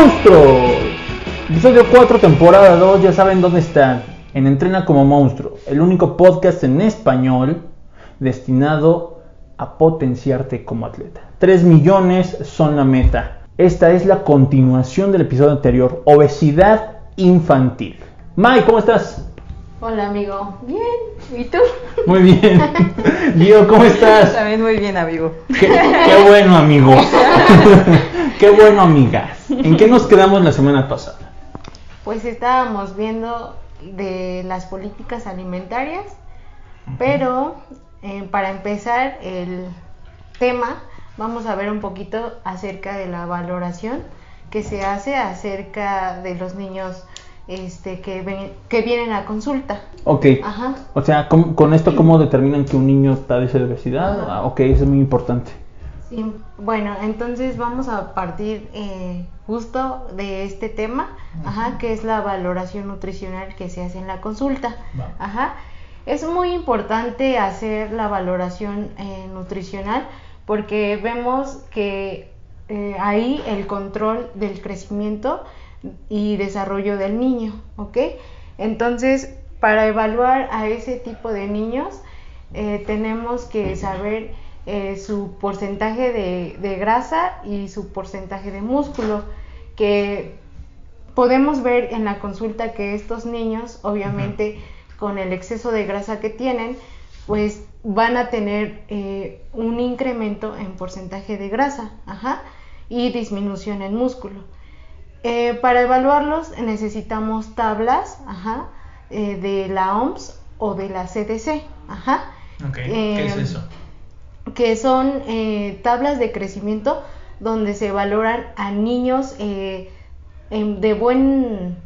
monstruos. Episodio 4, temporada 2, ya saben dónde están. En Entrena como Monstruo, el único podcast en español destinado a potenciarte como atleta. 3 millones son la meta. Esta es la continuación del episodio anterior, obesidad infantil. Mai, ¿cómo estás? Hola amigo, bien, ¿y tú? Muy bien. Gio, ¿cómo estás? También muy bien, amigo. Qué, qué bueno, amigo. qué bueno, amigas. ¿En qué nos quedamos la semana pasada? Pues estábamos viendo de las políticas alimentarias, pero eh, para empezar el tema vamos a ver un poquito acerca de la valoración que se hace acerca de los niños este, que, ven- que vienen a consulta. Ok. Ajá. O sea, ¿con, con esto cómo determinan que un niño padece de obesidad? Ah, ok, eso es muy importante. Sí, bueno, entonces vamos a partir eh, justo de este tema, ajá, que es la valoración nutricional que se hace en la consulta. Va. Ajá. Es muy importante hacer la valoración eh, nutricional porque vemos que eh, ahí el control del crecimiento y desarrollo del niño, ¿ok? Entonces, para evaluar a ese tipo de niños, eh, tenemos que saber eh, su porcentaje de, de grasa y su porcentaje de músculo, que podemos ver en la consulta que estos niños, obviamente, con el exceso de grasa que tienen, pues van a tener eh, un incremento en porcentaje de grasa ajá, y disminución en músculo. Eh, para evaluarlos necesitamos tablas ajá, eh, de la OMS o de la CDC. Ajá, ¿qué es eso? que son eh, tablas de crecimiento donde se valoran a niños eh, en- de buen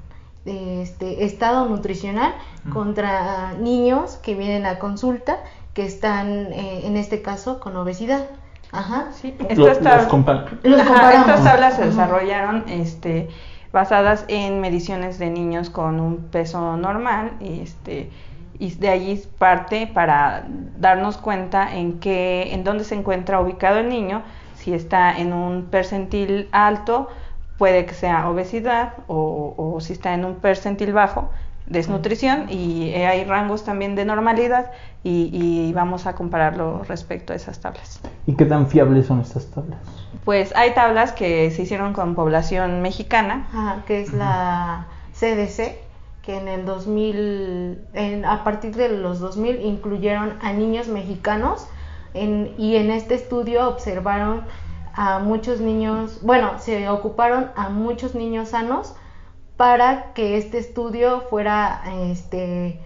eh, este, estado nutricional contra niños que vienen a consulta que están eh, en este caso con obesidad. Ajá. Sí, Lo- estas los tablas, compa- Los Ajá, comparamos. estas tablas se desarrollaron este, basadas en mediciones de niños con un peso normal y, este, y de allí parte para darnos cuenta en qué, en dónde se encuentra ubicado el niño, si está en un percentil alto, puede que sea obesidad o, o si está en un percentil bajo, desnutrición y eh, hay rangos también de normalidad y, y vamos a compararlo respecto a esas tablas. ¿Y qué tan fiables son estas tablas? Pues hay tablas que se hicieron con población mexicana. Ajá, que es la CDC, que en el 2000, en- a partir de los 2000 incluyeron a niños mexicanos en- y en este estudio observaron a muchos niños, bueno, se ocuparon a muchos niños sanos para que este estudio fuera, este,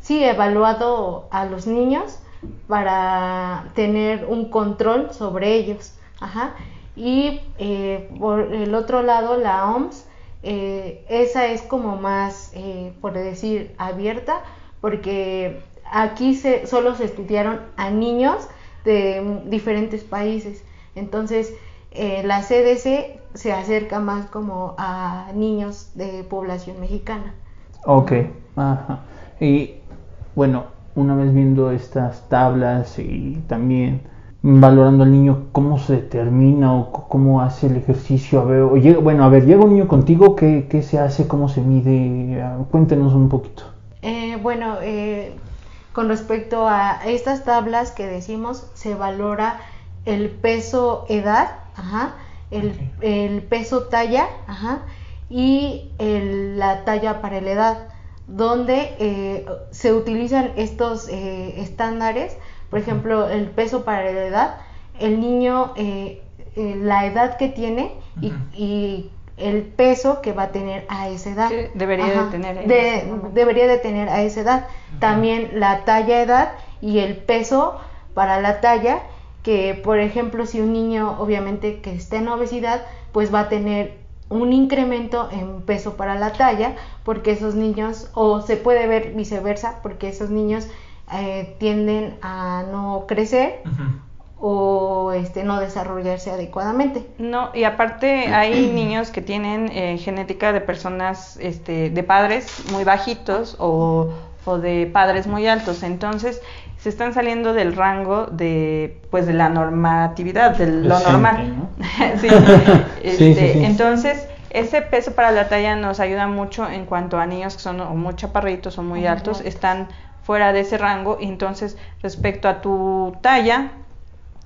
sí, evaluado a los niños para tener un control sobre ellos. Ajá. Y eh, por el otro lado, la OMS, eh, esa es como más, eh, por decir, abierta, porque aquí se, solo se estudiaron a niños de diferentes países. Entonces, la CDC se acerca más como a niños de población mexicana. Ok, ajá. Y bueno, una vez viendo estas tablas y también valorando al niño, ¿cómo se determina o cómo hace el ejercicio? A ver, o llega- bueno, a ver, llega un niño contigo, ¿qué, qué se hace? ¿Cómo se mide? Cuéntenos un poquito. Eh, bueno, eh, con respecto a estas tablas que decimos, se valora el peso edad, ajá, el, peso talla, ajá, y el- la talla para la edad, donde eh, se utilizan estos eh, estándares, por ejemplo, el peso para la edad, el niño, eh, eh, la edad que tiene y, el peso que va a tener a esa edad. Que debería de tener de- debería de tener a esa edad. También la talla edad y el peso para la talla, que por ejemplo si un niño obviamente que está en obesidad, pues va a tener un incremento en peso para la talla, porque esos niños, o se puede ver viceversa, porque esos niños eh, tienden a no crecer o este, no desarrollarse adecuadamente. No, y aparte hay niños que tienen eh, genética de personas, este, de padres muy bajitos o, o de padres muy altos, entonces se están saliendo del rango de, pues, de la normatividad, de lo normal. ¿no? sí, Sí, sí, este, sí. entonces ese peso para la talla nos ayuda mucho en cuanto a niños que son o muy chaparritos o muy altos, están fuera de ese rango y entonces respecto a tu talla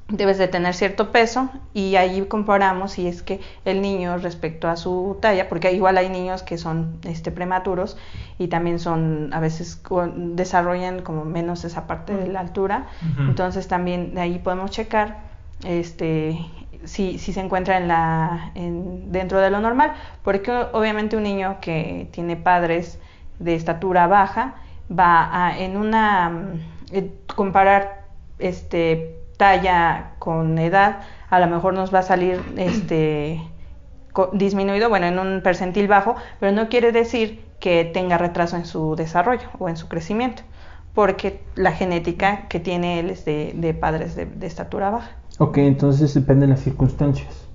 debes de tener cierto peso y ahí comparamos si es que el niño respecto a su talla, porque igual hay niños que son este, prematuros y también son a veces desarrollan como menos esa parte de la altura, entonces también de ahí podemos checar este si, si se encuentra en la en, dentro de lo normal, porque obviamente un niño que tiene padres de estatura baja va a en una eh, comparar este talla con edad, a lo mejor nos va a salir este disminuido, bueno, en un percentil bajo, pero no quiere decir que tenga retraso en su desarrollo o en su crecimiento, porque la genética que tiene él es de, padres de, estatura baja. Ok, entonces depende de las circunstancias.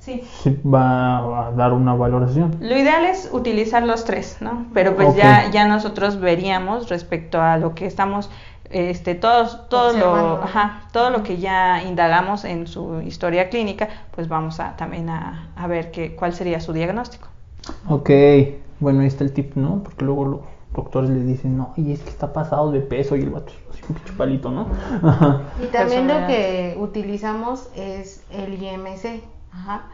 Sí. Va a dar una valoración. Lo ideal es utilizar los tres, ¿no? Pero pues ya, ya nosotros veríamos respecto a lo que estamos este todos todo lo ajá, todo lo que ya indagamos en su historia clínica pues vamos a también a, a, ver qué cuál sería su diagnóstico. Ok, bueno ahí está el tip no porque luego los doctores le dicen no y es que está pasado de peso y el vato así un pinche palito no y también lo que utilizamos es el IMC ajá,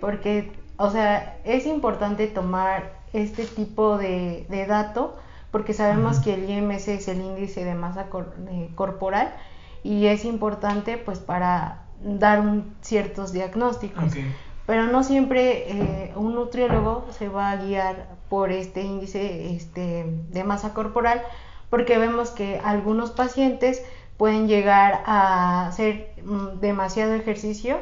porque o sea es importante tomar este tipo de, de dato porque sabemos que el IMC es el índice de masa eh, corporal y es importante pues para dar ciertos diagnósticos. Pero no siempre eh, un nutriólogo se va a guiar por este índice este, de masa corporal porque vemos que algunos pacientes pueden llegar a hacer mm, demasiado ejercicio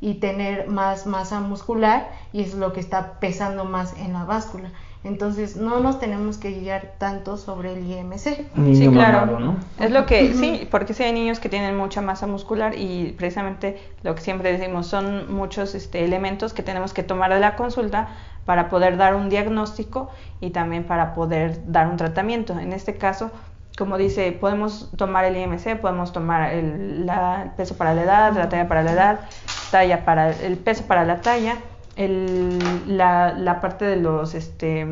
y tener más masa muscular y es lo que está pesando más en la báscula. Entonces no nos tenemos que guiar tanto sobre el IMC. sí, claro. ¿no? Es lo que, sí, porque sí hay niños que tienen mucha masa muscular y precisamente lo que siempre decimos son muchos este, elementos que tenemos que tomar de la consulta para poder dar un diagnóstico y también para poder dar un tratamiento. En este caso, como dice, podemos tomar el IMC, podemos tomar el, peso para la edad, la talla para la edad, talla para el peso para la talla el, la, la, parte de los, este,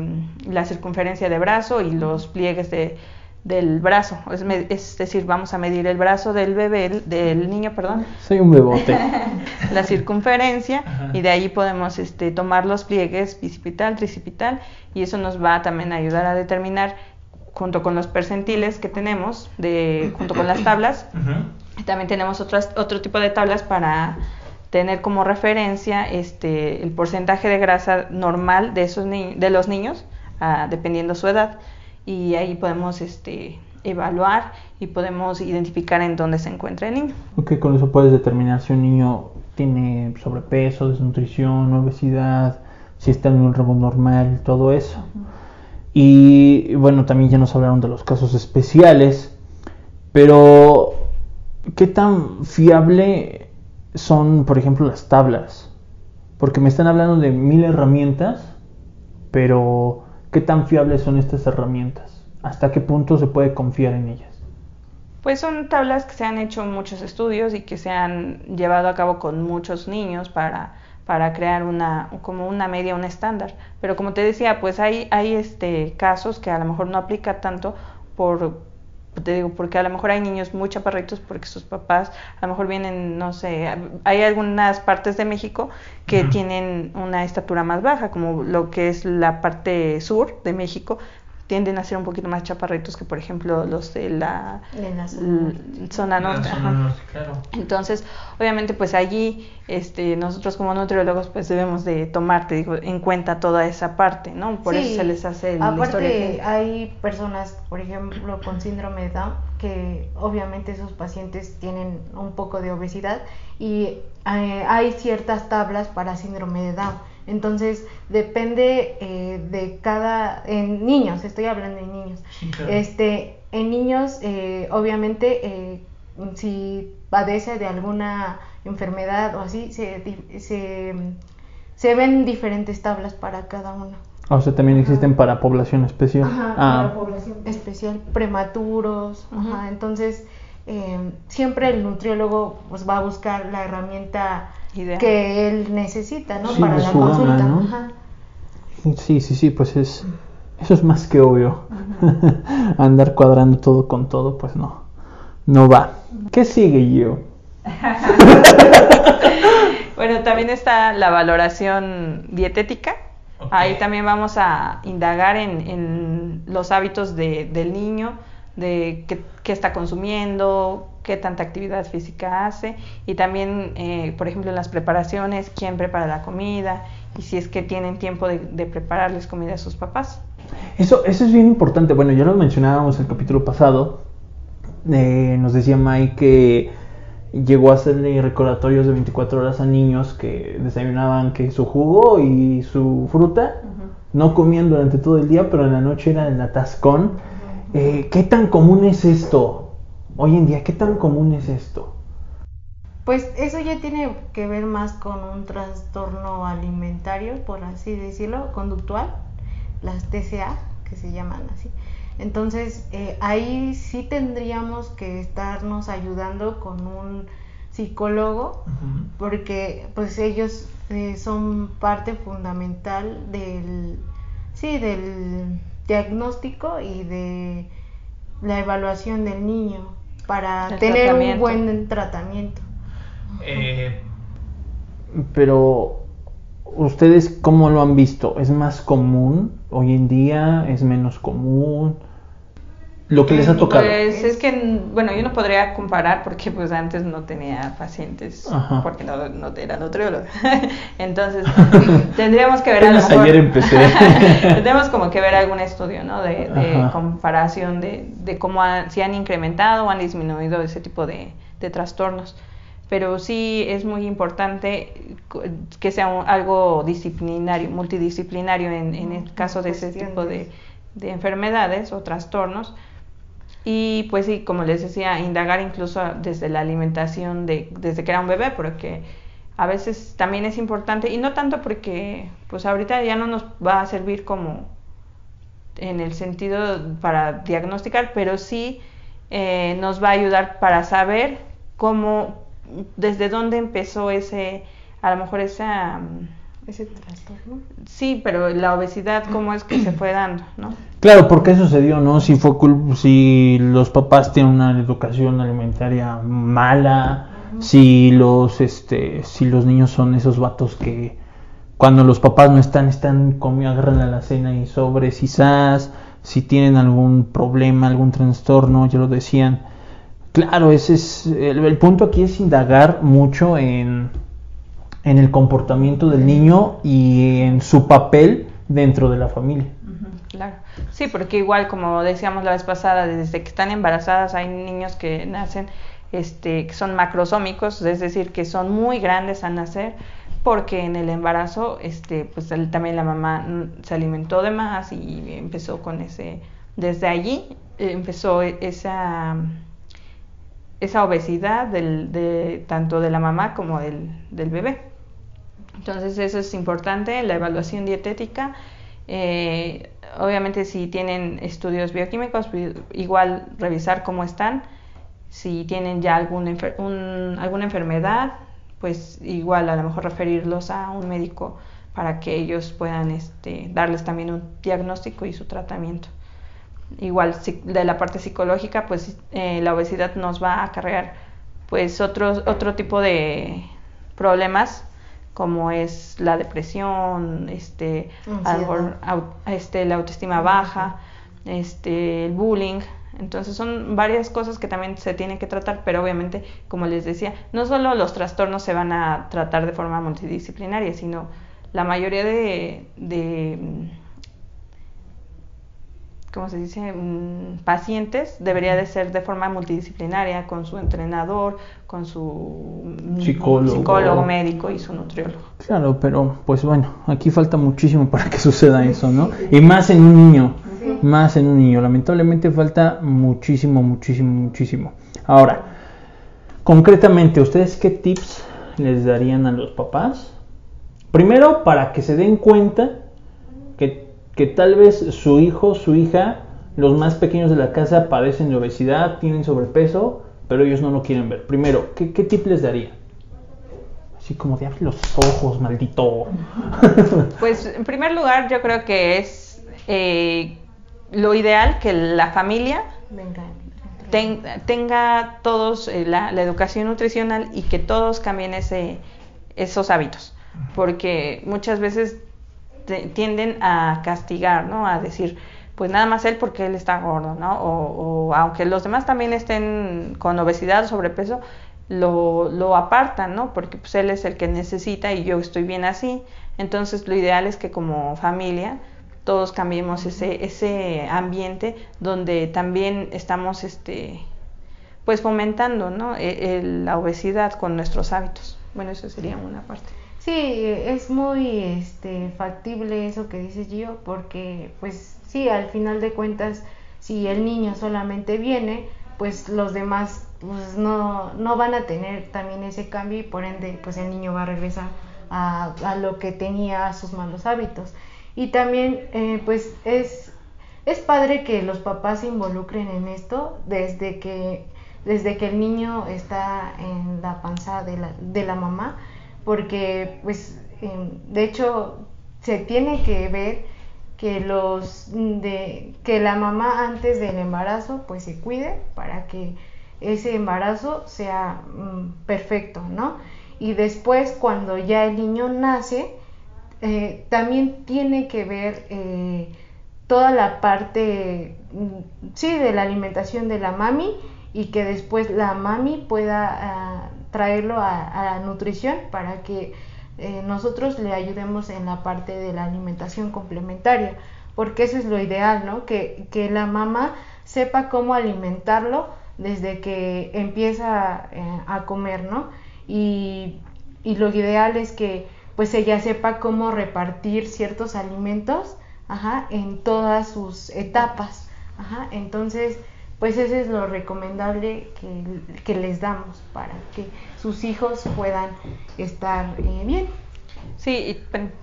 la circunferencia de brazo y los pliegues de, del brazo. Es, es, decir, vamos a medir el brazo del bebé, del niño, perdón. Soy un bebote. la circunferencia y de ahí podemos este, tomar los pliegues bicipital, tricipital y eso nos va también a ayudar a determinar junto con los percentiles que tenemos, de, junto con las tablas. También tenemos otras, otro tipo de tablas para tener como referencia este, el porcentaje de grasa normal de, esos de los niños, ah, dependiendo su edad, y ahí podemos este, evaluar y podemos identificar en dónde se encuentra el niño. Ok, con eso puedes determinar si un niño tiene sobrepeso, desnutrición, obesidad, si está en un rango normal, todo eso. Y bueno, también ya nos hablaron de los casos especiales, pero ¿qué tan fiable son, por ejemplo, las tablas. Porque me están hablando de mil herramientas, pero ¿qué tan fiables son estas herramientas? ¿Hasta qué punto se puede confiar en ellas? Pues son tablas que se han hecho muchos estudios y que se han llevado a cabo con muchos niños para, para crear una, como una media, un estándar. Pero como te decía, pues hay, hay este, casos que a lo mejor no aplica tanto por, te digo, porque a lo mejor hay niños muy chaparritos porque sus papás a lo mejor vienen, no sé, hay algunas partes de México que tienen una estatura más baja, como lo que es la parte sur de México, tienden a ser un poquito más chaparritos que por ejemplo los de la, zona norte. Entonces, obviamente pues allí este, nosotros como nutriólogos pues debemos de tomar digo, en cuenta toda esa parte, ¿no? Por eso se les hace el Aparte hay personas, por ejemplo, con síndrome de Down que obviamente esos pacientes tienen un poco de obesidad y eh, hay ciertas tablas para síndrome de Down entonces, depende eh, de cada, en niños, estoy hablando de niños. Este, en niños, eh, obviamente, eh, si padece de alguna enfermedad o así, se, se, ven diferentes tablas para cada uno. O sea, también existen para población especial. Ajá, ah. para población especial, prematuros. Ajá, entonces, siempre el nutriólogo pues, va a buscar la herramienta que él necesita, ¿no? Para la consulta. Sí, sí, sí, pues es eso es más que obvio. Andar cuadrando todo con todo, pues no. No va. ¿Qué sigue yo? bueno, también está la valoración dietética. Ahí también vamos a indagar en, los hábitos del niño, de qué, está consumiendo, qué tanta actividad física hace y también, eh, por ejemplo, en las preparaciones, quién prepara la comida y si es que tienen tiempo de, prepararles comida a sus papás. Eso, eso es bien importante. Bueno, ya lo mencionábamos en el capítulo pasado. Eh, nos decía Mike que llegó a hacerle recordatorios de 24 horas a niños que desayunaban que su jugo y su fruta. No comían durante todo el día, pero en la noche era el atascón. Eh, ¿Qué tan común es esto? Hoy en día, ¿qué tan común es esto? Pues eso ya tiene que ver más con un trastorno alimentario, por así decirlo, conductual, las TCA, que se llaman así. Entonces, eh, ahí sí tendríamos que estarnos ayudando con un psicólogo, porque pues ellos eh, son parte fundamental del, sí, del diagnóstico y de la evaluación del niño para tener un buen tratamiento. Eh, pero, ¿ustedes cómo lo han visto? ¿Es más común hoy en día? ¿Es menos común? Lo que les ha tocado. Pues es que, bueno, yo no podría comparar porque pues antes no tenía pacientes, porque no, no era nutriólogo. Entonces, tendríamos que ver a ayer empecé. tendríamos como que ver algún estudio, ¿no? De, de comparación de, de cómo si han incrementado o han disminuido ese tipo de, de trastornos pero sí es muy importante que sea algo disciplinario, multidisciplinario en, en el caso de ese tipo de, de, enfermedades o trastornos. Y pues sí, como les decía, indagar incluso desde la alimentación de, desde que era un bebé, porque a veces también es importante, y no tanto porque pues ahorita ya no nos va a servir como en el sentido para diagnosticar, pero sí eh, nos va a ayudar para saber cómo desde dónde empezó ese, a lo mejor esa... ese trastorno. Sí, pero la obesidad, ¿cómo es que se fue dando, no? Claro, ¿por qué sucedió, no? Si fue si los papás tienen una educación alimentaria mala, si los, este, si los niños son esos vatos que cuando los papás no están, están comiendo, agarran a la cena y sobres quizás, si tienen algún problema, algún trastorno, ya lo decían, Claro, ese es el, punto aquí es indagar mucho en, en, el comportamiento del niño y en su papel dentro de la familia. claro, sí, porque igual como decíamos la vez pasada, desde que están embarazadas hay niños que nacen este, que son macrosómicos, es decir, que son muy grandes al nacer, porque en el embarazo, este, pues también la mamá se alimentó de más y empezó con ese, desde allí eh, empezó esa esa obesidad del, de, tanto de la mamá como del, del, bebé. Entonces eso es importante, la evaluación dietética. Eh, obviamente si tienen estudios bioquímicos, pues, igual revisar cómo están. Si tienen ya alguna enfermedad, pues igual a lo mejor referirlos a un médico para que ellos puedan este, darles también un diagnóstico y su tratamiento igual de la parte psicológica, pues eh, la obesidad nos va a acarrear pues otro, otro tipo de problemas como es la depresión, este, este, la autoestima baja, este, el bullying. Entonces son varias cosas que también se tienen que tratar, pero obviamente, como les decía, no solo los trastornos se van a tratar de forma multidisciplinaria, sino la mayoría de ¿cómo se dice? Mm, pacientes debería de ser de forma multidisciplinaria con su entrenador, con su mm, psicólogo. médico y su nutriólogo. Claro, pero pues bueno, aquí falta muchísimo para que suceda eso, ¿no? Y más en un niño, más en un niño. Lamentablemente falta muchísimo, muchísimo, muchísimo. Ahora, concretamente, ¿ustedes qué tips les darían a los papás? Primero, para que se den cuenta que tal vez su hijo, su hija, los más pequeños de la casa padecen de obesidad, tienen sobrepeso, pero ellos no lo quieren ver. Primero, ¿qué, qué tip les daría? Así como de abre los ojos, maldito. Pues en primer lugar yo creo que es eh, lo ideal que la familia Venga. ten- tenga todos eh, la, la educación nutricional y que todos cambien ese, esos hábitos, porque muchas veces tienden a castigar, ¿no? A decir, pues nada más él porque él está gordo, ¿no? O, aunque los demás también estén con obesidad o sobrepeso, lo, lo apartan, ¿no? Porque pues él es el que necesita y yo estoy bien así. Entonces lo ideal es que como familia todos cambiemos ese, ese ambiente donde también estamos este pues fomentando ¿no? E- el- la obesidad con nuestros hábitos. Bueno, eso sería una parte. Sí, es muy este, factible eso que dice Gio, porque pues sí, al final de cuentas, si el niño solamente viene, pues los demás pues, no, no van a tener también ese cambio y por ende pues el niño va a regresar a, lo que tenía, a sus malos hábitos. Y también eh, pues es, es padre que los papás se involucren en esto desde que, desde que el niño está en la panza de la, de la mamá porque pues em, de hecho se tiene que ver que los de que la mamá antes del embarazo pues se cuide para que ese embarazo sea mm, perfecto, ¿no? Y después cuando ya el niño nace eh, también tiene que ver eh, toda la parte, mm, sí, de la alimentación de la mami y que después la mami pueda ah, traerlo a, la nutrición para que eh, nosotros le ayudemos en la parte de la alimentación complementaria, porque eso es lo ideal, ¿no? Que, que la mamá sepa cómo alimentarlo desde que empieza eh, a comer, ¿no? Y, y lo ideal es que pues ella sepa cómo repartir ciertos alimentos ajá, en todas sus etapas. Ajá, entonces, pues eso es lo recomendable que, que les damos para que sus hijos puedan estar eh, bien. Sí, y pen-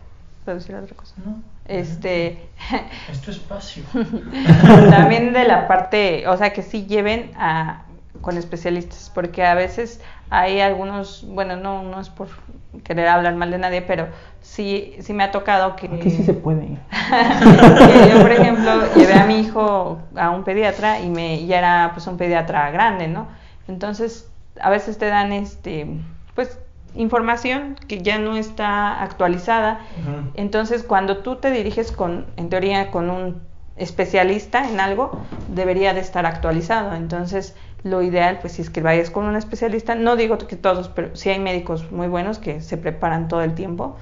¿puedo decir otra cosa? No. Este, Es tu espacio. también de la parte, o sea, que sí lleven a con especialistas, porque a veces hay algunos, bueno, no, no es por querer hablar mal de nadie, pero sí, sí me ha tocado que, Aquí sí se puede. que yo, por ejemplo, llevé a mi hijo a un pediatra y me ya era pues un pediatra grande, ¿no? Entonces, a veces te dan este, pues información que ya no está actualizada. Ujú. Entonces, cuando tú te diriges con, en teoría, con un especialista en algo, debería de estar actualizado. Entonces, lo ideal, pues, si es que vayas con un especialista, no digo que todos, pero sí hay médicos muy buenos que se preparan todo el tiempo,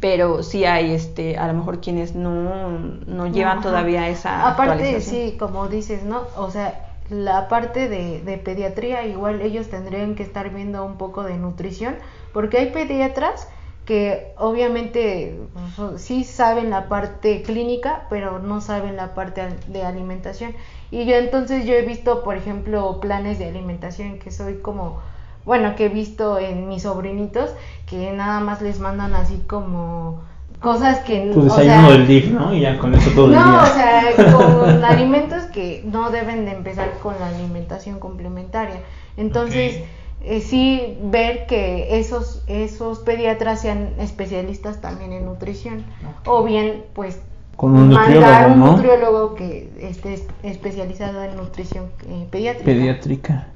pero sí hay, este, a lo mejor quienes no, no llevan Ajá. todavía esa Aparte, sí, como dices, ¿no? O sea, la parte de, de pediatría, igual ellos tendrían que estar viendo un poco de nutrición, porque hay pediatras que obviamente pues, sí saben la parte clínica, pero no saben la parte de alimentación. Y yo entonces yo he visto, por ejemplo, planes de alimentación que soy como, bueno, que he visto en mis sobrinitos, que nada más les mandan así como cosas que... Tu o desayuno sea, del DIF, ¿no? Y ya con eso todo el no, día. o sea, con alimentos que no deben de empezar con la alimentación complementaria. Entonces, eh, sí ver que esos esos pediatras sean especialistas también en nutrición o bien pues Con un mandar nutriólogo, un ¿no? nutriólogo que esté es- especializado en nutrición eh, pediátrica. Pediátrica.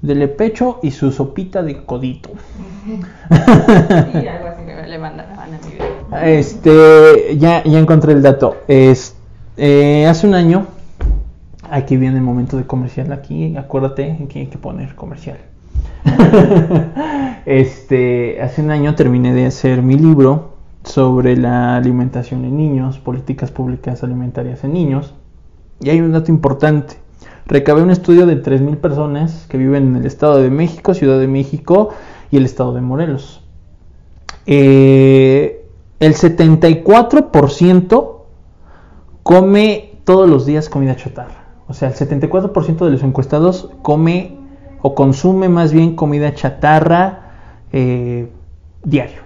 Dele pecho y su sopita de codito. Sí, algo así que le mandaban a mi vida. Este, ya, ya encontré el dato. Es, eh, hace un año, aquí viene el momento de comercial. Aquí, acuérdate, aquí hay que poner comercial. este, hace un año terminé de hacer mi libro sobre la alimentación en niños, políticas públicas alimentarias en niños. Y hay un dato importante. Recabé un estudio de 3.000 personas que viven en el Estado de México, Ciudad de México y el Estado de Morelos. Eh, el 74% come todos los días comida chatarra. O sea, el 74% de los encuestados come o consume más bien comida chatarra eh, diario,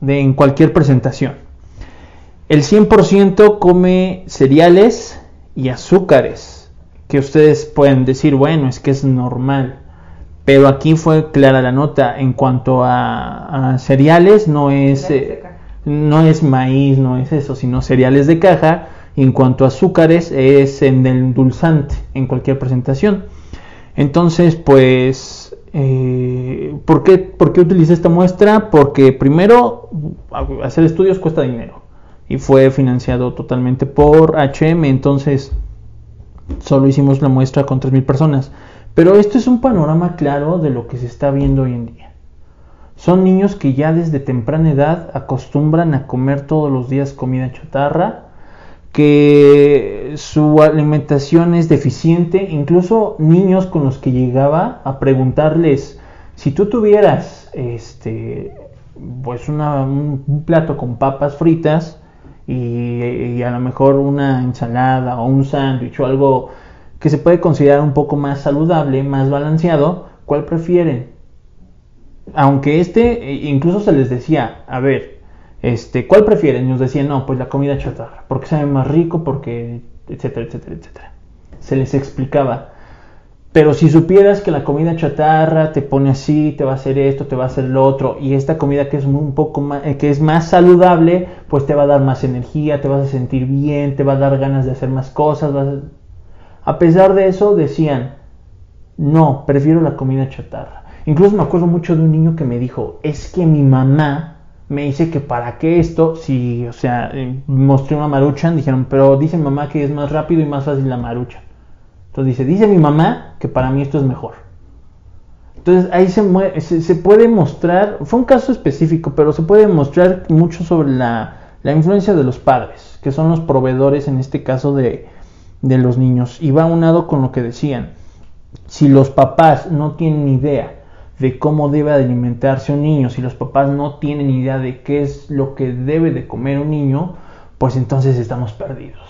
en cualquier presentación. El 100% come cereales y azúcares, que ustedes pueden decir, bueno, es que es normal. Pero aquí fue clara la nota. En cuanto a, cereales, no es, eh, no es maíz, no es eso, sino cereales de caja. Y en cuanto a azúcares, es en el dulzante, en cualquier presentación. Entonces, pues, eh, ¿por, qué, ¿por qué utilicé esta muestra? Porque primero, hacer estudios cuesta dinero. Y fue financiado totalmente por HM. Entonces, solo hicimos la muestra con 3.000 personas. Pero esto es un panorama claro de lo que se está viendo hoy en día. Son niños que ya desde temprana edad acostumbran a comer todos los días comida chatarra, que su alimentación es deficiente, incluso niños con los que llegaba a preguntarles si tú tuvieras este pues un, plato con papas fritas y, a lo mejor una ensalada o un sándwich o algo que se puede considerar un poco más saludable, más balanceado, ¿cuál prefieren? Aunque este, e, incluso se les decía, a ver, este, ¿cuál prefieren? Y nos decían, no, pues la comida chatarra, porque sabe más rico, porque, etcétera, etcétera, etcétera. Se les explicaba. Pero si supieras que la comida chatarra te pone así, te va a hacer esto, te va a hacer lo otro, y esta comida que es un poco más, eh, que es más saludable, pues te va a dar más energía, te vas a sentir bien, te va a dar ganas de hacer más cosas, vas a, a pesar de eso decían, no, prefiero la comida chatarra. Incluso me acuerdo mucho de un niño que me dijo, es que mi mamá me dice que para qué esto, si, o sea, eh, mostré una maruchan, dijeron, pero dice mamá que es más rápido y más fácil la maruchan. Entonces dice, dice mi mamá que para mí esto es mejor. Entonces ahí se, se, puede mostrar, fue un caso específico, pero se puede mostrar mucho sobre la, la influencia de los padres, que son los proveedores en este caso de, de los niños. Y va unado con lo que decían. Si los papás no tienen idea de cómo debe alimentarse un niño, si los papás no tienen idea de qué es lo que debe de comer un niño, pues entonces estamos perdidos.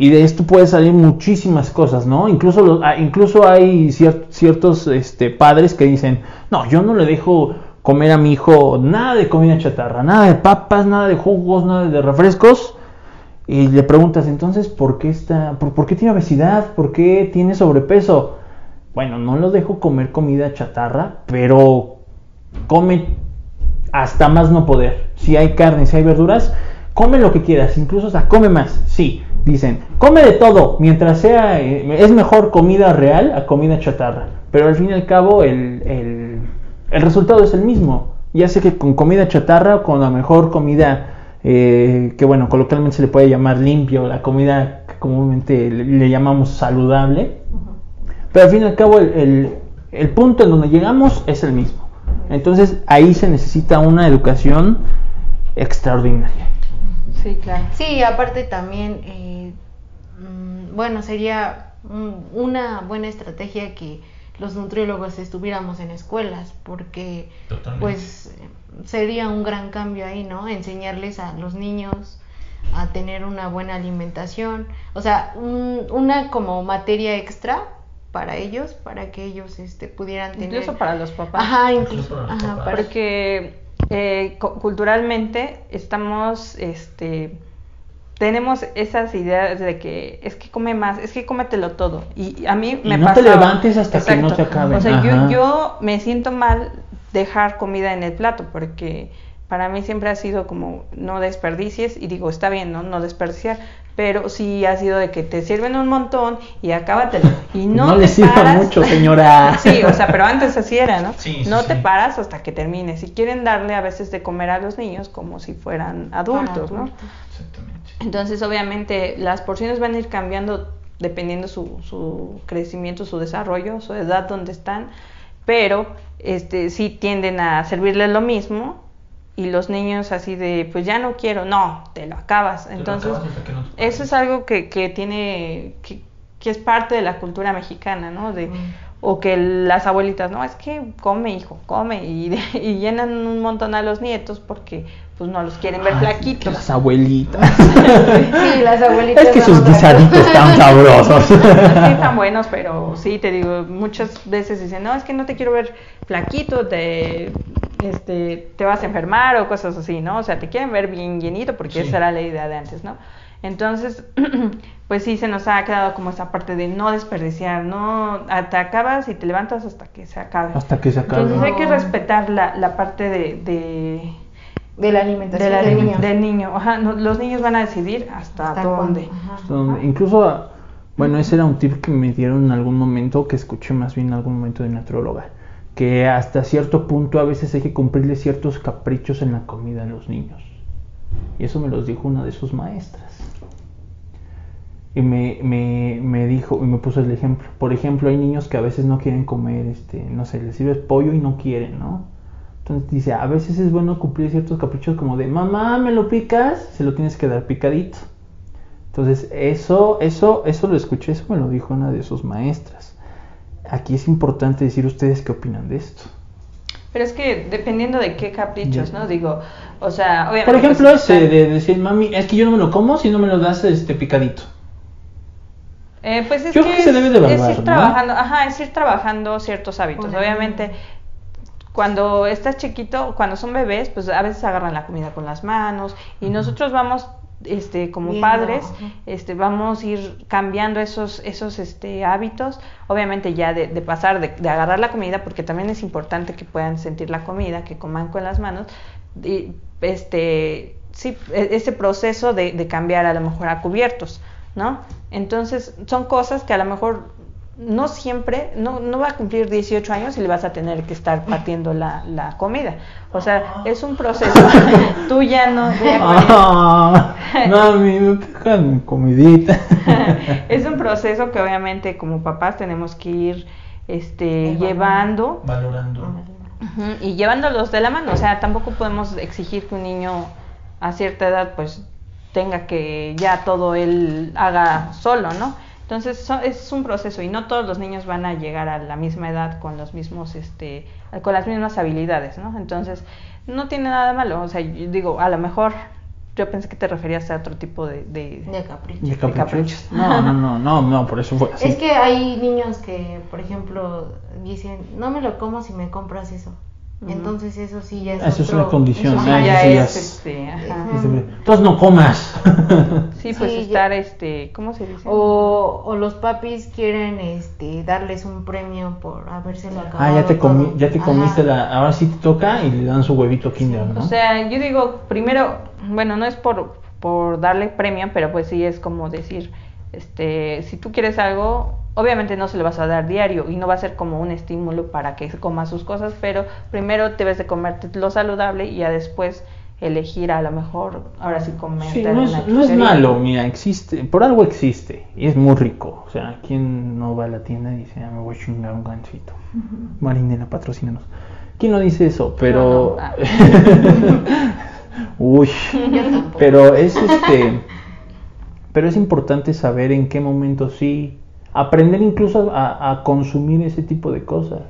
Y de esto puede salir muchísimas cosas, ¿no? Incluso, ah, incluso hay ciertos este, padres que dicen, no, yo no le dejo comer a mi hijo nada de comida chatarra, nada de papas, nada de jugos, nada de refrescos, y le preguntas entonces por qué está, por, qué tiene obesidad, por qué tiene sobrepeso. Bueno, no lo dejo comer comida chatarra, pero come hasta más no poder. Si hay carne, si hay verduras, come lo que quieras, incluso hasta come más. Sí, dicen, come de todo, mientras sea, eh, es mejor comida real a comida chatarra. Pero al fin y al cabo el, el, el resultado es el mismo. Ya sé que con comida chatarra o con la mejor comida eh, que bueno, coloquialmente se le puede llamar limpio, la comida que comúnmente le, llamamos saludable, pero al fin y al cabo el, punto en donde llegamos es el mismo. Entonces ahí se necesita una educación extraordinaria. Sí, claro. Sí, aparte también, eh, mm, bueno, sería una buena estrategia que los nutriólogos estuviéramos en escuelas, porque pues sería un gran cambio ahí, ¿no? Enseñarles a los niños a tener una buena alimentación, o sea, una como materia extra para ellos, para que ellos este, pudieran tener... Incluso para los papás. Ajá, incluso. Ajá, Porque eh, culturalmente estamos, este tenemos esas ideas de que es que come más, es que cómetelo todo. Y a mí me no te levantes hasta que no se acabe. O sea, yo, yo, me siento mal dejar comida en el plato porque para mí siempre ha sido como no desperdicies y digo, está bien, ¿no? No desperdiciar, pero sí ha sido de que te sirven un montón y acábatelo. Y no, no le sirva mucho, señora. sí, o sea, pero antes así era, ¿no? no te paras hasta que termines. Y quieren darle a veces de comer a los niños como si fueran adultos, ¿no? Exactamente. Entonces, obviamente, las porciones van a ir cambiando dependiendo su, su crecimiento, su desarrollo, su edad donde están, pero este, sí tienden a servirles lo mismo y los niños así de, pues ya no quiero, no, te lo acabas. Entonces, eso es algo que, que tiene, que, que, es parte de la cultura mexicana, ¿no? De, O que las abuelitas, no, es que come, hijo, come, y, y llenan un montón a los nietos porque pues no los quieren ver flaquitos. Las abuelitas. sí, las abuelitas. Es que sus guisaditos están sabrosos. sí, están buenos, pero sí, te digo, muchas veces dicen, no, es que no te quiero ver flaquito, te, este, te vas a enfermar o cosas así, ¿no? O sea, te quieren ver bien llenito porque esa era la idea de antes, ¿no? Entonces, pues sí se nos ha quedado como esa parte de no desperdiciar, no te acabas y te levantas hasta que se acabe. Hasta que se acabe. Entonces hay que respetar la, la parte de, de de la alimentación de la del niño. del niño. Ajá, no- los niños van a decidir hasta, Hasta dónde. Donde- incluso, bueno, ese era un tip que me dieron en algún momento, que escuché más bien en algún momento de nutrióloga, que hasta cierto punto a veces hay que cumplirle ciertos caprichos en la comida a los niños. Y eso me los dijo una de sus maestras. Y me, me, me dijo, y me puso el ejemplo. Por ejemplo, hay niños que a veces no quieren comer, este, no sé, les sirves pollo y no quieren, ¿no? Entonces dice, a veces es bueno cumplir ciertos caprichos como de, mamá, ¿me lo picas? Se lo tienes que dar picadito. Entonces, eso, eso, eso lo escuché, eso me lo dijo una de sus maestras. Aquí es importante decir ustedes qué opinan de esto. Pero es que dependiendo de qué caprichos. ¿no? Digo, o sea, obviamente. Por ejemplo, pues, ese están- de decir, mami, es que yo no me lo como si no me lo das este picadito. Eh, pues es Yo que creo que se es- debe de es evaluar, ir ¿no? trabajando, ajá, es ir trabajando ciertos hábitos. Obviamente, cuando estás chiquito, cuando son bebés, pues a veces agarran la comida con las manos y nosotros vamos este como padres este vamos a ir cambiando esos esos este hábitos obviamente ya de, de pasar de, de agarrar la comida porque también es importante que puedan sentir la comida que coman con las manos y este sí e- ese proceso de, de cambiar a lo mejor a cubiertos no entonces son cosas que a lo mejor no siempre, no, no va a cumplir 18 años y le vas a tener que estar partiendo la, la comida. O sea, es un proceso. Tú ya no. Ah, mami, me pican mi comidita. es un proceso que obviamente como papás tenemos que ir este, Evaluando. llevando Valorando. y llevándolos de la mano. O sea, tampoco podemos exigir que un niño a cierta edad pues tenga que ya todo él haga solo, ¿no? Entonces so- es un proceso y no todos los niños van a llegar a la misma edad con los mismos, este, con las mismas habilidades, ¿no? Entonces no tiene nada malo. O sea, yo digo, a lo mejor yo pensé que te referías a otro tipo de, de- De capricho. ¿De caprichos? caprichos. No, no, no, no, no, por eso fue así. Es que hay niños que, por ejemplo, dicen, no me lo como si me compras eso. Entonces eso sí ya es Eso es otro- una condición, eso ya sí, es, es- este, ajá. Entonces no comas. Sí, pues Sí, ya- estar, este, ¿cómo se dice? O, o los papis quieren este darles un premio por habérselo acabado. Ah, ya te, comi- ya te Ajá. comiste la. Ahora sí te toca y le dan su huevito Kinder, ¿no? O sea, yo digo, primero, bueno, no es por, por darle premio, pero pues sí es como decir, este, si tú quieres algo, obviamente no se lo vas a dar diario y no va a ser como un estímulo para que coma sus cosas, pero primero debes de comerte lo saludable y ya después elegir a lo mejor, ahora sí comerte Sí, no es, una no es malo, mira, existe, por algo existe y es muy rico. O sea, ¿quién no va a la tienda y dice, ah, me voy a chingar un gansito? Marinela, patrocínanos. ¿Quién no dice eso? Pero. No, ah. Uy. Pero es este. Pero es importante saber en qué momento sí. Aprender incluso a, a consumir ese tipo de cosas.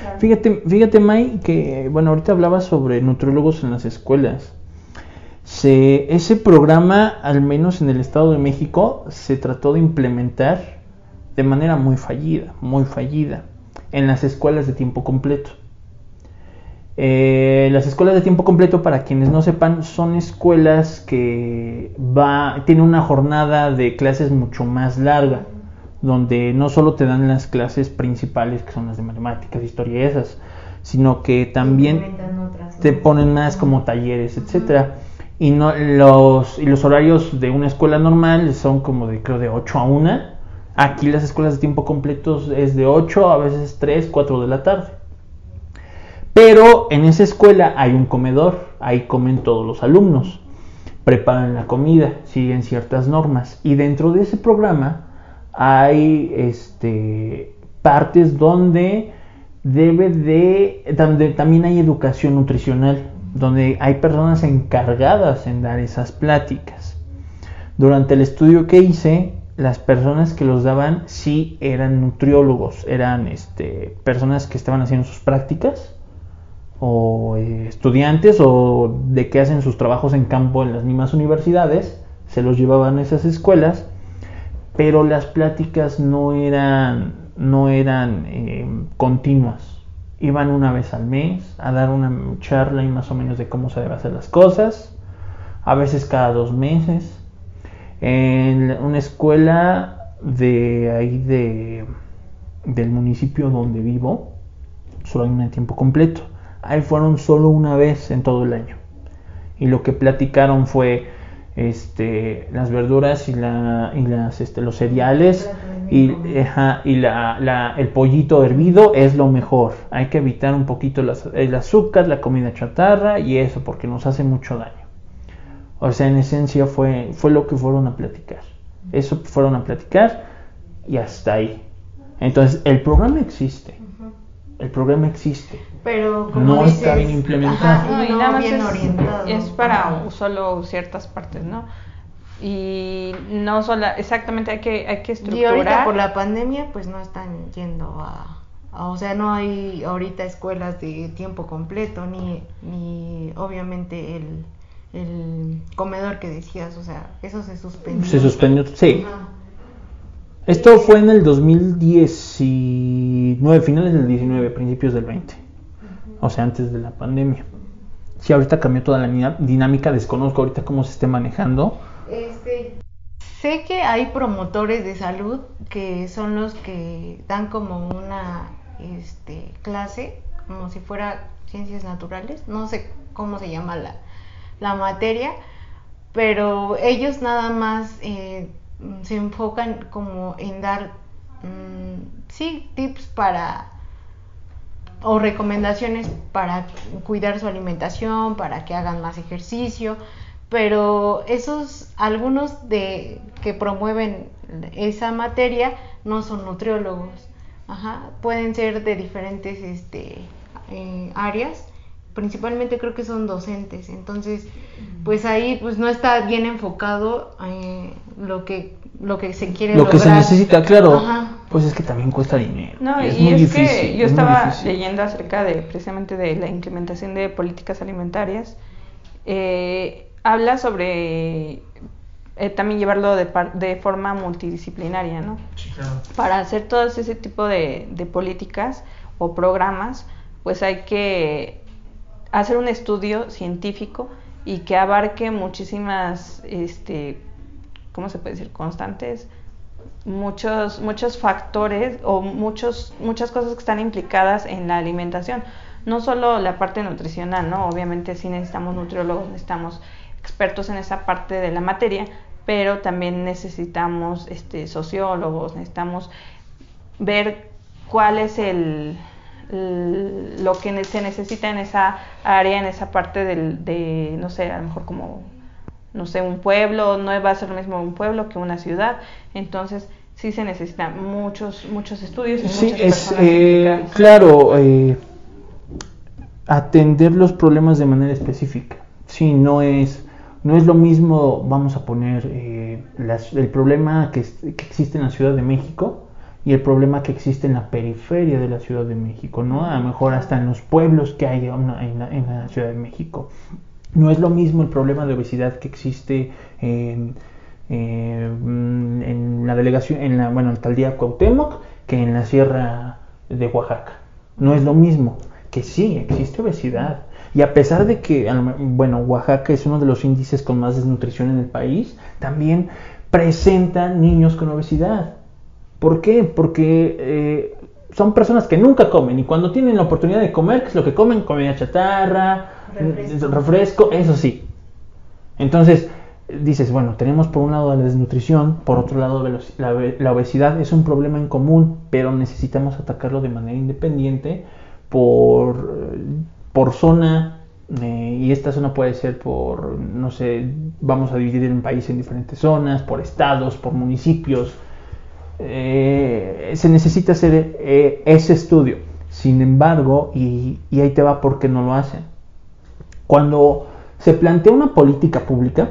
Claro. Fíjate, fíjate, May, que bueno, ahorita hablabas sobre nutriólogos en las escuelas. Se, ese programa, al menos en el Estado de México, se trató de implementar de manera muy fallida, muy fallida, en las escuelas de tiempo completo. Eh, las escuelas de tiempo completo, para quienes no sepan, son escuelas que va, tienen una jornada de clases mucho más larga, donde no solo te dan las clases principales, que son las de matemáticas, historia y esas, sino que también te ponen más como talleres, etcétera. Y no los y los horarios de una escuela normal son como de creo de 8 a 1. Aquí las escuelas de tiempo completo es de 8 a veces 3, 4 de la tarde. Pero en esa escuela hay un comedor, ahí comen todos los alumnos, preparan la comida, siguen ciertas normas y dentro de ese programa hay este partes donde debe de donde también hay educación nutricional, donde hay personas encargadas en dar esas pláticas. Durante el estudio que hice, las personas que los daban sí eran nutriólogos, eran este, personas que estaban haciendo sus prácticas o eh, estudiantes o de que hacen sus trabajos en campo en las mismas universidades, se los llevaban a esas escuelas, pero las pláticas no eran, no eran eh, continuas. Iban una vez al mes a dar una charla y más o menos de cómo se deben hacer las cosas, a veces cada dos meses. en una escuela de ahí de del municipio donde vivo, solo hay una tiempo completo. Ahí fueron solo una vez en todo el año. Y lo que platicaron fue este, las verduras y, la, y las, este, los cereales y, y la, el pollito hervido es lo mejor. Hay que evitar un poquito el azúcar, la comida chatarra y eso porque nos hace mucho daño. O sea, en esencia fue, fue lo que fueron a platicar. Eso fueron a platicar y hasta ahí. Entonces, el programa existe. El programa existe. Pero no está bien implementado. no, y nada más es, orientado. es para solo ciertas partes, ¿no? Y no solo, exactamente hay que, hay que estructurar. Y ahorita por la pandemia, pues no están yendo a, o sea, no hay ahorita escuelas de tiempo completo, ni, ni obviamente el, el comedor que decías, o sea, eso se suspendió. Se suspendió, sí. Esto fue en el 2019, finales del 19, principios del 20. O sea, antes de la pandemia. Sí, ahorita cambió toda la dinámica, desconozco ahorita cómo se esté manejando. Este, sé que hay promotores de salud que son los que dan como una este, clase, como si fuera ciencias naturales, no sé cómo se llama la, materia, pero ellos nada más eh, se enfocan como en dar, mm, sí, tips para o recomendaciones para cuidar su alimentación, para que hagan más ejercicio, pero esos algunos de que promueven esa materia no son nutriólogos, Ajá, pueden ser de diferentes este, eh, áreas. Principalmente creo que son docentes, entonces pues ahí pues no está bien enfocado eh, lo que lo que se quiere lo que se necesita, claro, pues es que también cuesta dinero. No, es y es que yo estaba leyendo acerca de precisamente de la implementación de políticas alimentarias, eh, habla sobre eh, también llevarlo de, de forma multidisciplinaria, ¿no? Para hacer todo ese tipo de, de políticas o programas, pues hay que hacer un estudio científico y que abarque muchísimas, este, ¿cómo se puede decir? Constantes, muchos, muchos factores o muchos, muchas cosas que están implicadas en la alimentación. No solo la parte nutricional, ¿no? Obviamente sí necesitamos nutriólogos, necesitamos expertos en esa parte de la materia, pero también necesitamos este, sociólogos, necesitamos ver cuál es el, lo que se necesita en esa área, en esa parte del, de, no sé, a lo mejor como, no sé, un pueblo, no va a ser lo mismo un pueblo que una ciudad, entonces sí se necesitan muchos, muchos estudios. Y sí, es, eh, claro, eh, atender los problemas de manera específica, sí, no es... No es lo mismo, vamos a poner, eh, el problema que, que existe en la Ciudad de México y el problema que existe en la periferia de la Ciudad de México, ¿no? A lo mejor hasta en los pueblos que hay en la, Ciudad de México. No es lo mismo el problema de obesidad que existe en, en la delegación, en la, bueno, alcaldía Cuauhtémoc que en la sierra de Oaxaca. No es lo mismo, que sí, existe obesidad. Y a pesar de que, bueno, Oaxaca es uno de los índices con más desnutrición en el país, también presenta niños con obesidad. ¿Por qué? Porque eh, son personas que nunca comen y cuando tienen la oportunidad de comer, ¿qué es lo que comen? Comida chatarra, refresco, eso sí. Entonces, dices, bueno, tenemos por un lado la desnutrición, por otro lado la, obesidad es un problema en común, pero necesitamos atacarlo de manera independiente por, por zona, eh, y esta zona puede ser por, no sé, vamos a dividir el país en diferentes zonas, por estados, por municipios, eh, se necesita hacer eh, ese estudio. Sin embargo, y, ahí te va porque no lo hacen. Cuando se plantea una política pública,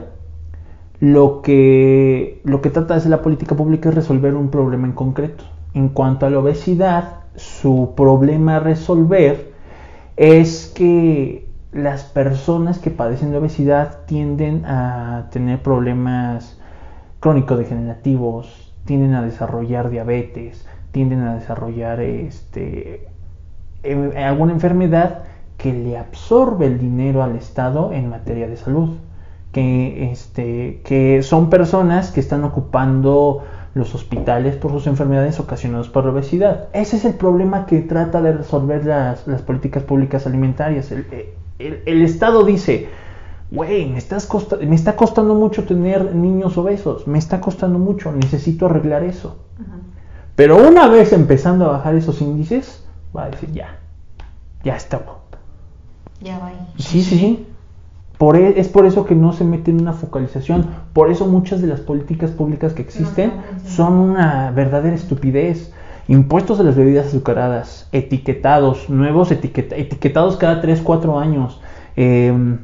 lo que, lo que trata de hacer la política pública es resolver un problema en concreto. En cuanto a la obesidad, su problema a resolver es que las personas que padecen de obesidad tienden a tener problemas crónico-degenerativos, tienden a desarrollar diabetes, tienden a desarrollar este, em, alguna enfermedad que le absorbe el dinero al Estado en materia de salud. que, este, que son personas que están ocupando los hospitales por sus enfermedades ocasionadas por obesidad. Ese es el problema que trata de resolver las, las políticas públicas alimentarias. El, el, el Estado dice, güey, me, estás me está costando mucho tener niños obesos, me está costando mucho, necesito arreglar eso. Pero una vez empezando a bajar esos índices, va a decir, ya, ya está. Ya va. Sí, sí, sí. Por, e, es por eso que no se mete en una focalización. Por eso muchas de las políticas públicas que existen son una verdadera estupidez. Impuestos a las bebidas azucaradas, etiquetados, nuevos etiquetados cada 3, 4 años. Eh,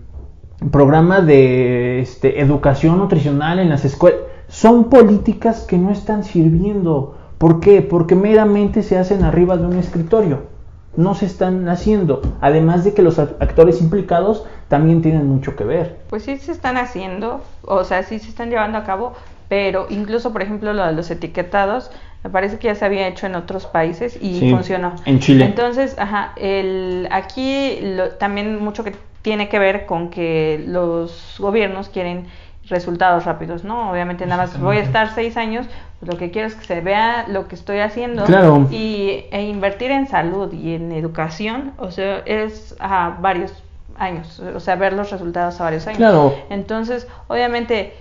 programa de este, educación nutricional en las escuelas. Son políticas que no están sirviendo. ¿Por qué? Porque meramente se hacen arriba de un escritorio no se están haciendo. Además de que los actores implicados también tienen mucho que ver. Pues sí se están haciendo, o sea, sí se están llevando a cabo, pero incluso, por ejemplo, lo de los etiquetados, me parece que ya se había hecho en otros países y funcionó. En Chile. Entonces, ajá, el, aquí también mucho que tiene que ver con que los gobiernos quieren resultados rápidos, ¿no? Obviamente nada más voy a estar seis años, pues lo que quiero es que se vea lo que estoy haciendo y e invertir en salud y en educación, o sea, es a varios años, o sea, ver los resultados a varios años. Claro. Entonces, obviamente,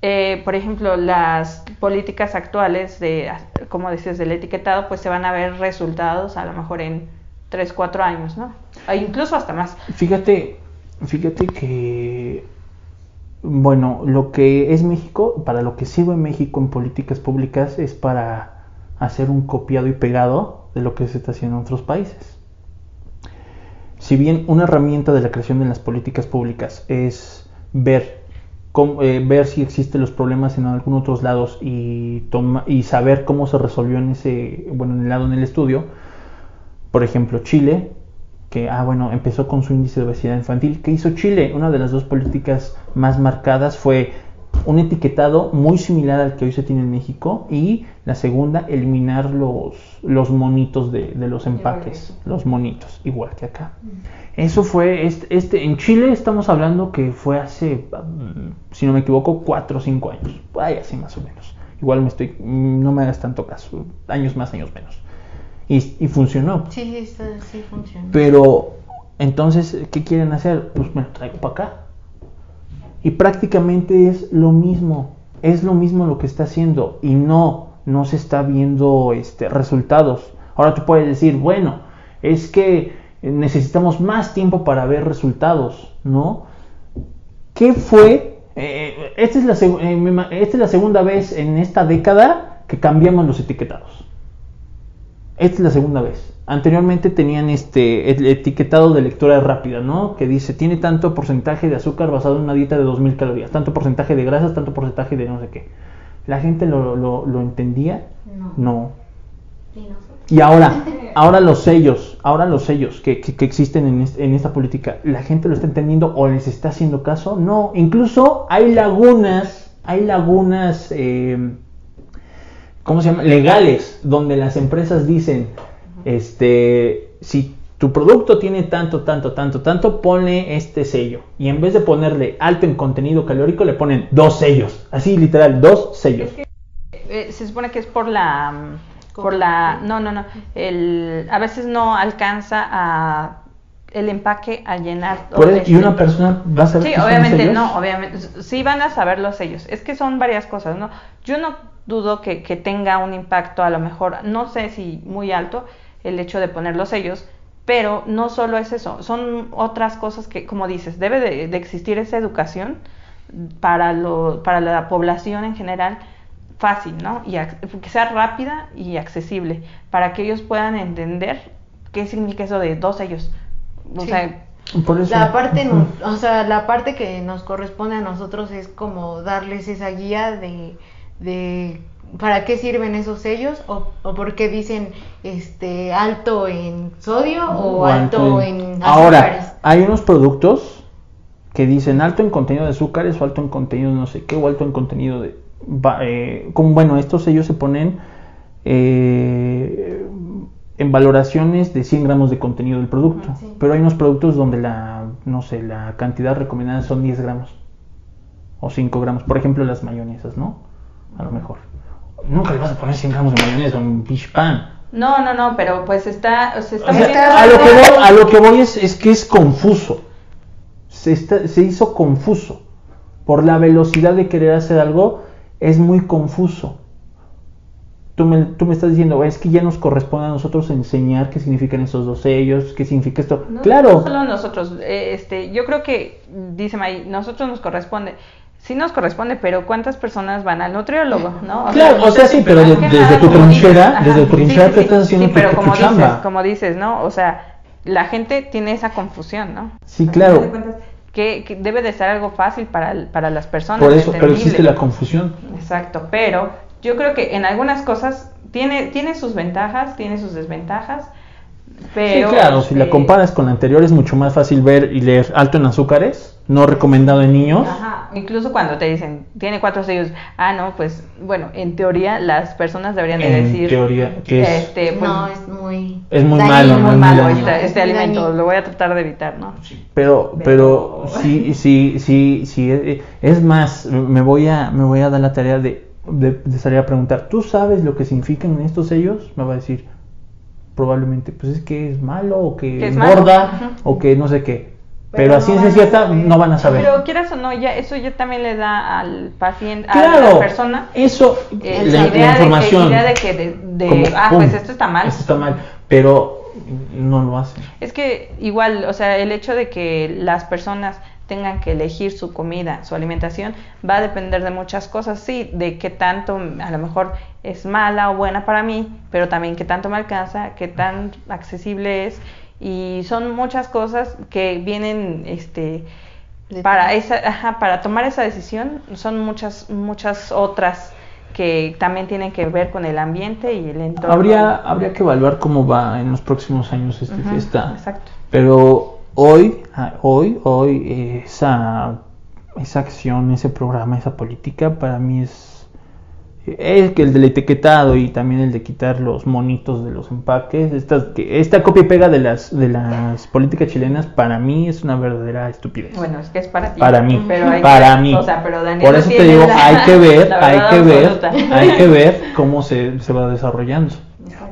eh, por ejemplo, las políticas actuales de, como dices, del etiquetado, pues se van a ver resultados a lo mejor en tres, cuatro años, ¿no? E incluso hasta más. Fíjate, fíjate que bueno, lo que es México, para lo que sirve México en políticas públicas es para hacer un copiado y pegado de lo que se está haciendo en otros países. Si bien una herramienta de la creación de las políticas públicas es ver, eh, ver si existen los problemas en algunos otros lados y, y saber cómo se resolvió en ese, bueno, en el lado en el estudio, por ejemplo, Chile que, ah, bueno, empezó con su índice de obesidad infantil. ¿Qué hizo Chile? Una de las dos políticas más marcadas fue un etiquetado muy similar al que hoy se tiene en México y la segunda, eliminar los, los monitos de, los empaques, los monitos, igual que acá. Mm. Eso fue, este, este, en Chile estamos hablando que fue hace, mm, si no me equivoco, cuatro o cinco años, ay, así más o menos. Igual me estoy, mm, no me hagas tanto caso, años más, años menos. Y, funcionó. Sí, sí, sí funcionó. Pero, entonces, ¿qué quieren hacer? Pues me lo traigo para acá. Y prácticamente es lo mismo. Es lo mismo lo que está haciendo. Y no, no se está viendo este, resultados. Ahora tú puedes decir, bueno, es que necesitamos más tiempo para ver resultados, ¿no? ¿Qué fue? Eh, esta, es la, eh, esta es la segunda vez en esta década que cambiamos los etiquetados. Esta es la segunda vez. Anteriormente tenían este el etiquetado de lectura rápida, ¿no? Que dice, tiene tanto porcentaje de azúcar basado en una dieta de 2000 calorías, tanto porcentaje de grasas, tanto porcentaje de no sé qué. ¿La gente lo, lo, entendía? No. Y ahora, ahora los sellos, ahora los sellos que, que, existen en, en, esta política, ¿la gente lo está entendiendo o les está haciendo caso? No, incluso hay lagunas, hay lagunas eh, ¿cómo se llama? legales, donde las empresas dicen, este, si tu producto tiene tanto, tanto, tanto, tanto, ponle este sello. Y en vez de ponerle alto en contenido calórico, le ponen dos sellos. Así literal, dos sellos. Eh, se supone que es por la por la no no no el, a veces no alcanza a el empaque a llenar y una persona va a saber sí obviamente no obviamente sí van a saber los sellos es que son varias cosas no yo no dudo que, tenga un impacto a lo mejor, no sé si muy alto, el hecho de poner los sellos, pero no solo es eso, son otras cosas que, como dices, debe de, existir esa educación para, lo, para la población en general fácil, ¿no? Y que sea rápida y accesible, para que ellos puedan entender qué significa eso de dos sellos. O sea, La parte, o sea, la parte que nos corresponde a nosotros es como darles esa guía de de para qué sirven esos sellos o, o por qué dicen este alto en sodio o, alto, en, Ahora, hay unos productos que dicen alto en contenido de azúcares o alto en contenido de no sé qué o alto en contenido de... Eh, como, bueno, estos sellos se ponen eh, en valoraciones de 100 gramos de contenido del producto, pero hay unos productos donde la, no sé, la cantidad recomendada son 10 gramos. o 5 gramos. Por ejemplo, las mayonesas, ¿no? A lo mejor. Nunca le vas a poner 100 gramos de mayonesa a un pinche pan. No, no, no, pero pues está, está O sea, metiendo- a lo que voy, a lo que voy es, es que es confuso. Se, está- se hizo confuso. Por la velocidad de querer hacer algo, es muy confuso. Tú me, tú me estás diciendo, es que ya nos corresponde a nosotros enseñar qué significan esos dos sellos, qué significa esto. No, claro, No solo nosotros, eh, este, yo creo que, dice May, nosotros nos corresponde. Sí nos corresponde, pero ¿cuántas personas van al nutriólogo, no? Claro, o sea, sí, pero de- desde tu trinchera, desde tu trinchera tú estás haciendo sí, pero tu como dices, chamba. como dices, ¿no? O sea, la gente tiene esa confusión, ¿no? Sí, claro. Que, que debe de ser algo fácil para, para las personas. por eso, pero existe la confusión. Exacto, pero yo creo que en algunas cosas tiene, tiene sus ventajas, tiene sus desventajas, pero... sí, claro, si la comparas con la anterior es mucho más fácil ver y leer alto en azúcares, no recomendado en niños. Ajá, incluso cuando te dicen, tiene cuatro sellos, ah, no, pues, bueno, en teoría las personas deberían de En decir... teoría, que es- este, pues, no, es muy. Es muy dañino. malo, muy muy malo dañino. este, este Muy alimento, dañino. lo voy a tratar de evitar, ¿no? Pero, pero sí, sí, sí, sí. eh, Es más, me voy a, me voy a dar la tarea de, de, de salir a preguntar. ¿Tú sabes lo que significan estos sellos? Me va a decir probablemente, pues es que es malo o que, Que es malo, engorda ajá. o que no sé qué. Pero, Pero a no ciencia van a cierta saber. no van a saber. Pero quieras o no, ya eso ya también le da al paciente, a claro, la persona, eso, eh, la, la, la idea información. De que, idea de que, de, de, como, ah, pum, pues esto está mal. Esto está mal, pero no lo hacen. Es que igual, o sea, el hecho de que las personas tengan que elegir su comida, su alimentación, va a depender de muchas cosas, sí, de qué tanto a lo mejor es mala o buena para mí, pero también qué tanto me alcanza, qué tan accesible es y son muchas cosas que vienen este para esa ajá, para tomar esa decisión son muchas muchas otras que también tienen que ver con el ambiente y el entorno. Habría, habría que evaluar cómo va en los próximos años esta fiesta. Exacto. Pero hoy, ah, hoy, hoy, esa, esa acción, ese programa, esa política, para mí es, es que el del etiquetado y también el de quitar los monitos de los empaques. Esta, que- esta copia y pega de las, de las políticas chilenas, para mí es una verdadera estupidez. Bueno, es que es para ti. Para mí, Pero hay para que- mí. O sea, pero Daniel Por eso te digo, la- hay que ver, hay que ver, absoluta. hay que ver cómo se, se va desarrollando.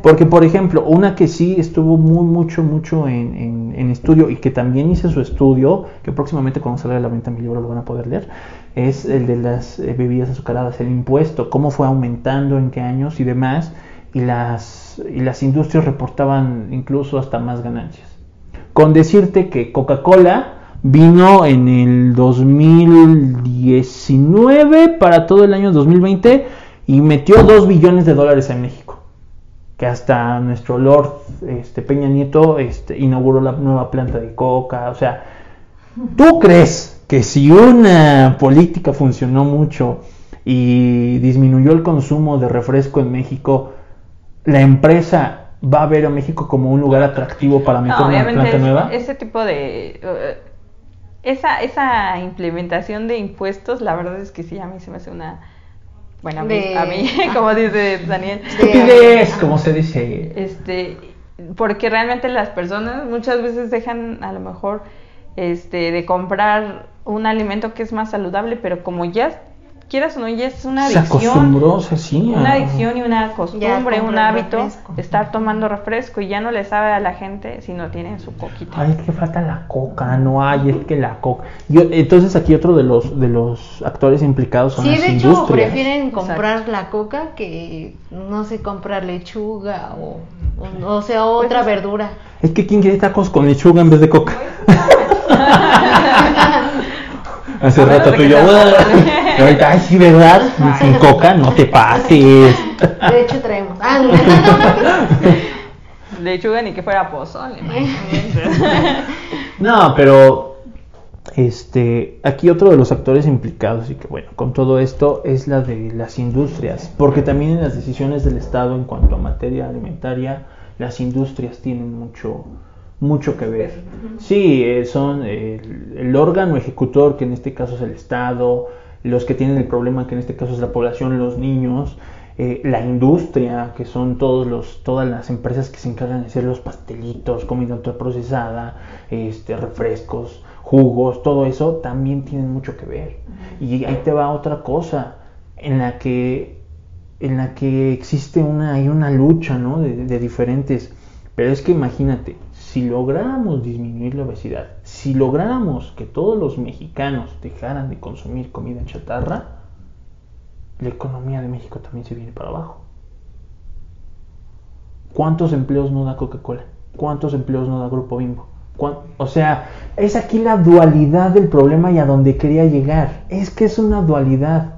Porque, por ejemplo, una que sí estuvo muy, mucho, mucho en, en- estudio y que también hice su estudio, que próximamente cuando salga a la venta mi libro lo van a poder leer, es el de las eh, bebidas azucaradas, el impuesto, cómo fue aumentando, en qué años y demás, y las, y las industrias reportaban incluso hasta más ganancias. Con decirte que Coca-Cola vino en el 2019 para todo el año 2020 y metió 2 billones de dólares en México. Que hasta nuestro Lord este, Peña Nieto este, inauguró la nueva planta de coca. O sea, ¿tú crees que si una política funcionó mucho y disminuyó el consumo de refresco en México, la empresa va a ver a México como un lugar atractivo para meter No, una planta es- nueva? ese tipo de... eh, esa, esa implementación de impuestos, la verdad es que sí, a mí se me hace una... Bueno, a mí, De- a mí, como dice Daniel, Estupidez, como se dice. este porque realmente las personas muchas veces dejan a lo mejor este de comprar un alimento que es más saludable pero como ya quieras o no ya es una Se adicción acostumbró, sea, sí. una a- adicción y una costumbre un hábito estar tomando refresco y ya no le sabe a la gente si no tienen su coquita Ay, es que falta la coca, no hay, es que la coca. Yo, entonces aquí otro de los de los actores implicados son Sí, las de hecho, industrias. prefieren comprar la coca que, no sé, comprar lechuga o, o, o sea, otra es- verdura. Es que quién quiere tacos con lechuga en vez de coca. Hace rato tú y yo. Ahorita, Ay, sí, ¿verdad? Sin coca, no te pases. De hecho, traemos. Ah, lechuga ni que fuera pozole. No, pero este, aquí otro de los actores implicados y que bueno, con todo esto es la de las industrias, porque también en las decisiones del Estado en cuanto a materia alimentaria, las industrias tienen mucho mucho que ver. Sí, eh, son el, el órgano ejecutor, que en este caso es el Estado, los que tienen el problema, que en este caso es la población, los niños, eh, la industria, que son todos los, todas las empresas que se encargan de hacer los pastelitos, comida ultraprocesada, este, refrescos, jugos, todo eso también tienen mucho que ver. Y ahí te va otra cosa en la que, en la que existe una, hay una lucha ¿no? de, de diferentes. Pero es que imagínate, si lográramos disminuir la obesidad, si lográramos que todos los mexicanos dejaran de consumir comida chatarra, la economía de México también se viene para abajo. ¿Cuántos empleos no da Coca-Cola? ¿Cuántos empleos no da Grupo Bimbo? O sea, es aquí la dualidad del problema y a donde quería llegar. Es que es una dualidad.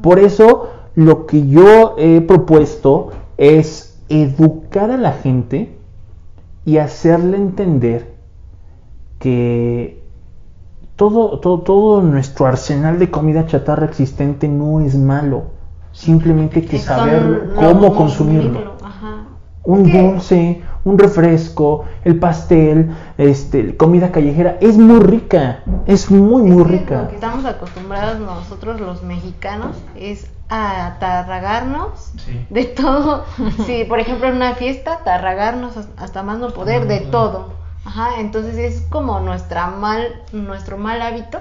Por eso lo que yo he propuesto es educar a la gente y hacerle entender que todo, todo, todo nuestro arsenal de comida chatarra existente no es malo. Simplemente hay que saber cómo consumirlo. Un dulce, un refresco, el pastel, este, comida callejera, es muy rica, es muy, muy rica. Lo que estamos acostumbrados nosotros los mexicanos es a atarragarnos de todo. sí, por ejemplo, en una fiesta, atarragarnos hasta más no poder de todo. Ajá, entonces es como nuestra mal, nuestro mal hábito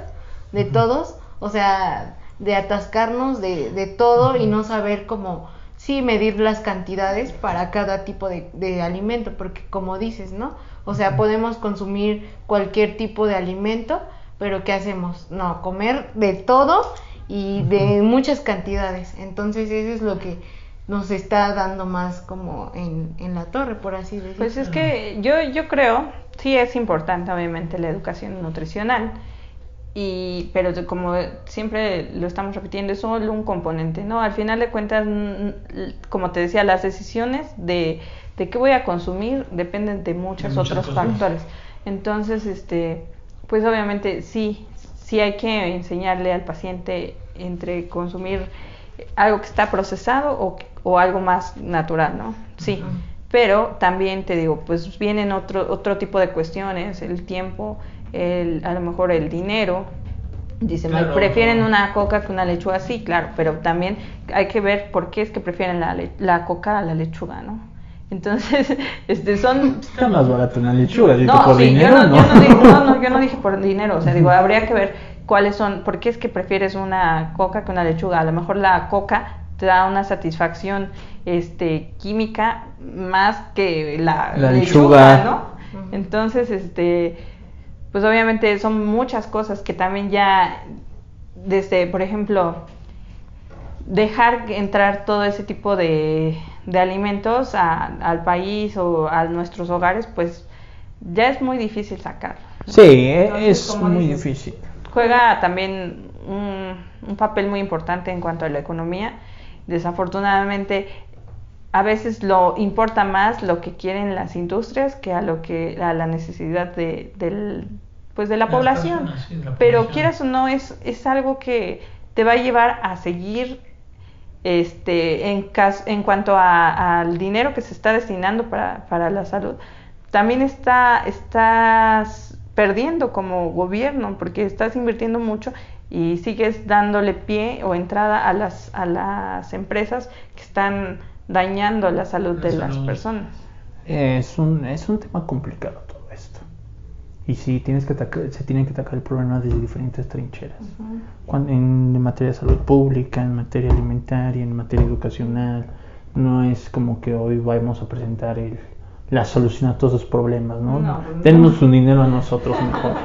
de todos, o sea, de atascarnos de, de todo y no saber cómo, sí, medir las cantidades para cada tipo de, de alimento, porque como dices, ¿no? O sea, podemos consumir cualquier tipo de alimento, pero ¿qué hacemos? No, comer de todo y de muchas cantidades. Entonces eso es lo que nos está dando más como en, en la torre, por así decirlo. Pues es que yo, yo creo sí es importante obviamente la educación nutricional, y, pero como siempre lo estamos repitiendo, es solo un componente, ¿no? Al final de cuentas, como te decía, las decisiones de, de qué voy a consumir dependen de muchos otros factores. Entonces, este, pues obviamente sí, sí hay que enseñarle al paciente entre consumir algo que está procesado o, o algo más natural, ¿no? Sí pero también te digo, pues vienen otro, otro tipo de cuestiones, el tiempo, el, a lo mejor el dinero. Dice, prefieren una coca que una lechuga, sí, claro, pero también hay que ver por qué es que prefieren la, la coca a la lechuga, ¿no? Entonces, este, son... Está más barato una lechuga, no, por dinero, yo no, Yo no, digo, no, no, yo no dije por dinero, o sea, digo, habría que ver cuáles son, por qué es que prefieres una coca que una lechuga. A lo mejor la coca te da una satisfacción este, química más que la, lechuga, ¿no? Entonces, este, pues obviamente son muchas cosas que también ya, desde, por ejemplo, dejar entrar todo ese tipo de, de alimentos al país o a nuestros hogares, pues ya es muy difícil sacar. Sí, es muy difícil. Juega también un, un papel muy importante en cuanto a la economía. Desafortunadamente, a veces lo importa más lo que quieren las industrias que a lo que a la necesidad de, del, pues de la, población. Pero quieras o no es es algo que te va a llevar a seguir este en en cuanto al dinero que se está destinando para, para la salud. También está estás perdiendo como gobierno porque estás invirtiendo mucho y sigues dándole pie o entrada a las a las empresas que están dañando la salud de las personas. Es un, es un tema complicado. Y sí, tienes que se tiene que atacar el problema desde diferentes trincheras. en, materia de salud pública, en materia alimentaria, en materia educacional. No es como que hoy vamos a presentar el, la solución a todos los problemas, ¿no? no, Denos un dinero a nosotros mejor,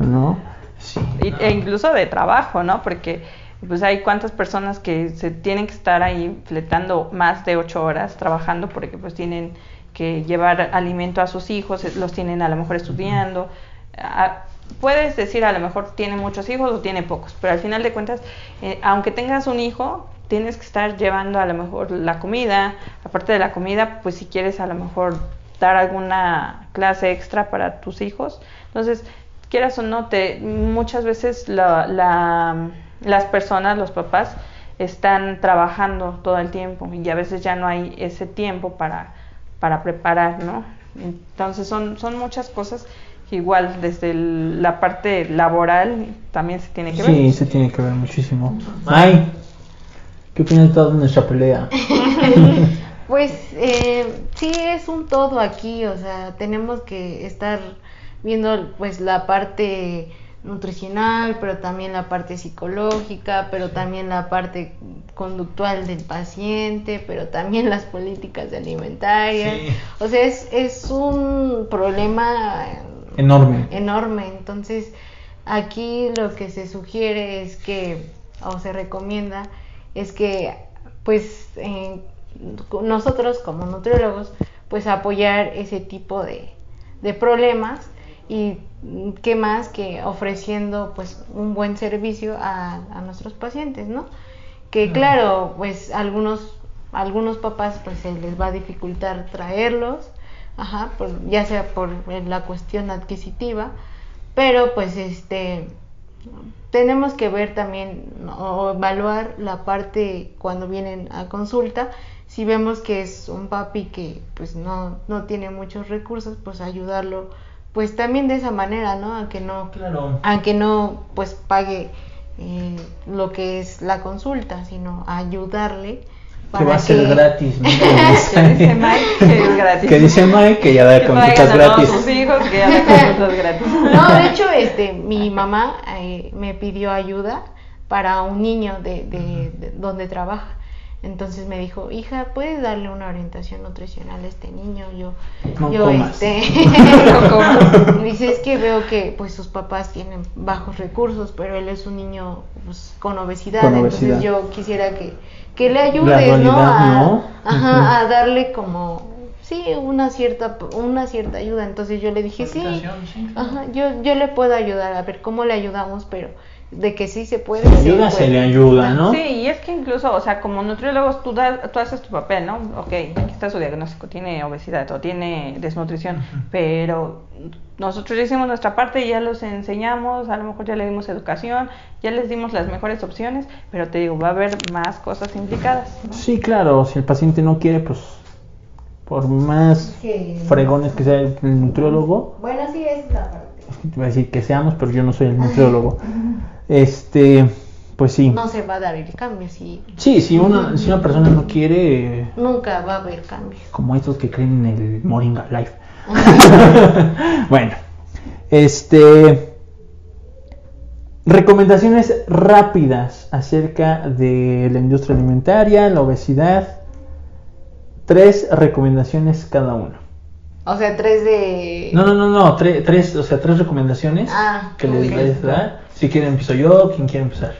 ¿no? Sí. e incluso de trabajo, ¿no? Porque pues hay cuántas personas que se tienen que estar ahí fletando más de ocho horas trabajando porque pues tienen que llevar alimento a sus hijos, los tienen a lo mejor estudiando. Puedes decir a lo mejor tiene muchos hijos o tiene pocos, pero al final de cuentas, eh, aunque tengas un hijo, tienes que estar llevando a lo mejor la comida, aparte de la comida, pues si quieres a lo mejor dar alguna clase extra para tus hijos. Entonces, quieras o no, te, muchas veces la, la las personas, los papás, están trabajando todo el tiempo y a veces ya no hay ese tiempo para, para preparar, ¿no? Entonces son, son muchas cosas que igual desde la parte laboral también se tiene que ver. Sí, se tiene que ver muchísimo. Ay, ¿Qué opinas de toda nuestra pelea? Pues eh, sí es un todo aquí, o sea, tenemos que estar viendo pues la parte nutricional, pero también la parte psicológica, pero también la parte conductual del paciente, pero también las políticas alimentarias. Sí. O sea, es, es un problema Enorme. enorme. Entonces, aquí lo que se sugiere es que, o se recomienda, es que, pues, eh, nosotros como nutriólogos, pues apoyar ese tipo de, de problemas y qué más que ofreciendo pues un buen servicio a, a nuestros pacientes, ¿no? Que claro, pues algunos algunos papás pues se les va a dificultar traerlos, ajá, por, ya sea por eh, la cuestión adquisitiva, pero pues este tenemos que ver también o evaluar la parte cuando vienen a consulta si vemos que es un papi que pues no, no tiene muchos recursos pues ayudarlo pues también de esa manera no aunque no Claro. aunque no pues pague eh, lo que es la consulta sino ayudarle Que va a ser que- gratis. ¿no? Que dice Mike que es gratis. Que dice Mike que ya da Que consultas gratis. sus hijos que ya da consultas gratis. No, de hecho, este, mi mamá eh, me pidió ayuda para un niño de, de- de donde trabaja. Entonces me dijo, hija, ¿puedes darle una orientación nutricional a este niño? Yo, No yo, comas. este, No dice, es que veo que pues sus papás tienen bajos recursos, pero él es un niño pues, con obesidad, Con obesidad. entonces yo quisiera que, que le ayudes, ¿no? A, ¿no? Ajá, Ujú. a darle como, sí, una cierta, una cierta ayuda. Entonces yo le dije, sí, sí, ajá, yo, yo le puedo ayudar, a ver cómo le ayudamos, pero de que sí se puede. Se le ayuda, se le ayuda, ¿no? Sí, y es que incluso, o sea, como nutriólogos tú, das- tú haces tu papel, ¿no? Ok, aquí está su diagnóstico, tiene obesidad o tiene desnutrición, pero nosotros ya hicimos nuestra parte, ya los enseñamos, a lo mejor ya le dimos educación, ya les dimos las mejores opciones, pero te digo, va a haber más cosas implicadas. ¿no? Sí, claro, si el paciente no quiere, pues por más fregones que sea el nutriólogo, Bueno, sí, es la parte. iba a decir que seamos, pero yo no soy el nutriólogo. Este, pues sí. No se va a dar el cambio, sí. Sí, si una, si una persona no quiere, Nunca va a haber cambio. como estos que creen en el Moringa Life. bueno, este. Recomendaciones rápidas acerca de la industria alimentaria, la obesidad. Tres recomendaciones cada uno. O sea, tres de... No, no, no, no, tre- tres, o sea, tres recomendaciones Ah, que les a dar. Si quieren empiezo yo, quien quiere empezar.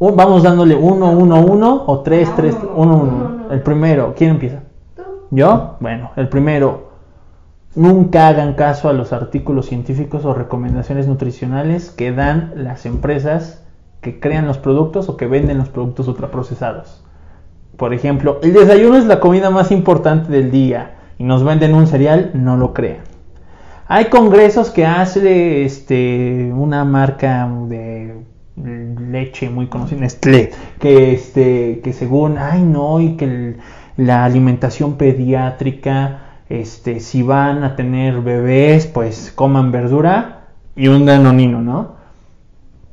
Vamos dándole uno, uno, uno o tres, Ah, tres, uno, uno, uno, uno. uno. El primero, ¿quién empieza? Tú. ¿Yo? Bueno, el primero, nunca hagan caso a los artículos científicos o recomendaciones nutricionales que dan las empresas que crean los productos o que venden los productos ultraprocesados. Por ejemplo, el desayuno es la comida más importante del día y nos venden un cereal, no lo crean. Hay congresos que hace este, una marca de leche muy conocida, Nestlé, que, este, que según, ay no, y que la alimentación pediátrica, este, si van a tener bebés, pues coman verdura y un danonino, ¿no?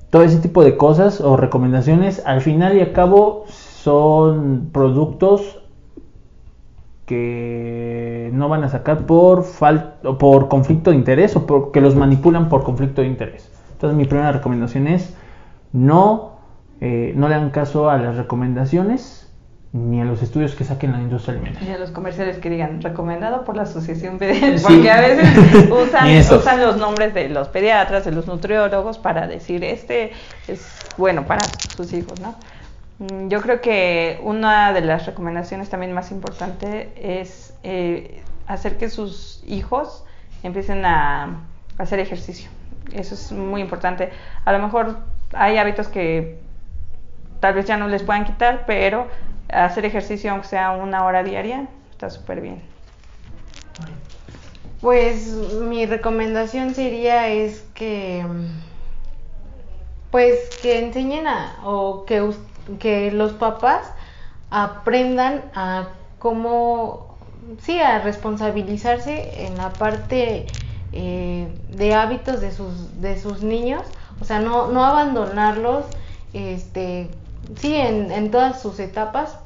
Todo ese tipo de cosas o recomendaciones, al final y al cabo, son productos que no van a sacar por fal- o por conflicto de interés o porque los manipulan por conflicto de interés. Entonces mi primera recomendación es no, eh, no le hagan caso a las recomendaciones ni a los estudios que saquen la industria alimentaria. Y a los comerciales que digan recomendado por la asociación pediátrica, Sí. porque a veces usan, Ni usan los nombres de los pediatras, de los nutriólogos para decir este es bueno para sus hijos, ¿no? Mm, Yo creo que una de las recomendaciones también más importantes es eh, hacer que sus hijos empiecen a hacer ejercicio. Eso es muy importante. A lo mejor hay hábitos que tal vez ya no les puedan quitar, pero hacer ejercicio aunque sea una hora diaria está súper bien. Pues mi recomendación sería es que pues que enseñen a o que, us- que los papás aprendan a cómo sí a responsabilizarse en la parte eh, de hábitos de sus de sus niños. O sea no no abandonarlos este sí, en, en todas sus etapas,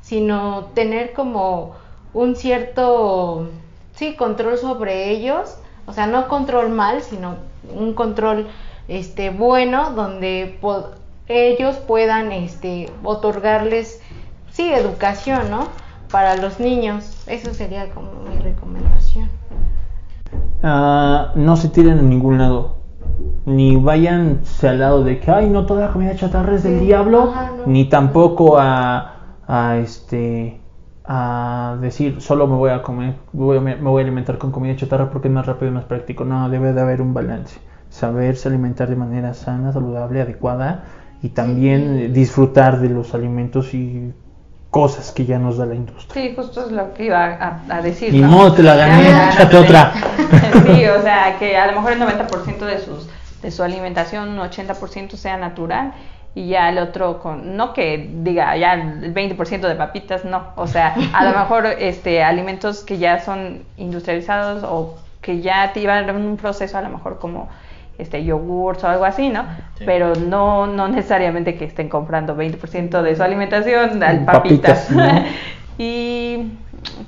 sino tener como un cierto, sí, control sobre ellos, o sea, no control mal, sino un control este bueno donde ellos puedan este otorgarles sí educación no para los niños. Eso sería como mi recomendación. Ah, no se tiren a ningún lado. Ni vayan al lado de que ay no toda la comida chatarra es del Sí, diablo ajá, no. ni tampoco a, a este a decir solo me voy a comer voy a- me voy a alimentar con comida chatarra porque es más rápido y más práctico no debe de haber un balance. Saberse alimentar de manera sana saludable adecuada y también eh, disfrutar de los alimentos y cosas que ya nos da la industria Sí, justo es lo que iba a, a decir. Ni ¿no? te la gané, échate otra. sí, o sea, que a lo mejor el 90% de, sus, de su alimentación, un 80% sea natural y ya el otro, con, no que diga ya el 20% de papitas, no. O sea, a lo mejor este, alimentos que ya son industrializados o que ya te llevan un proceso, a lo mejor como este yogurts o algo así, ¿no? Sí. Pero no, no necesariamente que estén comprando 20% de su alimentación al Papitas, papitas. ¿no? y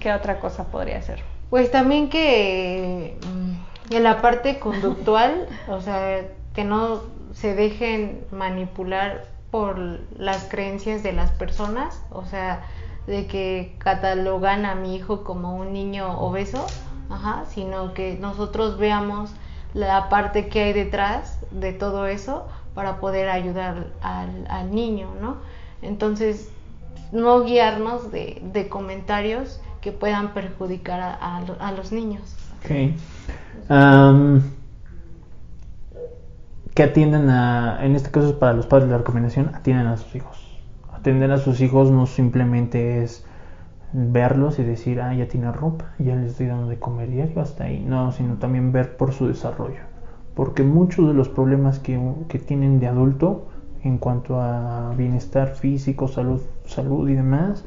qué otra cosa podría ser. Pues también que mm, en la parte conductual, o sea, que no se dejen manipular por las creencias de las personas, o sea, de que catalogan a mi hijo como un niño obeso, ajá, sino que nosotros veamos la parte que hay detrás de todo eso para poder ayudar al, al niño, ¿no? Entonces, no guiarnos de, de comentarios que puedan perjudicar a, a lo- a los niños. Ok. Am, que atiendan a, en este caso es para los padres la recomendación, atiendan a sus hijos. Atender a sus hijos no simplemente es verlos y decir, ah, ya tiene ropa, ya les estoy dando de comer diario, hasta ahí. No, sino también ver por su desarrollo. Porque muchos de los problemas que, que tienen de adulto en cuanto a bienestar físico, salud, salud y demás,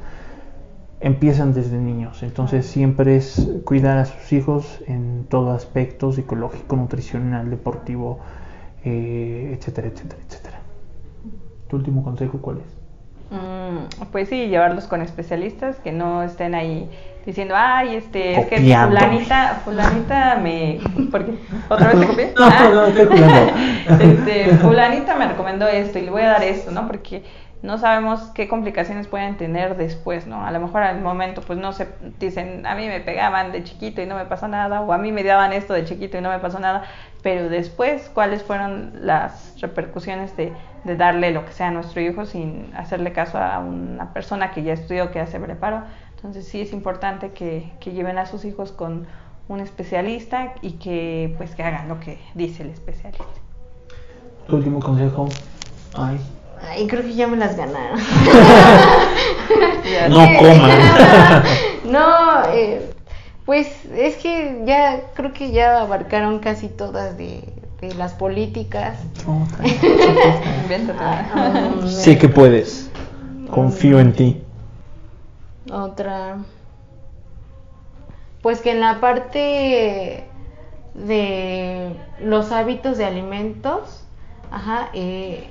empiezan desde niños. Entonces siempre es cuidar a sus hijos en todo aspecto psicológico, nutricional, deportivo, eh, etcétera, etcétera, etcétera. ¿Tu último consejo cuál es? Mm, pues sí, llevarlos con especialistas que no estén ahí diciendo, ay, este, es que fulanita, fulanita me, ¿por qué? ¿Otra vez te copié? No, Ah. no, jugando. este, fulanita me recomendó esto y le voy a dar esto, ¿no? Porque no sabemos qué complicaciones pueden tener después, ¿no? A lo mejor al momento, pues no se dicen, a mí me pegaban de chiquito y no me pasó nada, o a mí me daban esto de chiquito y no me pasó nada, pero después, ¿cuáles fueron las repercusiones de, de darle lo que sea a nuestro hijo sin hacerle caso a una persona que ya estudió, que ya se preparó? Entonces sí es importante que, que lleven a sus hijos con un especialista y que pues que hagan lo que dice el especialista. Tu último consejo. Ay. Ay, creo que ya me las ganaron. No coman. no, eh, pues es que ya creo que ya abarcaron casi todas de, de las políticas. Ok. Invéntate. Ah, sé que puedes. Confío en ti. Otra. Pues que en la parte de los hábitos de alimentos, ajá, eh,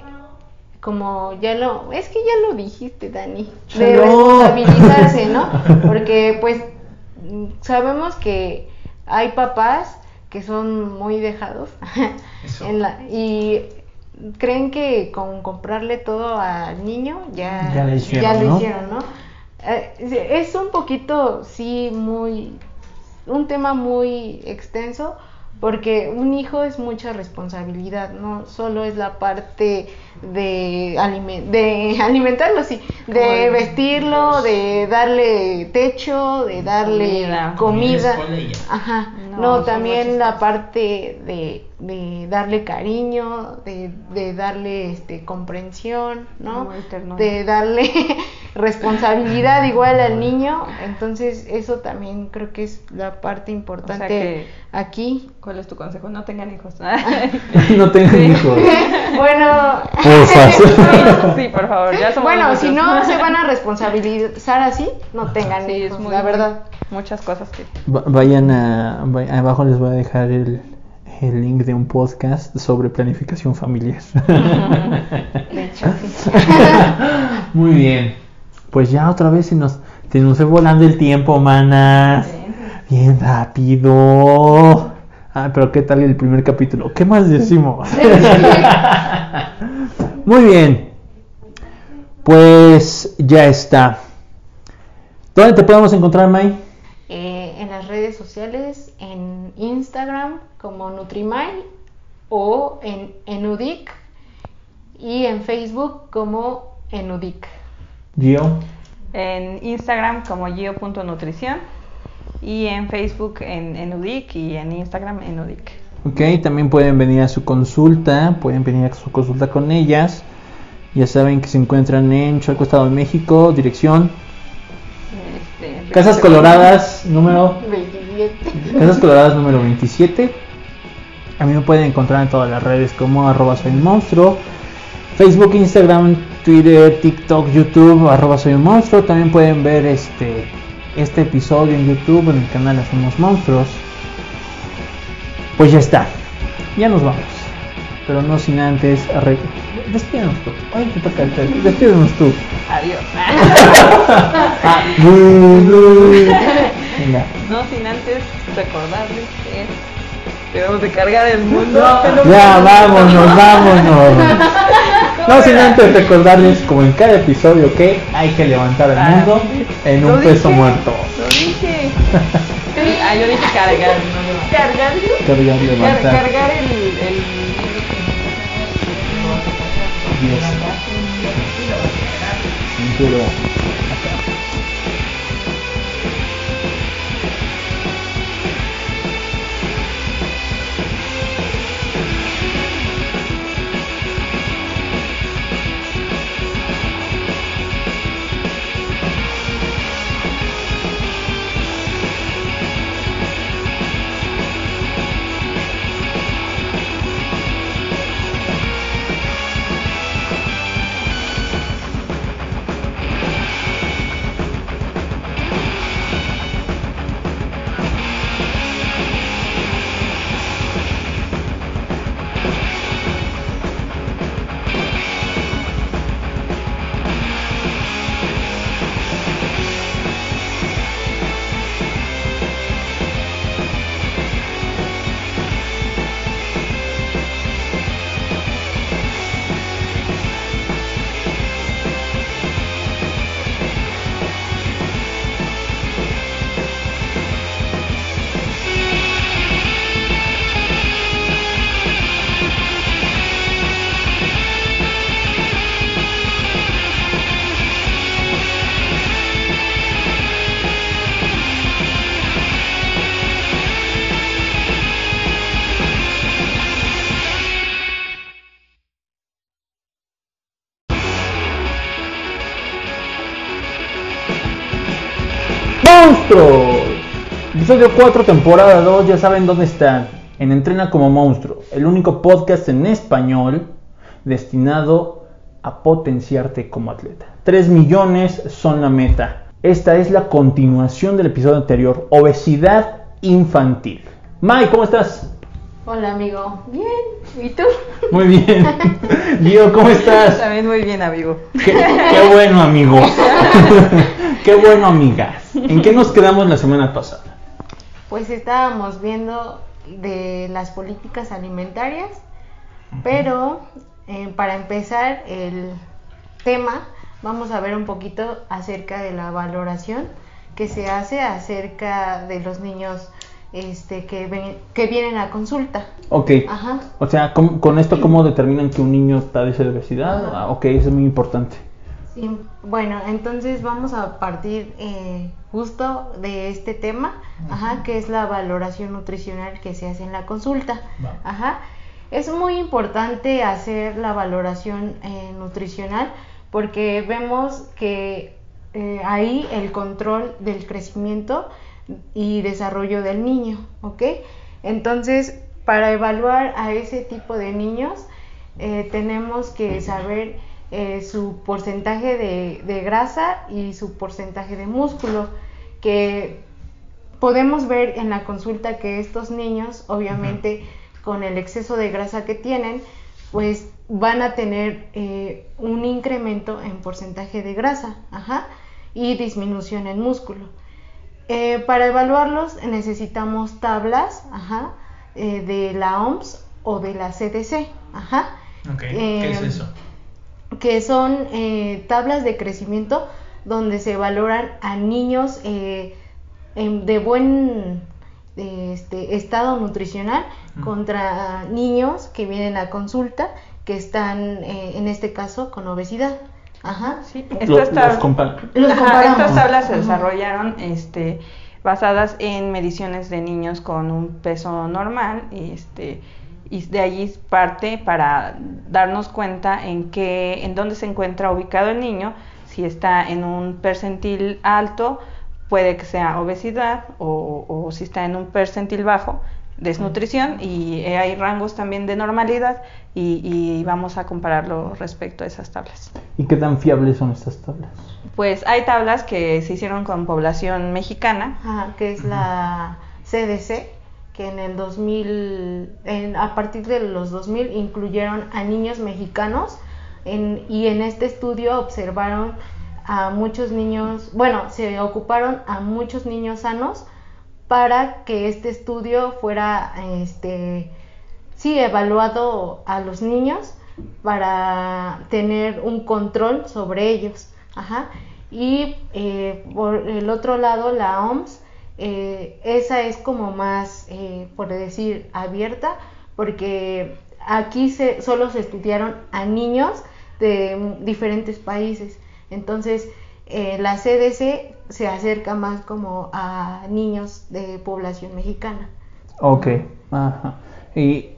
como ya lo, es que ya lo dijiste, Dani, de No. responsabilizarse, ¿no? Porque pues sabemos que hay papás que son muy dejados Eso. en la, y creen que con comprarle todo al niño ya, Ya le hicieron, ya lo ¿no? hicieron, ¿no? Eh, es un poquito, sí, muy, un tema muy extenso, porque un hijo es mucha responsabilidad, no solo es la parte de, alime- de alimentarlo, sí, de vestirlo, de darle techo, de darle Comida. Ajá, No, también la parte de, de darle cariño, de, de darle este comprensión, ¿no? De darle responsabilidad igual al niño, entonces eso también creo que es la parte importante que- aquí. ¿Cuál es tu consejo? No tengan hijos. no tengan hijos. bueno, sí, por favor, ya somos bueno, si no se van a responsabilizar así, no tengan Sí, hijos, es muy, la verdad. Muchas cosas que... Va- Vayan a, va- abajo les voy a dejar el, el link de un podcast sobre planificación familiar. De hecho, sí. Muy bien. Pues ya otra vez se nos, se nos fue volando el tiempo, manas. Bien rápido. Ah, pero ¿qué tal el primer capítulo? ¿Qué más decimos? Muy bien. Pues ya está. ¿Dónde te podemos encontrar, May? Redes sociales, en Instagram como Nutrimile o en Enudic y en Facebook como Enudic. Gio. En Instagram como gio.nutrición y en Facebook en Enudic y en Instagram Enudic. Ok, también pueden venir a su consulta, pueden venir a su consulta con ellas. Ya saben que se encuentran en Chalco, Estado de México, dirección Casas Coloradas, número 27. Casas Coloradas número 27. A mí me pueden encontrar en todas las redes como arroba soy un monstruo. Facebook, Instagram, Twitter, TikTok, YouTube, arroba soy un monstruo. También pueden ver este, este episodio en YouTube, en el canal Hacemos Monstruos. Pues ya está. Ya nos vamos. Pero no sin antes arre- Despídenos tú. Hoy te toca el. Despídenos tú. Adiós. Ah. No sin antes recordarles que debemos de cargar el mundo. Ya, vámonos, vámonos. No sin antes recordarles, como en cada episodio, que hay que levantar al mundo en un peso dije, muerto. Lo dije. Ah, yo dije cargar, no levantar. Cargar, Cargar, Car- levantar. cargar el, el... Diez. Pero ¡Monstruos! Episodio 4, temporada 2, ya saben dónde están. En Entrena como Monstruo, el único podcast en español destinado a potenciarte como atleta. 3 millones son la meta. Esta es la continuación del episodio anterior, obesidad infantil. Mai, ¿cómo estás? Hola amigo, bien, ¿y tú? Muy bien. Gio, ¿cómo estás? También muy bien, amigo. Qué, qué bueno, amigos. qué bueno, amigas. ¿En qué nos quedamos la semana pasada? Pues estábamos viendo de las políticas alimentarias, pero eh, para empezar el tema vamos a ver un poquito acerca de la valoración que se hace acerca de los niños este, que, ven- que vienen a consulta. Ok. Ajá. O sea, ¿cómo- con esto, ¿cómo determinan que un niño está de obesidad? Ah, ok, eso es muy importante. Sí, bueno, entonces vamos a partir eh, justo de este tema, ajá, que es la valoración nutricional que se hace en la consulta. Va. Ajá. Es muy importante hacer la valoración eh, nutricional porque vemos que eh, ahí el control del crecimiento y desarrollo del niño, ¿ok? Entonces, para evaluar a ese tipo de niños, eh, tenemos que saber eh, su porcentaje de, de grasa y su porcentaje de músculo, que podemos ver en la consulta que estos niños, obviamente, con el exceso de grasa que tienen, pues van a tener eh, un incremento en porcentaje de grasa y disminución en músculo. Eh, para evaluarlos necesitamos tablas eh, de la OMS o de la CDC. ¿Qué es eso? Que son tablas de crecimiento donde se valoran a niños de buen este, estado nutricional contra niños que vienen a consulta que están, eh, en este caso, con obesidad. Ajá. Sí, estas, tablas se desarrollaron este, basadas en mediciones de niños con un peso normal y, este, y de allí parte para darnos cuenta en, qué, en dónde se encuentra ubicado el niño, si está en un percentil alto, puede que sea obesidad o, o si está en un percentil bajo, desnutrición y eh, hay rangos también de normalidad y, vamos a compararlo respecto a esas tablas. ¿Y qué tan fiables son estas tablas? Pues hay tablas que se hicieron con población mexicana. que es la CDC, que en el 2000, a partir de los 2000 incluyeron a niños mexicanos y en este estudio observaron a muchos niños, bueno, se ocuparon a muchos niños sanos para que este estudio fuera, este, sí, evaluado a los niños para tener un control sobre ellos. Ajá. Y eh, por el otro lado, la OMS, eh, esa es como más, eh, por decir, abierta, porque aquí se, solo se estudiaron a niños de diferentes países. Entonces, la CDC se acerca más como a niños de población mexicana. Ok, ajá. Y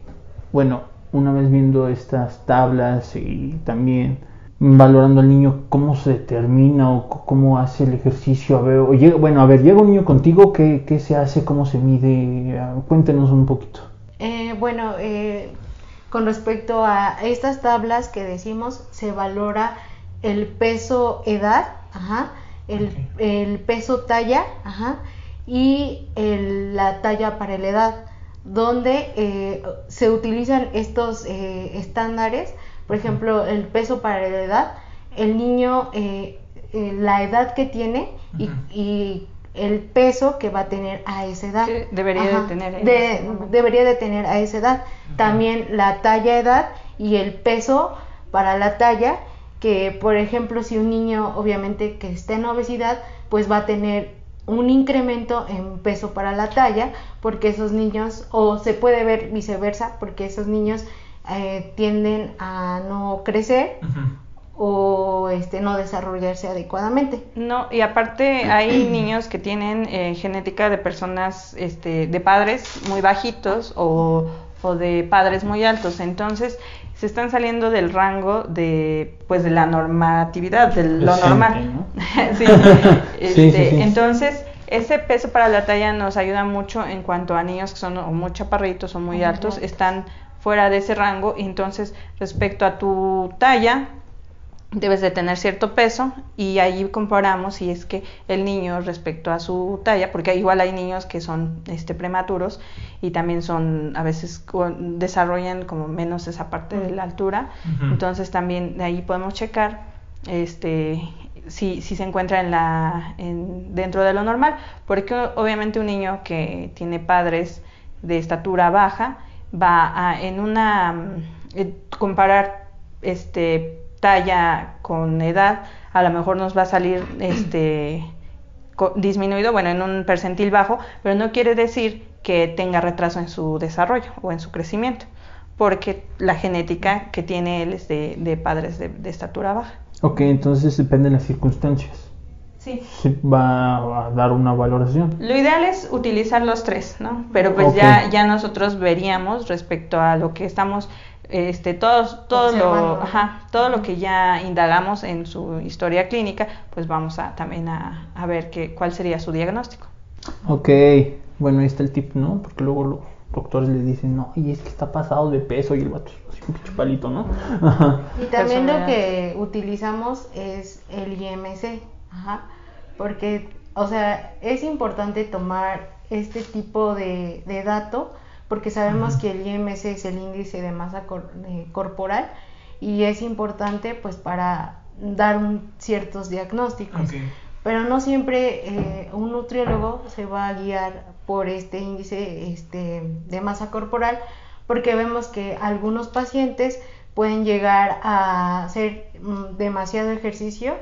bueno, una vez viendo estas tablas y también valorando al niño, cómo se determina o cómo hace el ejercicio. A ver, llega, bueno, a ver, llega un niño contigo, ¿qué, ¿qué, se hace? ¿Cómo se mide? Cuéntenos un poquito. Eh, bueno, eh, con respecto a estas tablas que decimos, se valora el peso edad, ajá, el, peso talla ajá, y la talla para la edad, donde eh, se utilizan estos eh, estándares, por ejemplo, el peso para la edad, el niño, eh, la edad que tiene y, el peso que va a tener a esa edad. debería de tener. debería de tener a esa edad. También la talla edad y el peso para la talla que por ejemplo si un niño obviamente que esté en obesidad pues va a tener un incremento en peso para la talla porque esos niños o se puede ver viceversa porque esos niños eh, tienden a no crecer o este no desarrollarse adecuadamente. No y aparte hay niños que tienen eh, genética de personas este, de padres muy bajitos o, o de padres muy altos. Entonces se están saliendo del rango de pues de la normatividad, de lo normal. Este, entonces, ese peso para la talla nos ayuda mucho en cuanto a niños que son o muy chaparritos o muy altos, están fuera de ese rango. Y entonces, respecto a tu talla, debes de tener cierto peso y ahí comparamos si es que el niño respecto a su talla, porque igual hay niños que son este, prematuros y también son a veces desarrollan como menos esa parte de la altura, entonces también de ahí podemos checar este si, si se encuentra en la en, dentro de lo normal, porque obviamente un niño que tiene padres de estatura baja va a en una eh, comparar este talla con edad, a lo mejor nos va a salir este disminuido, bueno, en un percentil bajo, pero no quiere decir que tenga retraso en su desarrollo o en su crecimiento, porque la genética que tiene él es de, padres de, estatura baja. Ok, entonces depende de las circunstancias. Sí. va a dar una valoración. Lo ideal es utilizar los tres, ¿no? Pero pues ya, ya nosotros veríamos respecto a lo que estamos este, todos, todo, lo, ajá, todo lo que ya indagamos en su historia clínica, pues vamos a, también a, a ver qué cuál sería su diagnóstico. Ok, bueno, ahí está el tip, ¿no? Porque luego los doctores le dicen, no, y es que está pasado de peso y el vato así un pinche palito, ¿no? Y también lo que utilizamos es el IMC, ajá, porque, o sea, es importante tomar este tipo de, de dato porque sabemos que el IMC es el índice de masa eh, corporal y es importante pues para dar ciertos diagnósticos. Pero no siempre eh, un nutriólogo se va a guiar por este índice este, de masa corporal porque vemos que algunos pacientes pueden llegar a hacer mm, demasiado ejercicio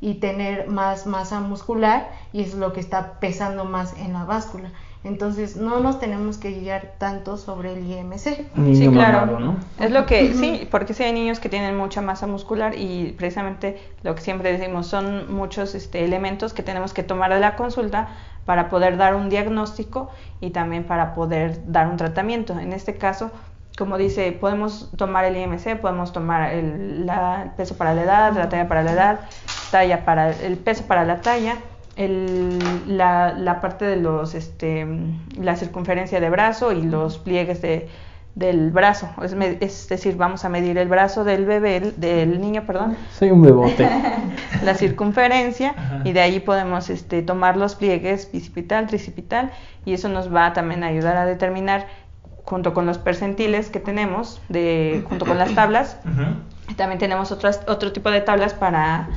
y tener más masa muscular y es lo que está pesando más en la báscula. Entonces no nos tenemos que guiar tanto sobre el IMC. sí, claro. ¿no? Es lo que, sí, porque sí hay niños que tienen mucha masa muscular y precisamente lo que siempre decimos son muchos este, elementos que tenemos que tomar de la consulta para poder dar un diagnóstico y también para poder dar un tratamiento. En este caso, como dice, podemos tomar el IMC, podemos tomar el, peso para la edad, la talla para la edad, talla para el peso para la talla el, la, parte de los, este, la circunferencia de brazo y los pliegues de, del brazo. Es, decir, vamos a medir el brazo del bebé, del niño, perdón. Soy un bebote. la circunferencia y de ahí podemos este, tomar los pliegues bicipital, tricipital y eso nos va también a ayudar a determinar junto con los percentiles que tenemos, de, junto con las tablas. También tenemos otras, otro tipo de tablas para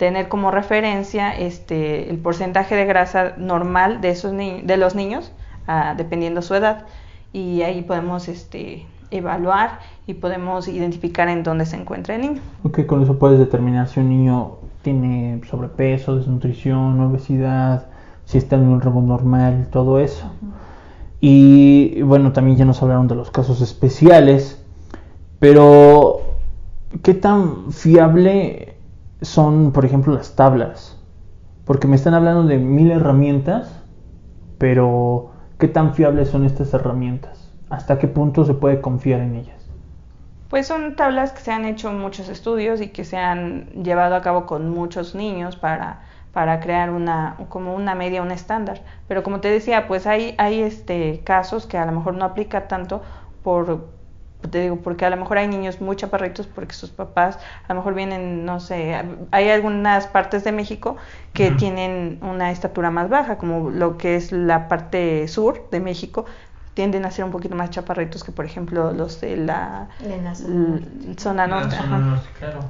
tener como referencia este, el porcentaje de grasa normal de, esos de los niños, ah, dependiendo su edad, y ahí podemos este, evaluar y podemos identificar en dónde se encuentra el niño. Ok, con eso puedes determinar si un niño tiene sobrepeso, desnutrición, obesidad, si está en un rango normal, todo eso. Y bueno, también ya nos hablaron de los casos especiales, pero ¿qué tan fiable son, por ejemplo, las tablas. Porque me están hablando de mil herramientas, pero ¿qué tan fiables son estas herramientas? ¿Hasta qué punto se puede confiar en ellas? Pues son tablas que se han hecho muchos estudios y que se han llevado a cabo con muchos niños para, para crear una, como una media, un estándar. Pero como te decía, pues hay, hay este, casos que a lo mejor no aplica tanto por te digo, porque a lo mejor hay niños muy chaparritos porque sus papás a lo mejor vienen, no sé, hay algunas partes de México que tienen una estatura más baja, como lo que es la parte sur de México, tienden a ser un poquito más chaparritos que por ejemplo los de la, zona norte.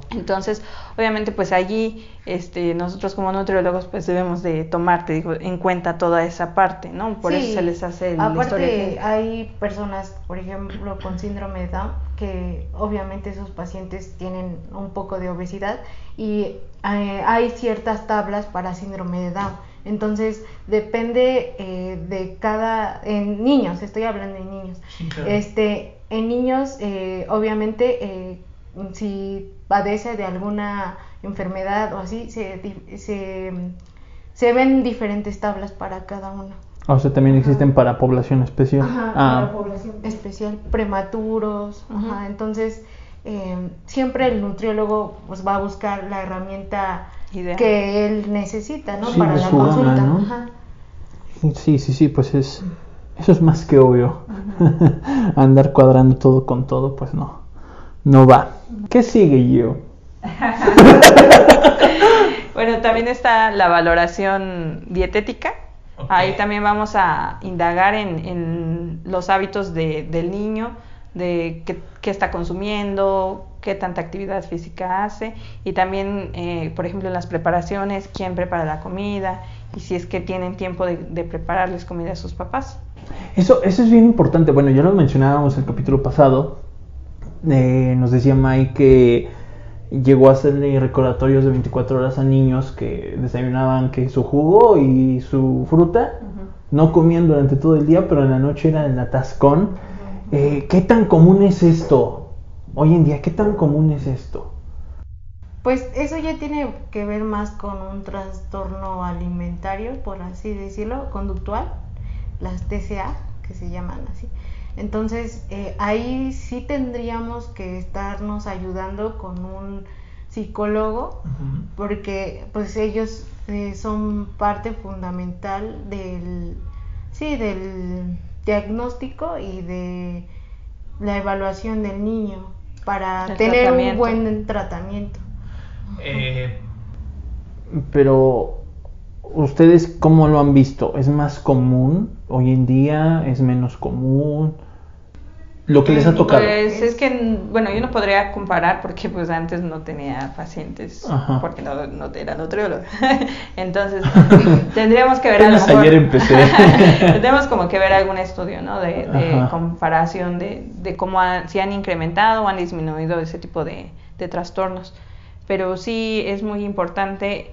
Entonces, obviamente pues allí este, nosotros como nutriólogos pues debemos de tomar, te digo, en cuenta toda esa parte, ¿no? Por eso se les hace el Aparte hay personas, por ejemplo, con síndrome de Down que obviamente esos pacientes tienen un poco de obesidad y eh, hay ciertas tablas para síndrome de Down entonces, depende eh, de cada, en niños, estoy hablando de niños. Este, en niños, eh, obviamente, eh, si padece de alguna enfermedad o así, se, se, ven diferentes tablas para cada uno. O sea, también existen para población especial. Ajá, ah. para población especial, prematuros. Ajá, entonces, siempre el nutriólogo pues, va a buscar la herramienta que él necesita, ¿no? Para la consulta. Sí, sí, sí, pues es eso es más que obvio. Andar cuadrando todo con todo, pues no. No va. ¿Qué sigue yo? bueno, también está la valoración dietética. Ahí también vamos a indagar en, en los hábitos de, del niño, de qué, qué, está consumiendo, qué tanta actividad física hace y también, eh, por ejemplo, en las preparaciones, quién prepara la comida y si es que tienen tiempo de, prepararles comida a sus papás. Eso, eso es bien importante. Bueno, ya lo mencionábamos en el capítulo pasado. Eh, nos decía Mike que llegó a hacerle recordatorios de 24 horas a niños que desayunaban que su jugo y su fruta. No comían durante todo el día, pero en la noche era el atascón. Eh, ¿Qué tan común es esto? Hoy en día, ¿qué tan común es esto? Pues eso ya tiene que ver más con un trastorno alimentario, por así decirlo, conductual, las TCA, que se llaman así. Entonces, eh, ahí sí tendríamos que estarnos ayudando con un psicólogo, porque pues ellos eh, son parte fundamental del, sí, del diagnóstico y de la evaluación del niño para tener un buen tratamiento. Eh, pero, ¿ustedes cómo lo han visto? ¿Es más común hoy en día? ¿Es menos común? Lo que les ha tocado. Pues es que, bueno, yo no podría comparar porque pues antes no tenía pacientes, Ajá. porque no, no era nutrióloga. Entonces, tendríamos que ver a lo mejor- ayer empecé. tendríamos como que ver algún estudio, ¿no? De, comparación de, de cómo han- si han incrementado o han disminuido ese tipo de, de trastornos. Pero sí es muy importante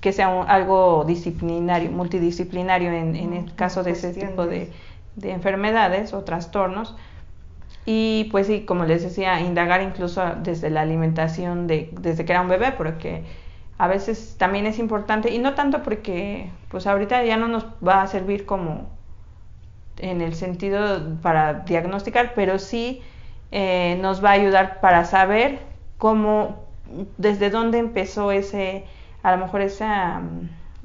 que sea un- algo disciplinario, multidisciplinario en, en el caso de ese tipo de, de enfermedades o trastornos. Y pues sí, como les decía, indagar incluso desde la alimentación, de, desde que era un bebé, porque a veces también es importante, y no tanto porque pues ahorita ya no nos va a servir como en el sentido para diagnosticar, pero sí eh, nos va a ayudar para saber cómo, desde dónde empezó ese, a lo mejor esa,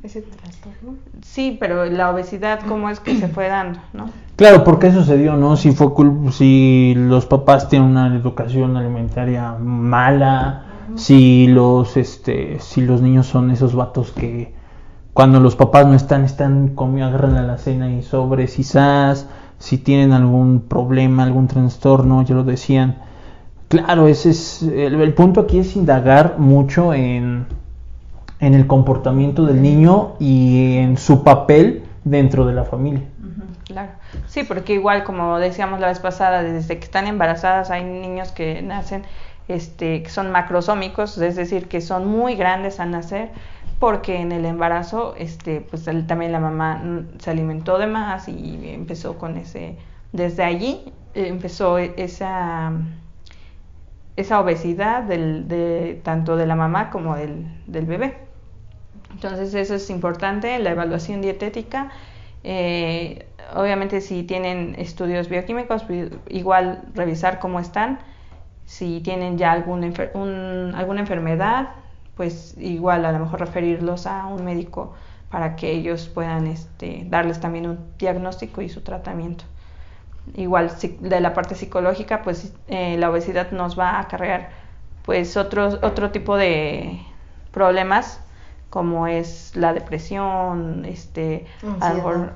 Ese trastorno. sí, pero la obesidad, cómo es que se fue dando, ¿no? Claro, ¿por qué sucedió, no? Si fue cul- si los papás tienen una educación alimentaria mala, si los este si los niños son esos vatos que cuando los papás no están están comiendo agarran a la cena y sobres y sas, si tienen algún problema, algún trastorno, ya lo decían. Claro, ese es el, el punto aquí es indagar mucho en en el comportamiento del niño y en su papel dentro de la familia. Claro. Sí, porque igual como decíamos la vez pasada, desde que están embarazadas hay niños que nacen este que son macrosómicos, es decir, que son muy grandes al nacer porque en el embarazo este pues también la mamá mm, se alimentó de más y empezó con ese desde allí eh, empezó e- esa esa obesidad del, de tanto de la mamá como del, del bebé. Entonces eso es importante, la evaluación dietética. Eh, obviamente si tienen estudios bioquímicos, pues, igual revisar cómo están. Si tienen ya enfer- un- alguna enfermedad, pues igual a lo mejor referirlos a un médico para que ellos puedan este, darles también un diagnóstico y su tratamiento. Igual de la parte psicológica, pues eh, la obesidad nos va a acarrear pues otros otro tipo de problemas como es la depresión, este,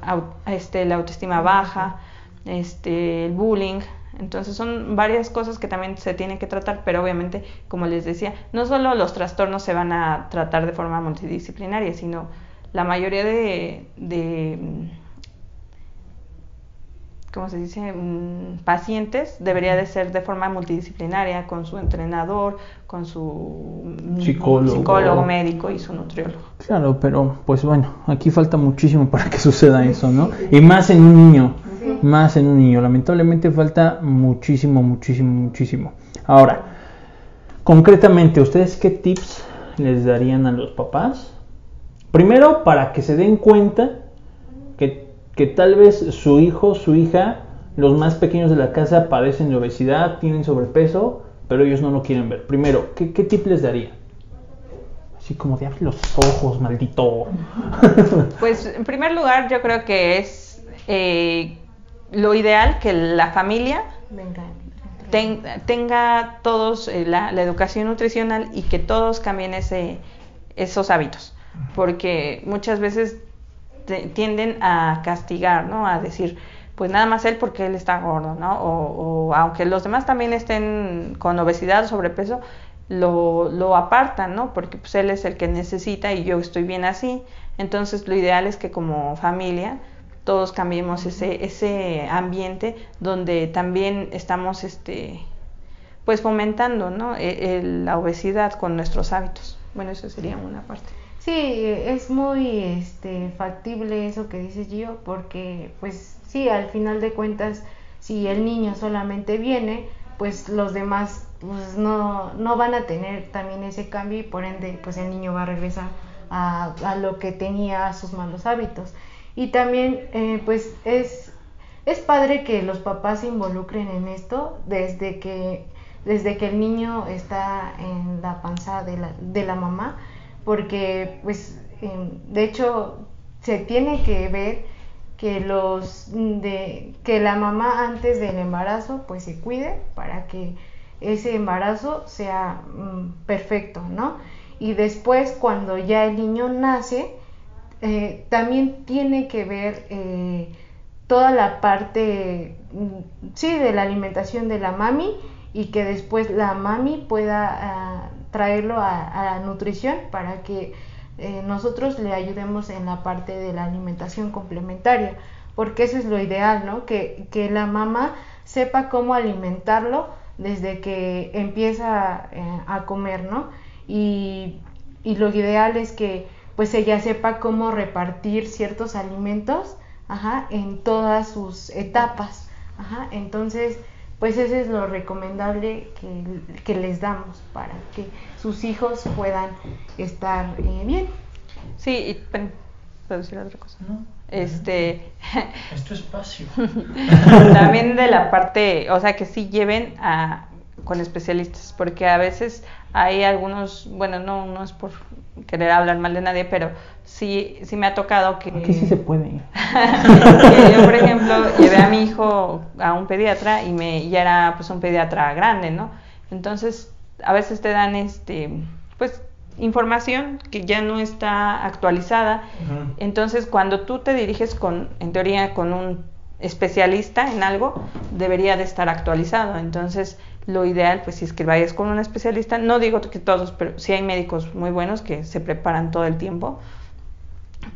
au- este, la autoestima baja, este, el bullying. Entonces son varias cosas que también se tienen que tratar, pero obviamente, como les decía, no solo los trastornos se van a tratar de forma multidisciplinaria, sino la mayoría de, de ¿cómo se dice? Mm, pacientes debería de ser de forma multidisciplinaria con su entrenador, con su Psicólogo. psicólogo médico y su nutriólogo. Claro, pero pues bueno, aquí falta muchísimo para que suceda eso, ¿no? Y más en un niño, más en un niño. Lamentablemente falta muchísimo, muchísimo, muchísimo. Ahora, concretamente, ¿ustedes qué tips les darían a los papás? Primero, para que se den cuenta que, tal vez su hijo, su hija, los más pequeños de la casa padecen de obesidad, tienen sobrepeso, pero ellos no lo quieren ver. Primero, ¿qué, qué tip les daría? Así como de abre los ojos, maldito. Pues en primer lugar yo creo que es eh, lo ideal que la familia Venga. ten- tenga todos eh, la, la educación nutricional y que todos cambien ese, esos hábitos, porque muchas veces tienden a castigar, ¿no? A decir, pues nada más él porque él está gordo, ¿no? O, aunque los demás también estén con obesidad o sobrepeso, lo, lo apartan, ¿no? Porque pues él es el que necesita y yo estoy bien así. Entonces lo ideal es que como familia todos cambiemos ese, ese ambiente donde también estamos este pues fomentando ¿no? E- el- la obesidad con nuestros hábitos. Bueno, eso sería una parte. Sí, es muy este, factible eso que dice Gio, porque pues sí, al final de cuentas, si el niño solamente viene, pues los demás pues, no, no van a tener también ese cambio y por ende pues el niño va a regresar a, a lo que tenía a sus malos hábitos. Y también eh, pues es, es padre que los papás se involucren en esto desde que, desde que el niño está en la panza de la, de la mamá porque pues em, de hecho se tiene que ver que los de que la mamá antes del embarazo pues se cuide para que ese embarazo sea mm, perfecto no y después cuando ya el niño nace eh, también tiene que ver eh, toda la parte, mm, sí, de la alimentación de la mami y que después la mami pueda ah, traerlo a, la nutrición para que eh, nosotros le ayudemos en la parte de la alimentación complementaria, porque eso es lo ideal, ¿no? Que, que la mamá sepa cómo alimentarlo desde que empieza eh, a comer, ¿no? Y, y, lo ideal es que pues ella sepa cómo repartir ciertos alimentos ajá, en todas sus etapas. Ajá, entonces, pues eso es lo recomendable que, que les damos para que sus hijos puedan estar eh, bien. Sí, y ¿puedo decir otra cosa? No. Este. Es tu espacio. también de la parte, o sea, que sí lleven a con especialistas, porque a veces hay algunos, bueno, no, no es por querer hablar mal de nadie, pero sí, sí me ha tocado que... Aquí sí se puede. que yo, por ejemplo, llevé a mi hijo a un pediatra y me ya era pues un pediatra grande, ¿no? Entonces, a veces te dan este, pues información que ya no está actualizada. Entonces, cuando tú te diriges con, en teoría, con un especialista en algo, debería de estar actualizado. Entonces, lo ideal, pues si es que vayas con un especialista, no digo que todos, pero sí hay médicos muy buenos que se preparan todo el tiempo,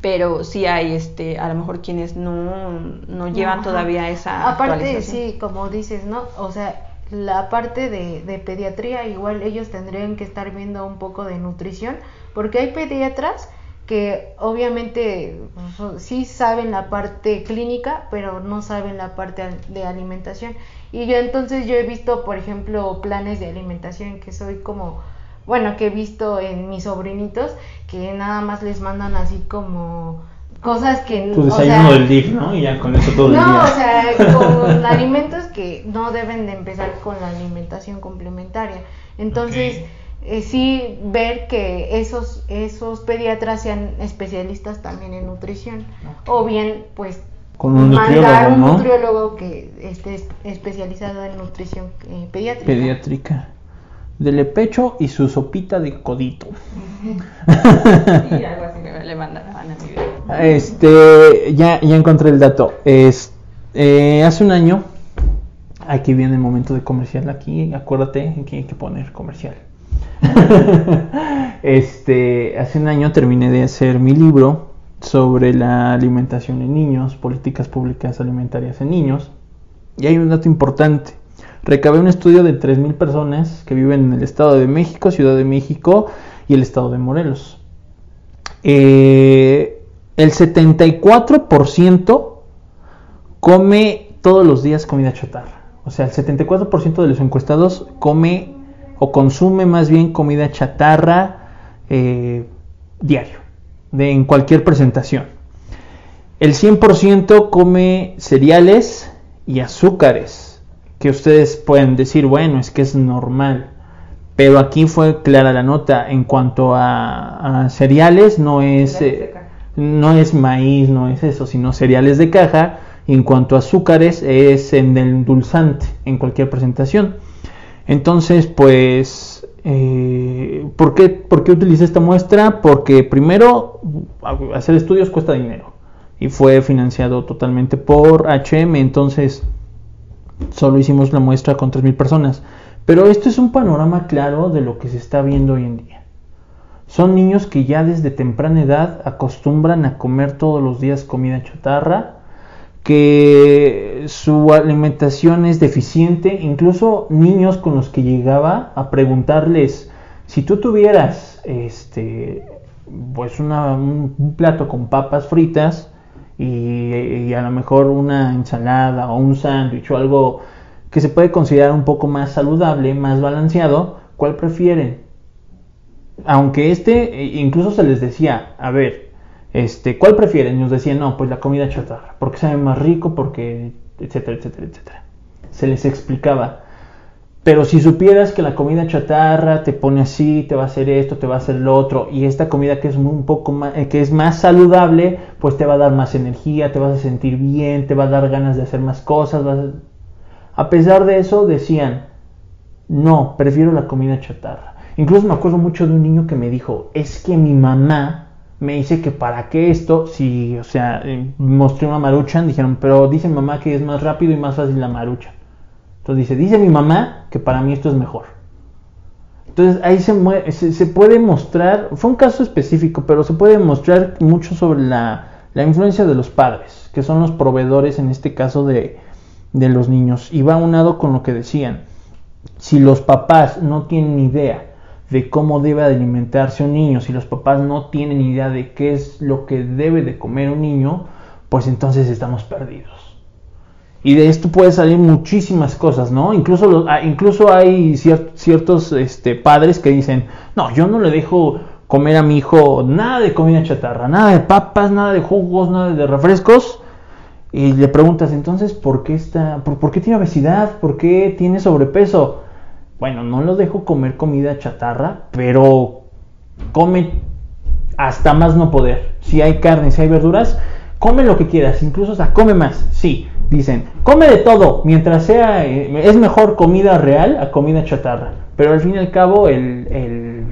pero sí hay, este, a lo mejor quienes no, no llevan todavía esa Aparte, sí, como dices, ¿no? O sea, la parte de, de, pediatría, igual ellos tendrían que estar viendo un poco de nutrición, porque hay pediatras que obviamente pues, sí saben la parte clínica, pero no saben la parte de alimentación. Y yo entonces yo he visto, por ejemplo, planes de alimentación que soy como, bueno, que he visto en mis sobrinitos, que nada más les mandan así como cosas que tu desayuno del día, ¿no? Y ya con eso todo el día. No, o sea, con alimentos que no deben de empezar con la alimentación complementaria. Entonces, eh, sí ver que esos esos pediatras sean especialistas también en nutrición o bien pues con un mandar un nutriólogo que esté especializado en nutrición eh, pediátrica. Pediátrica. Dele pecho y su sopita de codito. sí, algo así que le mandaron a mi vida. Este, ya, ya encontré el dato. Es, eh, hace un año, aquí viene el momento de comercial. Aquí, acuérdate que hay que poner comercial. este, hace un año terminé de hacer mi libro sobre la alimentación en niños, políticas públicas alimentarias en niños. Y hay un dato importante. Recabé un estudio de 3.000 personas que viven en el Estado de México, Ciudad de México y el Estado de Morelos. Eh, el 74% come todos los días comida chatarra. O sea, el 74% de los encuestados come o consume más bien comida chatarra eh, diario, de, en cualquier presentación. El 100% come cereales y azúcares, que ustedes pueden decir, bueno, es que es normal. Pero aquí fue clara la nota, en cuanto a, cereales, no es, eh, no es maíz, no es eso, sino cereales de caja. en cuanto a azúcares, es en el dulzante, en cualquier presentación. Entonces, pues, eh, ¿por, qué, ¿por qué utilicé esta muestra? Porque primero, hacer estudios cuesta dinero y fue financiado totalmente por HM, entonces solo hicimos la muestra con 3.000 personas. Pero esto es un panorama claro de lo que se está viendo hoy en día. Son niños que ya desde temprana edad acostumbran a comer todos los días comida chatarra, que su alimentación es deficiente, incluso niños con los que llegaba a preguntarles si tú tuvieras este pues un, plato con papas fritas y, a lo mejor una ensalada o un sándwich o algo que se puede considerar un poco más saludable, más balanceado, ¿cuál prefieren? Aunque este incluso se les decía, a ver, este, ¿cuál prefieren? Nos decían, no, pues la comida chatarra, porque sabe más rico, porque, etcétera, etcétera, etcétera. Se les explicaba. Pero si supieras que la comida chatarra te pone así, te va a hacer esto, te va a hacer lo otro, y esta comida que es un poco más, eh, que es más saludable, pues te va a dar más energía, te vas a sentir bien, te va a dar ganas de hacer más cosas. a... a pesar de eso decían, no, prefiero la comida chatarra. Incluso me acuerdo mucho de un niño que me dijo, es que mi mamá me dice que para qué esto, si, o sea, eh, mostré una maruchan, dijeron, pero dice mamá que es más rápido y más fácil la maruchan. Entonces dice, dice mi mamá que para mí esto es mejor. Entonces ahí se, se, puede mostrar, fue un caso específico, pero se puede mostrar mucho sobre la, la influencia de los padres, que son los proveedores en este caso de, de los niños. Y va unado con lo que decían, si los papás no tienen idea de cómo debe alimentarse un niño, si los papás no tienen idea de qué es lo que debe de comer un niño, pues entonces estamos perdidos. Y de esto puede salir muchísimas cosas, ¿no? Incluso, los, ah, incluso hay ciertos este, padres que dicen, no, yo no le dejo comer a mi hijo nada de comida chatarra, nada de papas, nada de jugos, nada de refrescos. Y le preguntas entonces, ¿por qué, está, por, ¿por qué tiene obesidad? ¿Por qué tiene sobrepeso? bueno, no lo dejo comer comida chatarra, pero come hasta más no poder. Si hay carne, si hay verduras, come lo que quieras, incluso hasta come más. Sí, dicen, come de todo, mientras sea, eh, es mejor comida real a comida chatarra. Pero al fin y al cabo, el, el,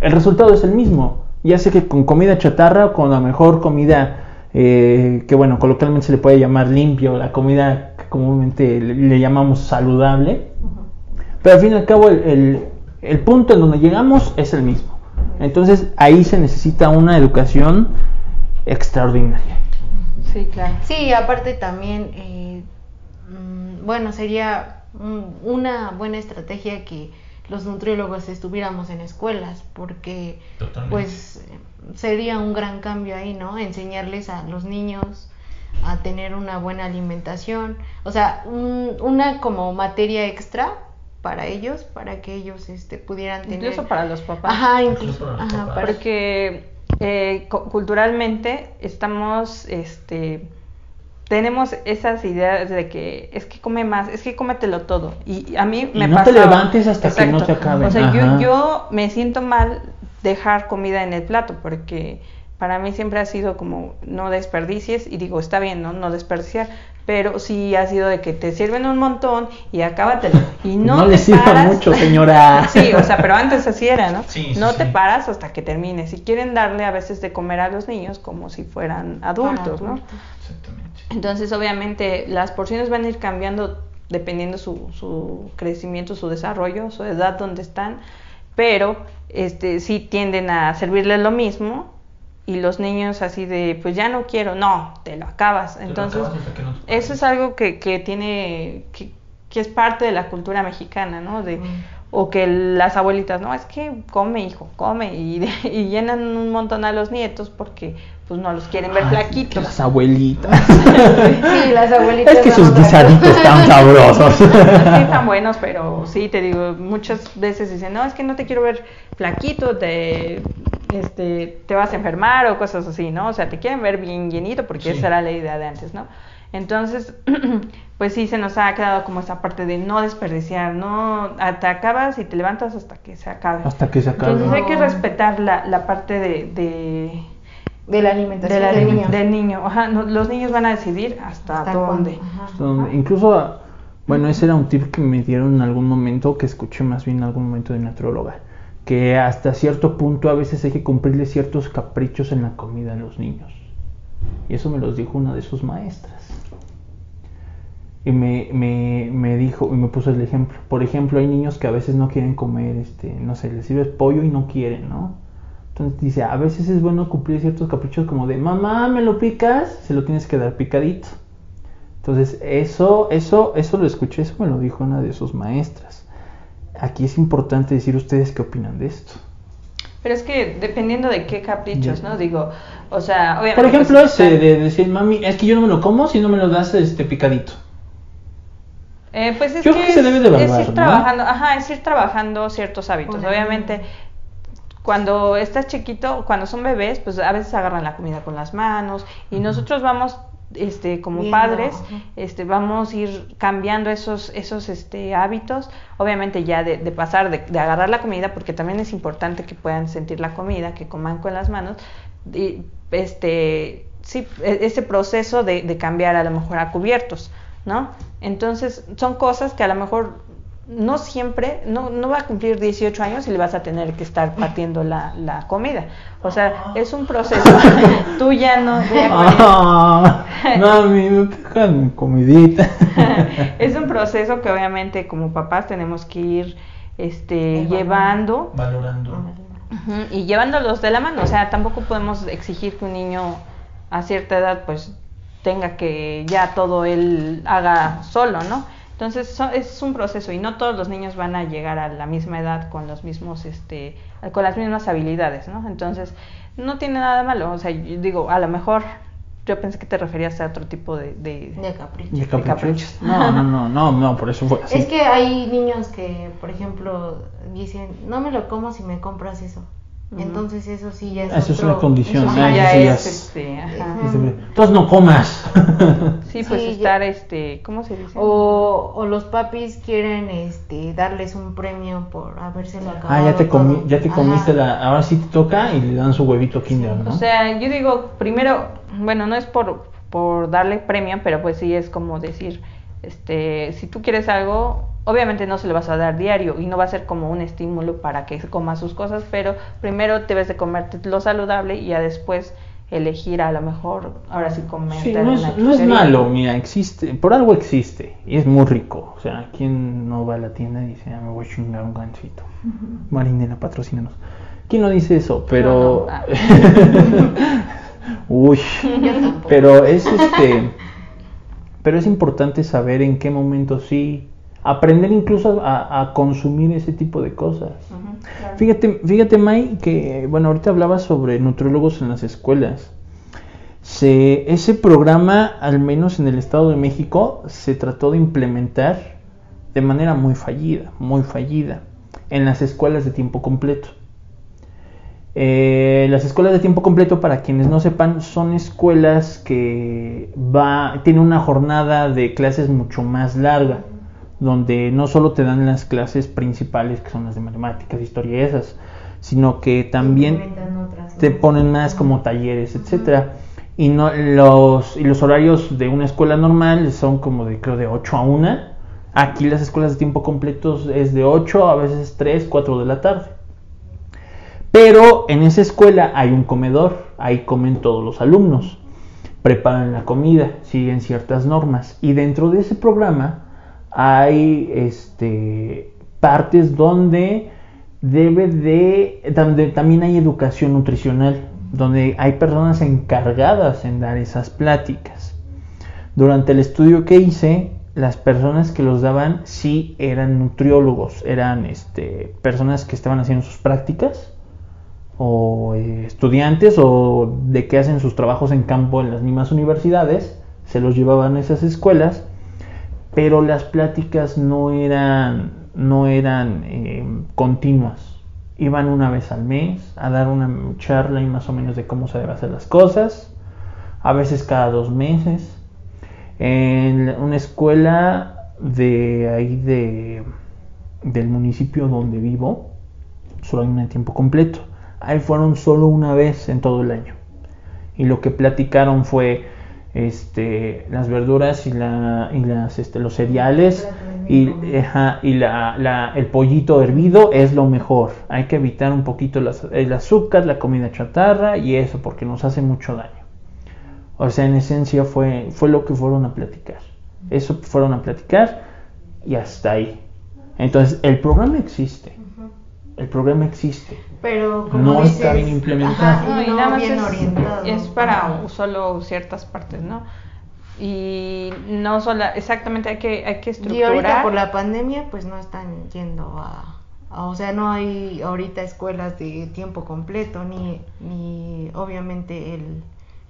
el resultado es el mismo. Ya sé que con comida chatarra o con la mejor comida, eh, que bueno, coloquialmente se le puede llamar limpio, la comida que comúnmente le, le llamamos saludable, pero al fin y al cabo el, el, punto en donde llegamos es el mismo. Entonces ahí se necesita una educación extraordinaria. Sí, claro. Sí, aparte también, eh, mm, bueno, sería una buena estrategia que los nutriólogos estuviéramos en escuelas, porque pues sería un gran cambio ahí, ¿no? Enseñarles a los niños a tener una buena alimentación, o sea, una como materia extra para ellos, para que ellos este, pudieran tener... Incluso para los papás. Ajá, incluso. Ajá, Porque eh, culturalmente estamos, este, tenemos esas ideas de que es que come más, es que cómetelo todo. Y a mí me no pasa... te levantes hasta que no se acabe. O sea, yo, yo me siento mal dejar comida en el plato porque para mí siempre ha sido como no desperdicies y digo, está bien, ¿no? No desperdiciar, pero sí ha sido de que te sirven un montón y acábatelo. Y no, no te le sirva paras. mucho, señora. Sí, o sea, pero antes así era, ¿no? Sí, no sí. te paras hasta que termines. Si quieren darle a veces de comer a los niños como si fueran adultos, ¿no? Exactamente. Entonces, obviamente, las porciones van a ir cambiando dependiendo su, su crecimiento, su desarrollo, su edad donde están, pero este sí tienden a servirles lo mismo y los niños así de, pues ya no quiero, no, te lo acabas. Entonces, acabas hasta que no te eso es algo que, que tiene, que, que es parte de la cultura mexicana, ¿no? De, Mm. O que las abuelitas, no, es que come, hijo, come, y, y llenan un montón a los nietos porque pues no los quieren ver Ay, flaquitos. Las abuelitas. Sí, las abuelitas. es que sus guisaditos están sabrosos. Sí, están buenos, pero sí, te digo, muchas veces dicen, no, es que no te quiero ver flaquito, te, este, te vas a enfermar o cosas así, ¿no? O sea, te quieren ver bien llenito porque Sí. esa era la idea de antes, ¿no? Entonces, pues sí, se nos ha quedado como esa parte de no desperdiciar, no te acabas y te levantas hasta que se acabe. Hasta que se acabe. Entonces hay que No. respetar la, la parte de, de, De la de alimentación la- del niño. del niño. Ajá, no- los niños van a decidir hasta, ¿Hasta dónde. cuándo? Ajá. Incluso, bueno, ese era un tip que me dieron en algún momento, que escuché más bien en algún momento de nutrióloga, que hasta cierto punto a veces hay que cumplirle ciertos caprichos en la comida a los niños. Y eso me los dijo una de sus maestras. Y me, me, me dijo, y me puso el ejemplo. Por ejemplo, hay niños que a veces no quieren comer, este, no sé, les sirves pollo y no quieren, ¿no? Entonces dice, a veces es bueno cumplir ciertos caprichos como de, mamá, ¿me lo picas? Se lo tienes que dar picadito. Entonces, eso, eso, eso lo escuché, eso me lo dijo una de sus maestras. Aquí es importante decir ustedes qué opinan de esto. Pero es que dependiendo de qué caprichos. ¿no? Digo, o sea, obviamente. Por ejemplo, pues, ese están- de decir, mami, es que yo no me lo como si no me lo das este picadito. Eh, pues es Yo que, creo que se es, debe de es ir ¿no? trabajando, ajá, es ir trabajando ciertos hábitos. Obviamente, cuando estás chiquito, cuando son bebés, pues a veces agarran la comida con las manos y nosotros vamos este como Viendo, padres este vamos a ir cambiando esos esos este hábitos obviamente ya de, de pasar de, de agarrar la comida porque también es importante que puedan sentir la comida que coman con las manos y este sí e- ese proceso de, de cambiar a lo mejor a cubiertos no entonces son cosas que a lo mejor no siempre, no, no va a cumplir 18 años y le vas a tener que estar partiendo la, la comida. O sea, es un proceso. Tú ya no. Ah, no, a mí me dejan mi comidita. es un proceso que obviamente como papás tenemos que ir este, llevando. Valorando. Y llevándolos de la mano. O sea, tampoco podemos exigir que un niño a cierta edad pues tenga que ya todo él haga solo, ¿no? Entonces so- es un proceso y no todos los niños van a llegar a la misma edad con los mismos, este, con las mismas habilidades, ¿no? Entonces no tiene nada de malo. O sea, yo digo, a lo mejor yo pensé que te referías a otro tipo de, de- De capricho. De caprichos. caprichos. No, no, no, no, no, por eso fue así. Es que hay niños que, por ejemplo, dicen, no me lo como si me compras eso. Entonces eso sí ya es Eso es una condición, sí ya ya sí es, es- este, ajá. Entonces no comas. Sí, pues Sí, estar, ya- este, ¿cómo se dice? O, o los papis quieren este darles un premio por habérselo acabado. Ah, ya te, comi- ya te Ajá. comiste la. Ahora sí te toca y le dan su huevito Kinder, ¿no? O sea, yo digo, primero, bueno, no es por, por darle premio, pero pues sí es como decir, este, si tú quieres algo, obviamente no se lo vas a dar diario y no va a ser como un estímulo para que coma sus cosas, pero primero debes de comerte lo saludable y ya después elegir a lo mejor, ahora sí comerte Sí, no es, no es malo, mira, existe, por algo existe y es muy rico. O sea, ¿quién no va a la tienda y dice, ah, me voy a chingar un gancito? Marinela, patrocínanos. ¿Quién no dice eso? Pero. No, no, Uy. Pero es este. Pero es importante saber en qué momento sí. Aprender incluso a, a consumir ese tipo de cosas. Claro. Fíjate, fíjate, May, que bueno, ahorita hablabas sobre nutriólogos en las escuelas. Se, ese programa, al menos en el Estado de México, se trató de implementar de manera muy fallida, muy fallida, en las escuelas de tiempo completo. Eh, las escuelas de tiempo completo, para quienes no sepan, son escuelas que va, tienen una jornada de clases mucho más larga, donde no solo te dan las clases principales, que son las de matemáticas, historia y esas, sino que también te ponen más como talleres, etcétera. Y no los y los horarios de una escuela normal son como de creo de 8 a 1. Aquí las escuelas de tiempo completo es de 8 a veces 3, 4 de la tarde. Pero en esa escuela hay un comedor, ahí comen todos los alumnos, preparan la comida, siguen ciertas normas y dentro de ese programa hay este partes donde debe de donde también hay educación nutricional, donde hay personas encargadas en dar esas pláticas. Durante el estudio que hice, las personas que los daban sí eran nutriólogos, eran este, personas que estaban haciendo sus prácticas o eh, estudiantes o de que hacen sus trabajos en campo en las mismas universidades, se los llevaban a esas escuelas, pero las pláticas no eran, no eran eh, continuas. Iban una vez al mes a dar una charla y más o menos de cómo se deben hacer las cosas, a veces cada dos meses. En una escuela de ahí de, del municipio donde vivo, solo hay una de tiempo completo. Ahí fueron solo una vez en todo el año. Y lo que platicaron fue este, las verduras y, la, y las, este, los cereales y, ajá, y la, la- el pollito hervido es lo mejor. Hay que evitar un poquito las- el azúcar, la comida chatarra y eso porque nos hace mucho daño. O sea, en esencia fue, fue lo que fueron a platicar. Eso fueron a platicar y hasta ahí. Entonces, el programa existe. El programa existe. Pero como No dices, está bien implementado. ajá, No, y no nada más bien es, orientado. es para solo ciertas partes, ¿no? Y no solo, exactamente hay que, hay que Y ahorita estructurar. por la pandemia, pues no están yendo a, a- o sea, no hay ahorita escuelas de tiempo completo, ni, ni obviamente el,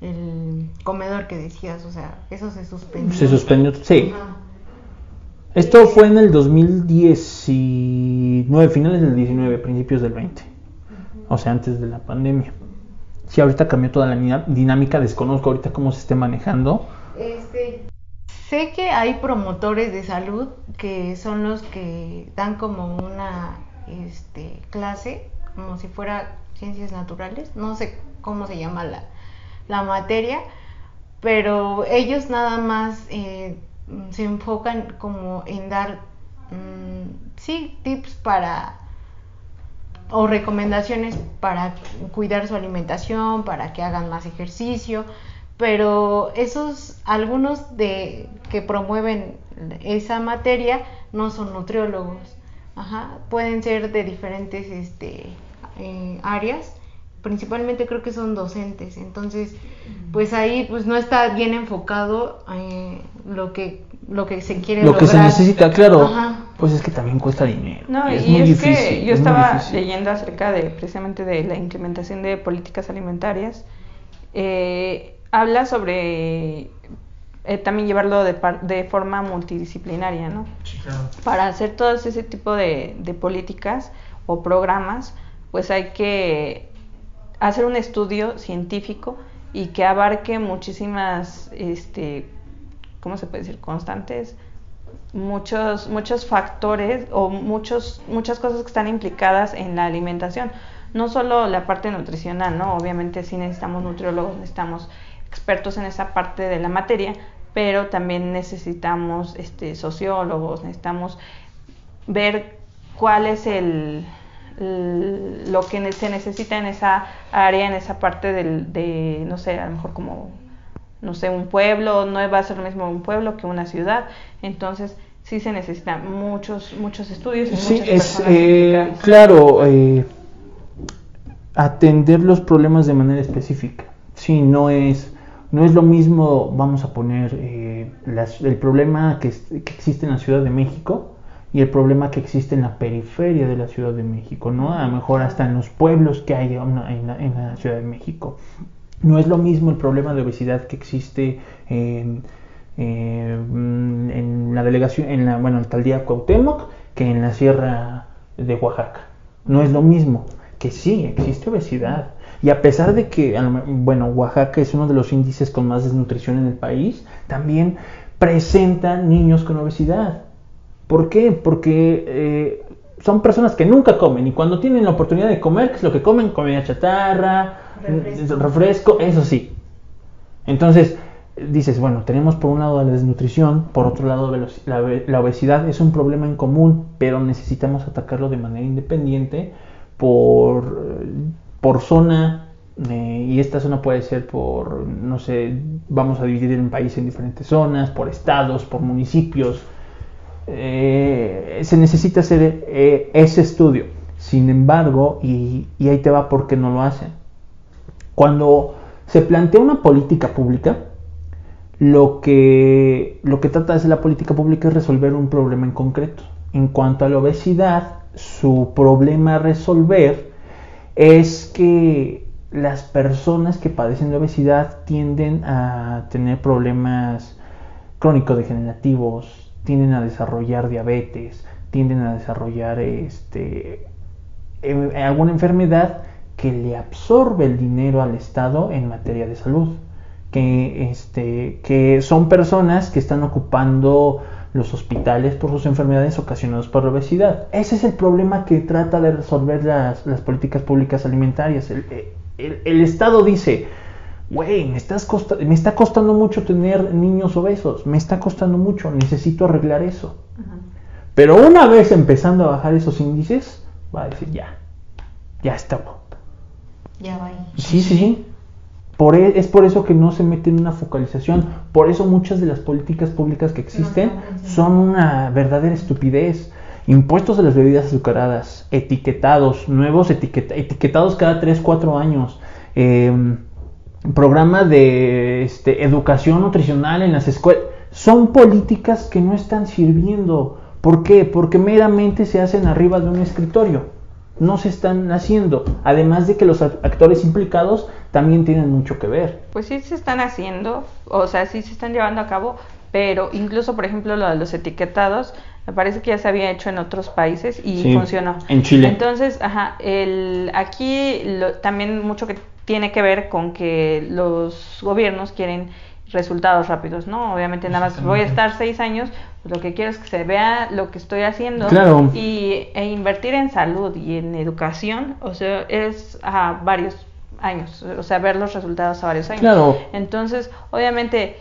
el comedor que decías, o sea, eso se suspendió. Se suspendió. Sí. Ajá. Esto fue en el 2019, finales del 19, principios del 20. O sea, antes de la pandemia. Sí, ahorita cambió toda la dinámica, desconozco ahorita cómo se esté manejando. Este, sé que hay promotores de salud que son los que dan como una este, clase, como si fuera ciencias naturales, no sé cómo se llama la, la materia, pero ellos nada más eh, se enfocan como en dar mm, sí, tips para o recomendaciones para cuidar su alimentación, para que hagan más ejercicio, pero esos algunos de que promueven esa materia no son nutriólogos. Ajá, pueden ser de diferentes este, eh, áreas principalmente creo que son docentes. Entonces pues ahí pues no está bien enfocado eh, lo que lo que se quiere lo que se necesita claro. Pues es que también cuesta dinero. No es y es que yo estaba leyendo acerca de precisamente de la implementación de políticas alimentarias. Eh, habla sobre eh, también llevarlo de, de, forma multidisciplinaria no sí, claro. para hacer todo ese tipo de, de políticas o programas pues hay que hacer un estudio científico y que abarque muchísimas, este, ¿cómo se puede decir? Constantes, muchos, muchos factores o muchos, muchas cosas que están implicadas en la alimentación. No solo la parte nutricional, ¿no? Obviamente sí necesitamos nutriólogos, necesitamos expertos en esa parte de la materia, pero también necesitamos este, sociólogos, necesitamos ver cuál es el, lo que se necesita en esa área, en esa parte del, de, no sé, a lo mejor como, no sé, un pueblo, no va a ser lo mismo un pueblo que una ciudad, entonces sí se necesitan muchos, muchos estudios. Y sí, es, eh, claro, eh, atender los problemas de manera específica, sí, no es, no es lo mismo, vamos a poner, eh, el problema que, que existe en la Ciudad de México, y el problema que existe en la periferia de la Ciudad de México, ¿no? A lo mejor hasta en los pueblos que hay en la, Ciudad de México. No es lo mismo el problema de obesidad que existe en, en la delegación, en la bueno, alcaldía Cuauhtémoc que en la sierra de Oaxaca. No es lo mismo, que sí, existe obesidad. Y a pesar de que, bueno, Oaxaca es uno de los índices con más desnutrición en el país, también presenta niños con obesidad. ¿Por qué? Porque eh, son personas que nunca comen y cuando tienen la oportunidad de comer, ¿qué es lo que comen? Comida chatarra, refresco, eso sí. Entonces, dices, bueno, tenemos por un lado la desnutrición, por otro lado la, obesidad es un problema en común, pero necesitamos atacarlo de manera independiente por, por zona, eh, y esta zona puede ser por, no sé, vamos a dividir el país en diferentes zonas, por estados, por municipios, eh, se necesita hacer eh, ese estudio. Sin embargo, y, ahí te va porque no lo hacen. Cuando se plantea una política pública, lo que, lo que trata de hacer la política pública es resolver un problema en concreto. En cuanto a la obesidad, su problema a resolver es que las personas que padecen de obesidad tienden a tener problemas crónico-degenerativos, tienden a desarrollar diabetes, tienden a desarrollar este, em, alguna enfermedad que le absorbe el dinero al Estado en materia de salud. Que, este, que son personas que están ocupando los hospitales por sus enfermedades ocasionadas por la obesidad. Ese es el problema que trata de resolver las, políticas públicas alimentarias. el, el Estado dice, güey, me, me está costando mucho tener niños obesos, me está costando mucho, necesito arreglar eso. Pero una vez empezando a bajar esos índices, va a decir, ya, ya está. Ya va. Sí, sí, sí. Por, e, es por eso que no se mete en una focalización. Por eso muchas de las políticas públicas que existen son una verdadera estupidez. Impuestos a las bebidas azucaradas, etiquetados, nuevos etiquetados cada 3, 4 años. Eh, programa de este, educación nutricional en las escuelas. Son políticas que no están sirviendo. ¿Por qué? Porque meramente se hacen arriba de un escritorio. No se están haciendo. Además de que los actores implicados también tienen mucho que ver. Pues sí se están haciendo, o sea, sí se están llevando a cabo, pero incluso, por ejemplo, lo de los etiquetados, me parece que ya se había hecho en otros países y funcionó. En Chile. Entonces, ajá, el, aquí también mucho que tiene que ver con que los gobiernos quieren resultados rápidos, ¿no? Obviamente nada más voy a estar seis años, pues lo que quiero es que se vea lo que estoy haciendo y e invertir en salud y en educación, o sea, es a varios años, o sea, ver los resultados a varios años. Claro. Entonces, obviamente,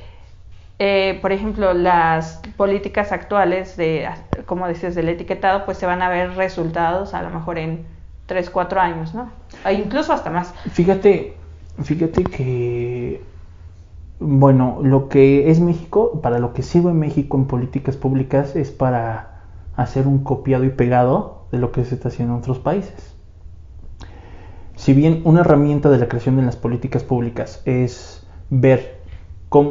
eh, por ejemplo, las políticas actuales de como dices, del etiquetado, pues se van a ver resultados a lo mejor en 3, 4 años, ¿no? E incluso hasta más. Fíjate, fíjate que, bueno, lo que es México, para lo que sirve México en políticas públicas es para hacer un copiado y pegado de lo que se está haciendo en otros países. Si bien una herramienta de la creación de las políticas públicas es ver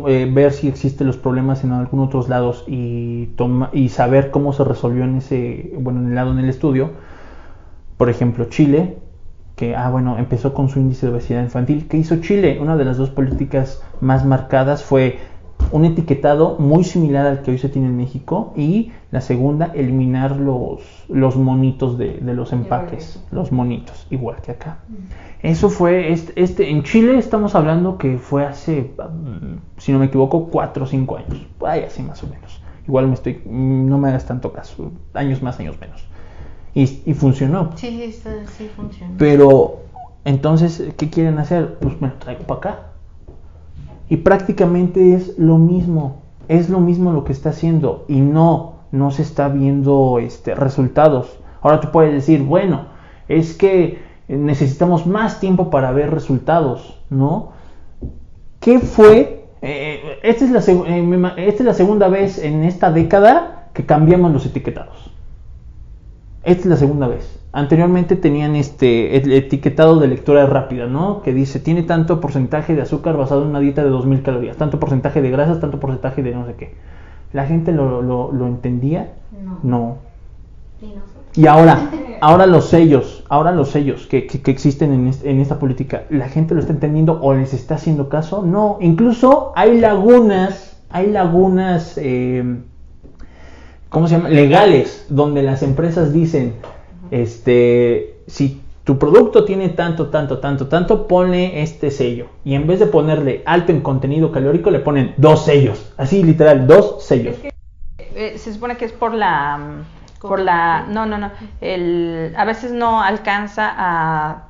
eh, ver si existen los problemas en algunos otros lados y, y saber cómo se resolvió en ese, bueno, en el lado en el estudio. Por ejemplo, Chile, que, ah, bueno, empezó con su índice de obesidad infantil. ¿Qué hizo Chile? Una de las dos políticas más marcadas fue un etiquetado muy similar al que hoy se tiene en México y la segunda, eliminar los, los monitos de, de los empaques, los monitos, igual que acá. Eso fue, este, este, en Chile estamos hablando que fue hace, mm, si no me equivoco, 4 o 5 años, ay, así más o menos. Igual me estoy, mm, no me hagas tanto caso, años más, años menos. Y, y funcionó. Sí, sí, sí funcionó. Pero, entonces, ¿qué quieren hacer? Pues me lo traigo para acá y prácticamente es lo mismo, es lo mismo lo que está haciendo y no, no se está viendo este, resultados. Ahora tú puedes decir, bueno, es que necesitamos más tiempo para ver resultados, ¿no? ¿Qué fue? Eh, esta, es la, eh, esta es la segunda vez en esta década que cambiamos los etiquetados. Esta es la segunda vez anteriormente tenían este el etiquetado de lectura rápida, ¿no? Que dice, tiene tanto porcentaje de azúcar basado en una dieta de 2000 calorías, tanto porcentaje de grasas, tanto porcentaje de no sé qué. ¿La gente lo, lo, entendía? No. ¿Y, ahora, ahora los sellos, ahora los sellos que, que, existen en, en, esta política, ¿la gente lo está entendiendo o les está haciendo caso? No, incluso hay lagunas, hay lagunas, eh, ¿cómo se llama? Legales, donde las empresas dicen, este, si tu producto tiene tanto, tanto, tanto, tanto, ponle este sello. Y en vez de ponerle alto en contenido calórico, le ponen dos sellos. Así, literal, dos sellos. Eh, se supone que es por la... Por la... No, no, no. El, a veces no alcanza a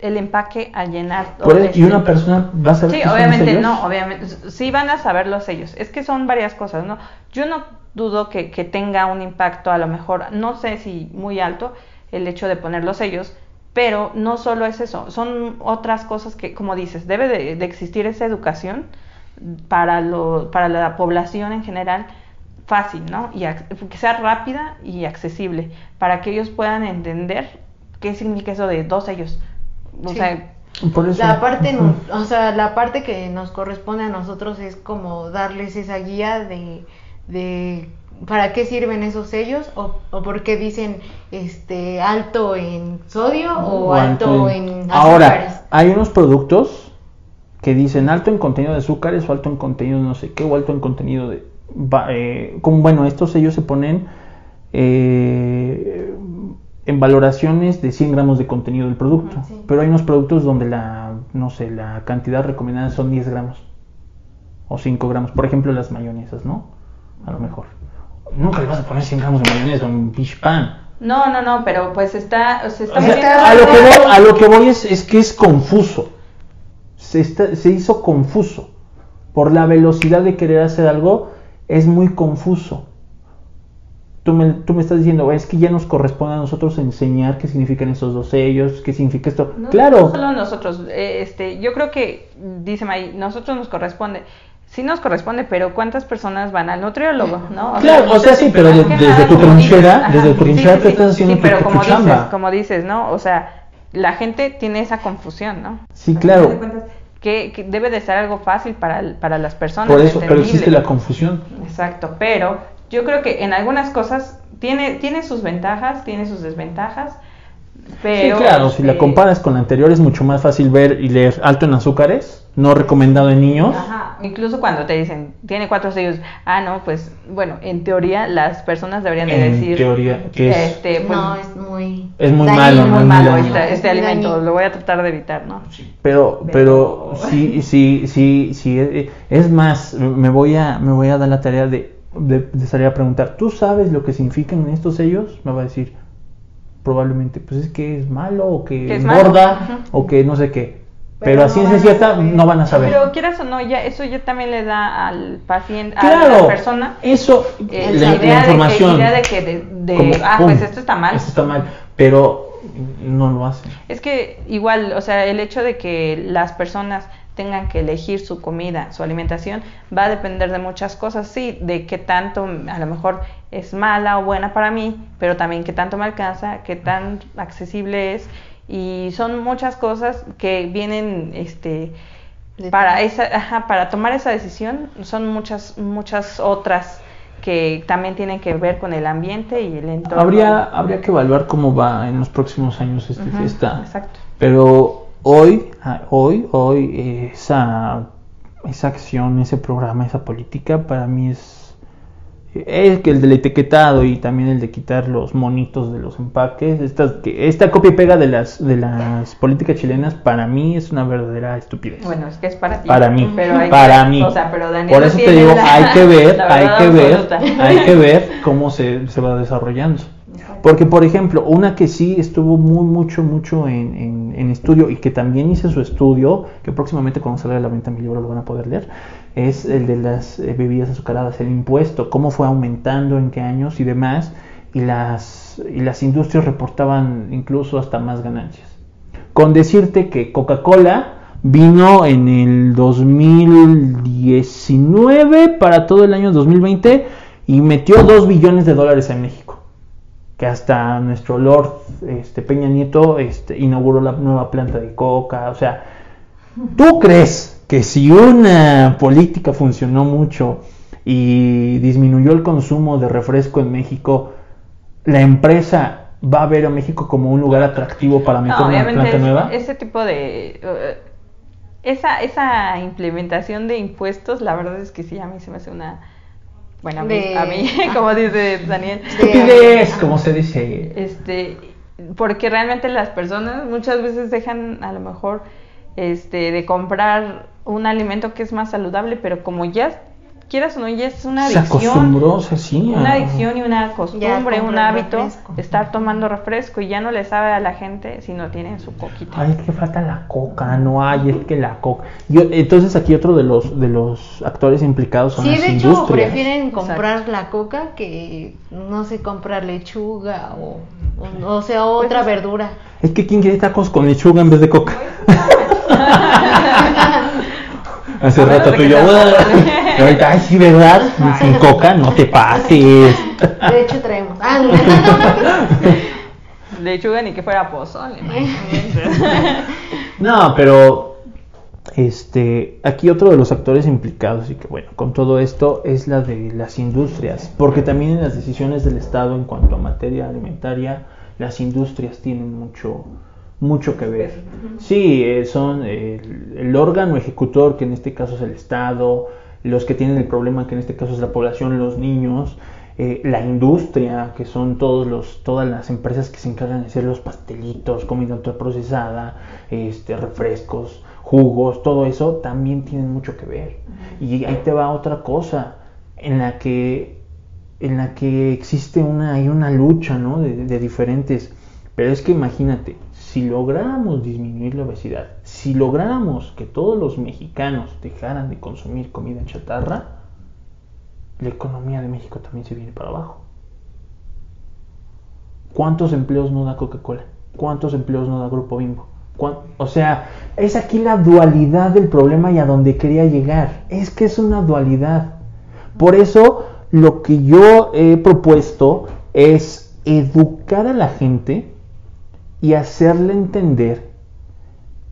el empaque a llenar. y una persona va a saber. Sí, obviamente no, obviamente. Sí van a saber los sellos. Es que son varias cosas, ¿no? Yo no dudo que, que tenga un impacto a lo mejor, no sé si muy alto, el hecho de poner los sellos, pero no solo es eso, son otras cosas que, como dices, debe de, existir esa educación para, lo, para la población en general fácil, ¿no? Y que sea rápida y accesible, para que ellos puedan entender qué significa eso de dos sellos. O sea, La parte, o sea, la parte que nos corresponde a nosotros es como darles esa guía de, de para qué sirven esos sellos o, o por qué dicen este alto en sodio o, alto, en, azúcares. Ahora, hay unos productos que dicen alto en contenido de azúcares o alto en contenido de no sé qué o alto en contenido de eh, como bueno estos sellos se ponen eh, en valoraciones de 100 gramos de contenido del producto. Ah, pero hay unos productos donde la no sé la cantidad recomendada son 10 gramos o 5 gramos. Por ejemplo las mayonesas no a lo mejor nunca le vas a poner 100 gramos de mayonesa a un fish pan. No, no, no, pero pues está... Se está a, lo que voy, a lo que voy es, es que es confuso. Se, está, se hizo confuso. Por la velocidad de querer hacer algo, es muy confuso. Tú me, tú me, estás diciendo, es que ya nos corresponde a nosotros enseñar qué significan esos dos sellos, qué significa esto. claro. No solo nosotros, eh, este, yo creo que, dice May, nosotros nos corresponde sí nos corresponde, pero ¿cuántas personas van al nutriólogo? ¿no? claro, o sea, sí, pero desde tu trinchera, desde tu trinchera te estás haciendo sí, pero como dices, como dices, ¿no? O sea, la gente tiene esa confusión, ¿no? Sí, claro. Que, debe de ser algo fácil para, para las personas. Por eso, pero existe la confusión. Exacto, pero yo creo que en algunas cosas tiene, tiene sus ventajas, tiene sus desventajas. Pero, sí, claro, si la este comparas con la anterior es mucho más fácil ver y leer alto en azúcares, no recomendado en niños. Ajá incluso cuando te dicen, tiene cuatro sellos, ah, no, pues, bueno, en teoría las personas deberían de decir... En teoría, que es... Este, pues, no, es muy... Es muy malo, muy malo. este, este alimento, lo voy a tratar de evitar, ¿no? Pero, pero, sí, sí, sí, sí, eh, es más, me voy a, me voy a dar la tarea de, de, salir a preguntar, ¿tú sabes lo que significan estos sellos? Me va a decir, probablemente, pues es que es malo, o que, es engorda, o que no sé qué Pero, Pero a no ciencia a cierta no van a saber. Pero quieras o no, ya eso ya también le da al paciente, a claro, la persona, eso, eh, la, la, la idea información. de que, idea de que de, de, como, ah, pum, pues esto está mal. Esto está mal, pero no lo hacen. Es que igual, o sea, el hecho de que las personas tengan que elegir su comida, su alimentación, va a depender de muchas cosas, sí, de qué tanto a lo mejor es mala o buena para mí, pero también qué tanto me alcanza, qué tan accesible es y son muchas cosas que vienen este para esa ajá, para tomar esa decisión son muchas muchas otras que también tienen que ver con el ambiente y el entorno. Habría, habría que evaluar cómo va en los próximos años este, esta. Exacto. Pero hoy, ah, hoy, hoy, esa, esa acción, ese programa, esa política, para mí es, es que el del etiquetado y también el de quitar los monitos de los empaques, esta, que- esta copia y pega de las, de las políticas chilenas, para mí es una verdadera estupidez. Bueno, es que es para ti. Para mí, pero hay para que- mí. O sea, pero Daniel Por eso te digo, la- hay que ver, hay que ver, hay que ver cómo se, se va desarrollando. Porque, por ejemplo, una que sí estuvo muy, mucho, mucho en, en- estudio y que también hice su estudio, que próximamente cuando salga a la venta mi libro lo van a poder leer, es el de las eh, bebidas azucaradas, el impuesto, cómo fue aumentando, en qué años y demás, y las, y las industrias reportaban incluso hasta más ganancias. Con decirte que Coca-Cola vino en el 2019 para todo el año 2020 y metió 2 billones de dólares en México. Que hasta nuestro Lord este, Peña Nieto este, inauguró la nueva planta de coca. O sea, ¿tú crees que si una política funcionó mucho y disminuyó el consumo de refresco en México, la empresa va a ver a México como un lugar atractivo para meter No, una planta es- nueva? ese tipo de eh, esa esa implementación de impuestos, la verdad es que sí a mí se me hace una bueno, a mí, De- a mí, como dice Daniel, Estupidez, como se dice. este porque realmente las personas muchas veces dejan a lo mejor este de comprar un alimento que es más saludable, pero como ya quieras o no ya es una Se adicción. acostumbró, se sí. Una adicción y una costumbre, un hábito de estar tomando refresco y ya no le sabe a la gente si no tiene su coquita. Ay, es que falta la coca, no hay, es que la coca. Yo, entonces aquí otro de los de los actores implicados son Sí, las de hecho industrias. prefieren Exacto. comprar la coca que no sé comprar lechuga o o, o sea otra es- verdura. Es que quién quiere tacos con lechuga en vez de coca. Hace rato tú y yo. Y ahorita, ay, sí, ¿verdad? Sin coca, no te pases. De hecho traemos. Ah, no. Lechuga ni que fuera pozole. No, pero este, aquí otro de los actores implicados y que bueno, con todo esto es la de las industrias, porque también en las decisiones del Estado en cuanto a materia alimentaria, las industrias tienen mucho mucho que ver. Sí, eh, son el, el órgano ejecutor, que en este caso es el Estado, los que tienen el problema, que en este caso es la población, los niños, eh, la industria, que son todos los, todas las empresas que se encargan de hacer los pastelitos, comida ultraprocesada, este, refrescos, jugos, todo eso también tienen mucho que ver. Y ahí te va otra cosa, en la que, en la que existe una, hay una lucha, ¿no? De, de diferentes. Pero es que imagínate, si lográramos disminuir la obesidad, si lográramos que todos los mexicanos dejaran de consumir comida chatarra, la economía de México también se viene para abajo. ¿Cuántos empleos no da Coca-Cola? ¿Cuántos empleos no da Grupo Bimbo? ¿Cuán- O sea, es aquí la dualidad del problema y a donde quería llegar. Es que es una dualidad. Por eso lo que yo he propuesto es educar a la gente y hacerle entender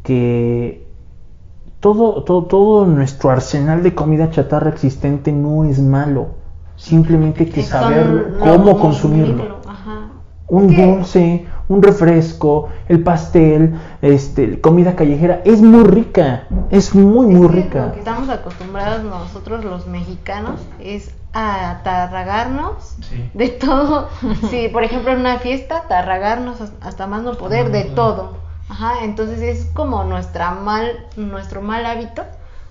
que todo, todo, todo nuestro arsenal de comida chatarra existente no es malo. Simplemente hay que saber cómo consumirlo Ajá. un dulce, un refresco, el pastel, este, comida callejera, es muy rica, es muy muy que rica. Lo que estamos acostumbrados nosotros los mexicanos es a Sí. de todo. Sí, por ejemplo, en una fiesta, atarragarnos has- hasta más no poder de todo. Ajá, entonces es como nuestra mal, nuestro mal hábito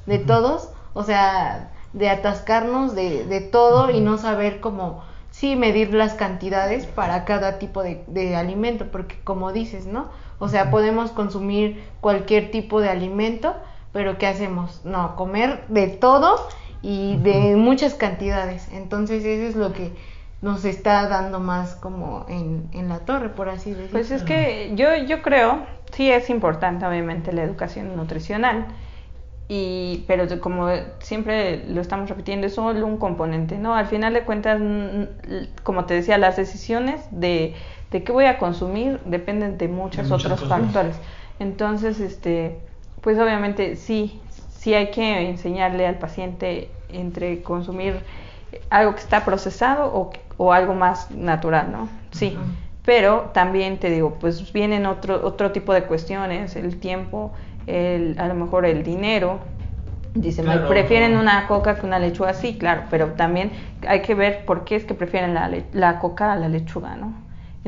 de todos, o sea, de atascarnos de, de todo y no saber cómo sí medir las cantidades para cada tipo de, de alimento, porque como dices, ¿no? O sea, podemos consumir cualquier tipo de alimento, pero ¿qué hacemos? No, comer de todo y de muchas cantidades. Entonces eso es lo que nos está dando más como en, en la torre, por así decirlo. Pues es que yo, yo creo, sí es importante obviamente la educación nutricional, y, pero como siempre lo estamos repitiendo, es solo un componente, ¿no? Al final de cuentas, como te decía, las decisiones de, de qué voy a consumir dependen de muchos De otros cosas. factores. Entonces, este, pues obviamente sí, sí hay que enseñarle al paciente entre consumir algo que está procesado o, o algo más natural, ¿no? Sí. Pero también te digo, pues vienen otro, otro tipo de cuestiones, el tiempo, el, a lo mejor el dinero. Dicen, "Ay, Claro. prefieren una coca que una lechuga, sí, claro, pero también hay que ver por qué es que prefieren la, la coca a la lechuga, ¿no?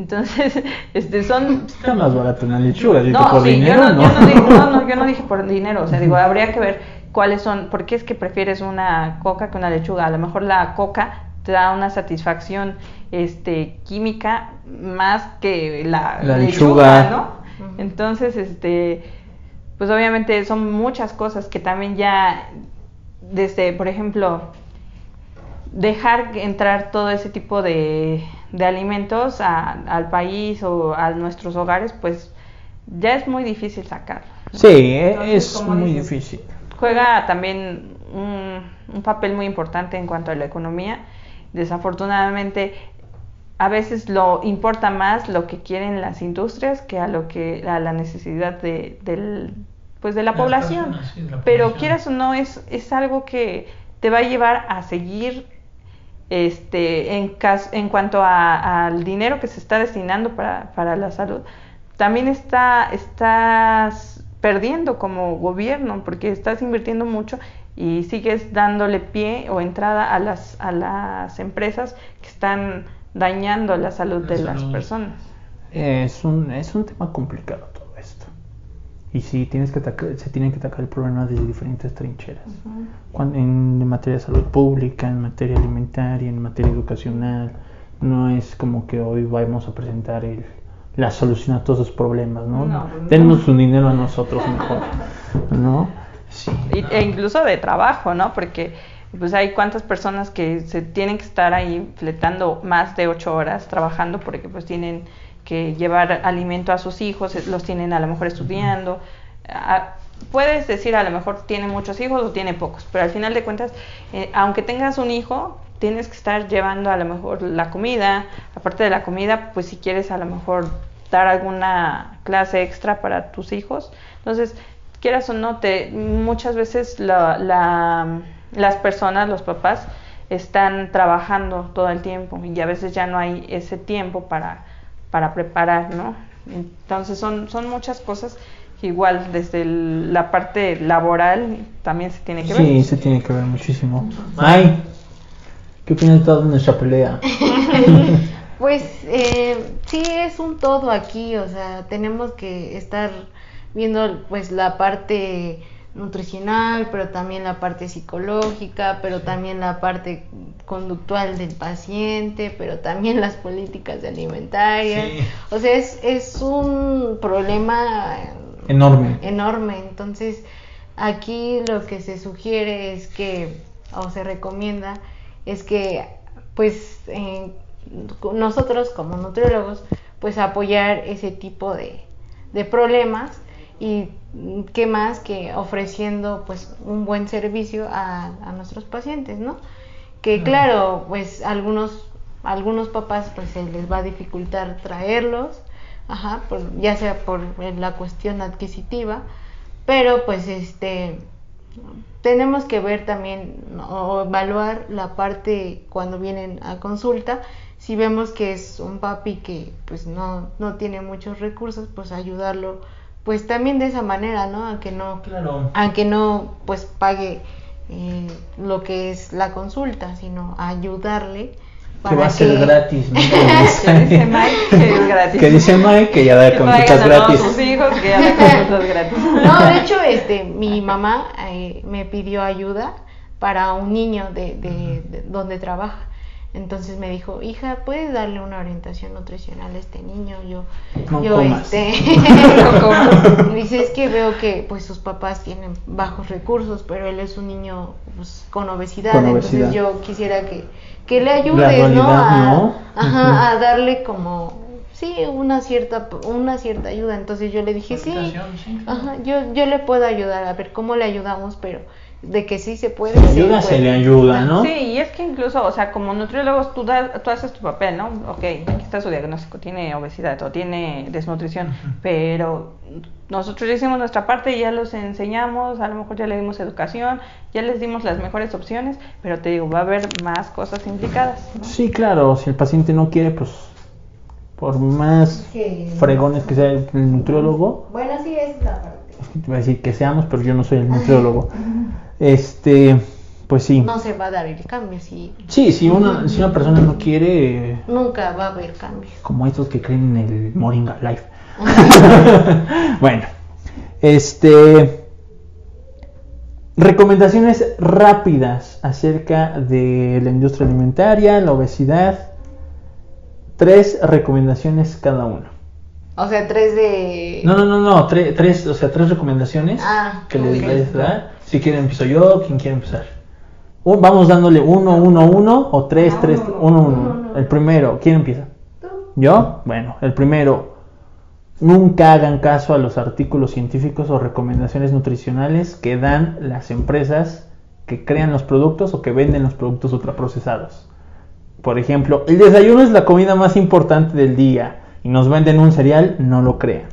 Entonces, este, son... Está más barato una lechuga, No, por sí, dinero, yo, no, ¿no? yo no digo, no, no, yo no dije por dinero, o sea, digo, habría que ver cuáles son, por qué es que prefieres una coca que una lechuga. A lo mejor la coca te da una satisfacción este, química más que la, La lechuga, lechuga. ¿no? Entonces, este, pues obviamente son muchas cosas que también ya, desde, por ejemplo, dejar entrar todo ese tipo de, de alimentos a- al país o a nuestros hogares, pues ya es muy difícil sacarlo. ¿no? Sí, e- Entonces, es muy dices, difícil. Juega también un, un papel muy importante en cuanto a la economía. Desafortunadamente, a veces lo importa más lo que quieren las industrias que a lo que a la necesidad de, del, pues de la población. personas, sí, de la Pero población. quieras o no, es, es algo que te va a llevar a seguir este, en, cas- en cuanto a- al dinero que se está destinando para, para la salud, también está, estás perdiendo como gobierno porque estás invirtiendo mucho y sigues dándole pie o entrada a las, a las empresas que están dañando la salud de las personas. Es un, es un tema complicado. Y sí, tienes que atacar- se tiene que atacar el problema desde diferentes trincheras. Cuan- en, materia de salud pública, en materia alimentaria, en materia educacional. No es como que hoy vamos a presentar el, la solución a todos esos problemas, ¿no? No, pues no. Denos su dinero a nosotros mejor, ¿no? Sí. E incluso de trabajo, ¿no? Porque pues hay cuántas personas que se tienen que estar ahí fletando más de ocho horas trabajando porque pues tienen que llevar alimento a sus hijos, eh, los tienen a lo mejor estudiando. Ah, puedes decir a lo mejor tiene muchos hijos o tiene pocos, pero al final de cuentas, eh, aunque tengas un hijo, tienes que estar llevando a lo mejor la comida, aparte de la comida, pues si quieres a lo mejor dar alguna clase extra para tus hijos. Entonces, quieras o no, te, muchas veces la, la- las personas, los papás, están trabajando todo el tiempo y a veces ya no hay ese tiempo para, para preparar, ¿no? Entonces son, son muchas cosas que igual desde el- la parte laboral también se tiene que ver. Sí, se tiene que ver muchísimo. Ay, ¿qué opinas de toda nuestra pelea? Pues eh, sí es un todo aquí, o sea, tenemos que estar viendo pues la parte nutricional, pero también la parte psicológica, pero también la parte conductual del paciente, pero también las políticas alimentarias. Sí. O sea, es, es un problema Enorme. enorme. Entonces, aquí lo que se sugiere es que, o se recomienda, es que, pues, eh, nosotros como nutriólogos, pues apoyar ese tipo de, de problemas y qué más que ofreciendo pues un buen servicio a, a nuestros pacientes, ¿no? Que claro, pues algunos algunos papás pues se les va a dificultar traerlos, ajá, por- ya sea por eh, la cuestión adquisitiva, pero pues este tenemos que ver también o evaluar la parte cuando vienen a consulta. Si vemos que es un papi que pues no, no tiene muchos recursos pues ayudarlo pues también de esa manera no aunque no Claro. aunque no pues pague eh, lo que es la consulta sino ayudarle Que va a ser gratis, ¿no? Que dice Mike que es gratis. Que dice Mike que ya da Que consultas a gratis. sus hijos que ya da consultas gratis. No, de hecho, este, mi mamá eh, me pidió ayuda para un niño de, de- de donde trabaja. Entonces me dijo, hija, ¿puedes darle una orientación nutricional a este niño? Yo, No yo comas. este, No comas. dice, es que veo que pues sus papás tienen bajos recursos, pero él es un niño pues, con obesidad, Con entonces yo quisiera que, que le ayudes, La ¿no? A, ¿no? Ajá, Ujú. a darle como, sí, una cierta, una cierta ayuda. Entonces yo le dije, sí, sí, ajá, yo, yo le puedo ayudar, a ver cómo le ayudamos, pero de que sí se puede. Se le sí ayuda, se le ayuda, ¿no? Sí, y es que incluso, o sea, como nutriólogos tú, das- tú haces tu papel, ¿no? Ok, aquí está su diagnóstico, tiene obesidad o tiene desnutrición, pero nosotros ya hicimos nuestra parte, ya los enseñamos, a lo mejor ya le dimos educación, ya les dimos las mejores opciones, pero te digo, va a haber más cosas implicadas. ¿no? Sí, claro, si el paciente no quiere, pues por más fregones que sea el, el nutriólogo, Bueno, sí, es la parte. te iba a decir que seamos, pero yo no soy el nutriólogo. Este, pues sí. No se va a dar el cambio, sí. Sí, si una, si una persona no quiere, Nunca va a haber cambio. como estos que creen en el Moringa Life. bueno, este. Recomendaciones rápidas acerca de la industria alimentaria, la obesidad. Tres recomendaciones cada uno. O sea, tres de... No, no, no, no, tre- tres, o sea, tres recomendaciones Ah, que les ok. vais a dar. Si quieren empiezo yo, quien quiere empezar. Un- vamos dándole uno, uno, uno o tres, Ah, tres, uno, uno, uno. uno. Uno, uno. El primero, ¿quién empieza? Tú. ¿Yo? Bueno, el primero, nunca hagan caso a los artículos científicos o recomendaciones nutricionales que dan las empresas que crean los productos o que venden los productos ultraprocesados. Por ejemplo, el desayuno es la comida más importante del día y nos venden un cereal, no lo crean.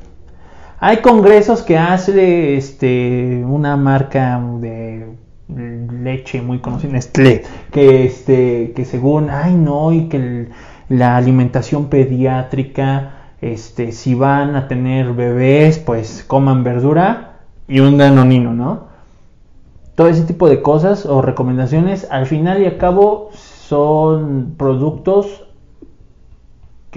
Hay congresos que hace este, una marca de leche muy conocida, Nestlé, que, este, que según, ay no, y que la alimentación pediátrica, este, si van a tener bebés, pues coman verdura y un danonino, ¿no? Todo ese tipo de cosas o recomendaciones, al final y al cabo, son productos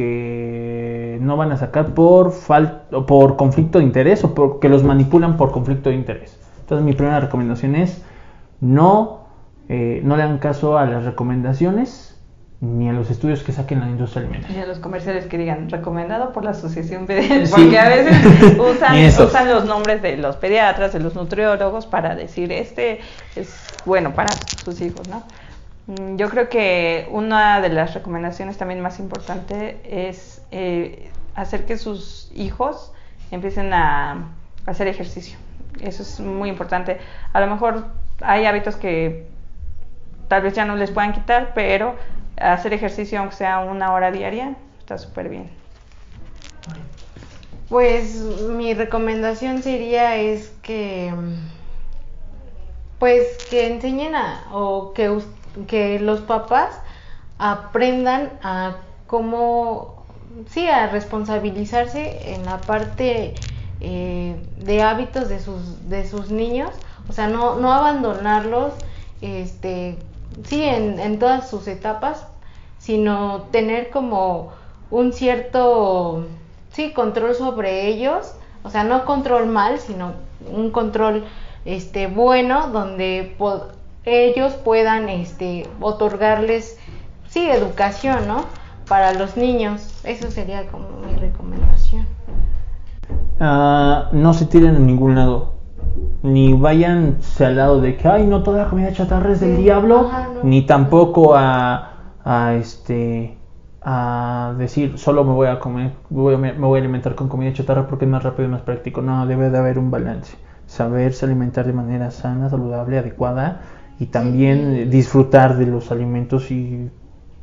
que no van a sacar por fal- o por conflicto de interés o porque los manipulan por conflicto de interés. Entonces mi primera recomendación es no, eh, no le hagan caso a las recomendaciones ni a los estudios que saquen la industria alimentaria. Y a los comerciales que digan recomendado por la asociación pediátrica, Sí. porque a veces usan, Ni usan los nombres de los pediatras, de los nutriólogos para decir este es bueno para sus hijos, ¿no? Mm, Yo creo que una de las recomendaciones también más importantes es eh, hacer que sus hijos empiecen a hacer ejercicio. Eso es muy importante. A lo mejor hay hábitos que tal vez ya no les puedan quitar, pero hacer ejercicio aunque sea una hora diaria está súper bien. Pues mi recomendación sería es que pues que enseñen a o que, us- que los papás aprendan a cómo sí a responsabilizarse en la parte eh, de hábitos de sus de sus niños. O sea no no abandonarlos este sí en, en todas sus etapas sino tener como un cierto sí control sobre ellos. O sea no control mal sino un control este bueno donde ellos puedan este otorgarles sí educación no para los niños eso sería como mi recomendación Ah, no se tiren a ningún lado. Ni vayan al lado de que, ay, no, toda la comida chatarra es del Sí, diablo. ajá, no. Ni tampoco a, a este a decir solo me voy a comer voy a- me voy a alimentar con comida chatarra porque es más rápido y más práctico no debe de haber un balance saberse alimentar de manera sana saludable adecuada y también eh, disfrutar de los alimentos y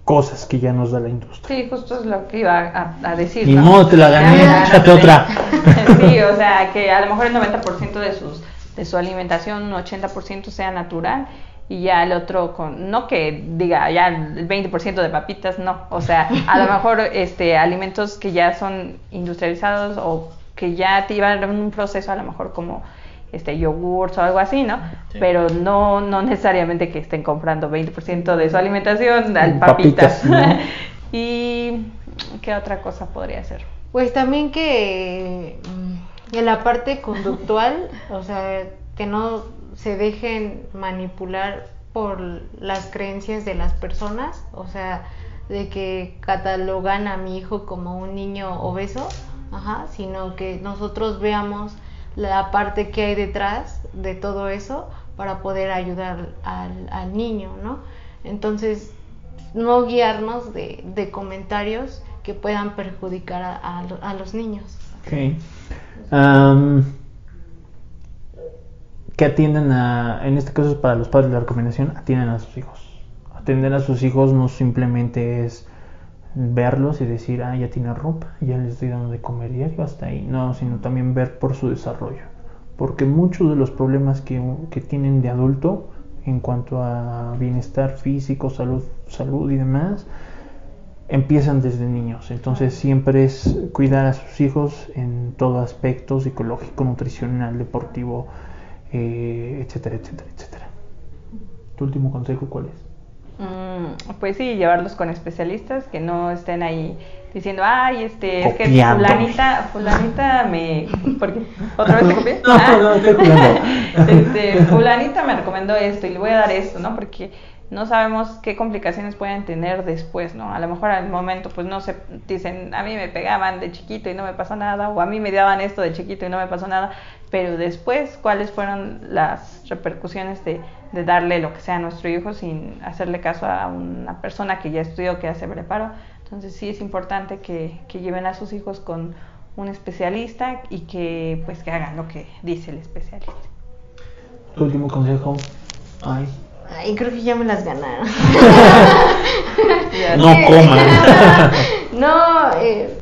cosas que ya nos da la industria Sí, justo es lo que iba a, a decir. Ni ¿no? te la gané, échate otra. sí, o sea, que a lo mejor el 90% de, sus, de su alimentación, un 80% sea natural y ya el otro con, no que diga ya el 20% de papitas, no, o sea, a lo mejor este alimentos que ya son industrializados o que ya llevan un proceso a lo mejor como este yogurts o algo así, ¿no? Sí. Pero no, no necesariamente que estén comprando 20% de su alimentación al Papitas, papitas. ¿no? y qué otra cosa podría ser. Pues también que mm, en la parte conductual, o sea, que no se dejen manipular por las creencias de las personas, o sea, de que catalogan a mi hijo como un niño obeso, ajá, sino que nosotros veamos la parte que hay detrás de todo eso para poder ayudar al, al niño, ¿no? Entonces, no guiarnos de, de comentarios que puedan perjudicar a, a, a los niños. Ok. Am, que atienden a, en este caso es para los padres la recomendación, atienden a sus hijos. Atender a sus hijos no simplemente es verlos y decir, ah, ya tiene ropa, ya les estoy dando de comer diario, hasta ahí. No, sino también ver por su desarrollo. Porque muchos de los problemas que, que tienen de adulto en cuanto a bienestar físico, salud, salud y demás, empiezan desde niños. Entonces siempre es cuidar a sus hijos en todo aspecto psicológico, nutricional, deportivo, eh, etcétera, etcétera, etcétera. ¿Tu último consejo cuál es? Mm, pues sí, llevarlos con especialistas que no estén ahí diciendo, ay, este, es que fulanita, fulanita me, porque otra vez te copié. No, Ah. no, estoy jugando. este, fulanita me recomendó esto y le voy a dar esto, ¿no? Porque no sabemos qué complicaciones pueden tener después, ¿no? A lo mejor al momento, pues no se dicen, a mí me pegaban de chiquito y no me pasó nada, o a mí me daban esto de chiquito y no me pasó nada, pero después, ¿cuáles fueron las repercusiones de, de darle lo que sea a nuestro hijo sin hacerle caso a una persona que ya estudió, que ya se preparó? Entonces sí es importante que, que lleven a sus hijos con un especialista y que pues que hagan lo que dice el especialista. Tu último consejo. Ay. Ay, creo que ya me las ganaron. No coman. no, eh,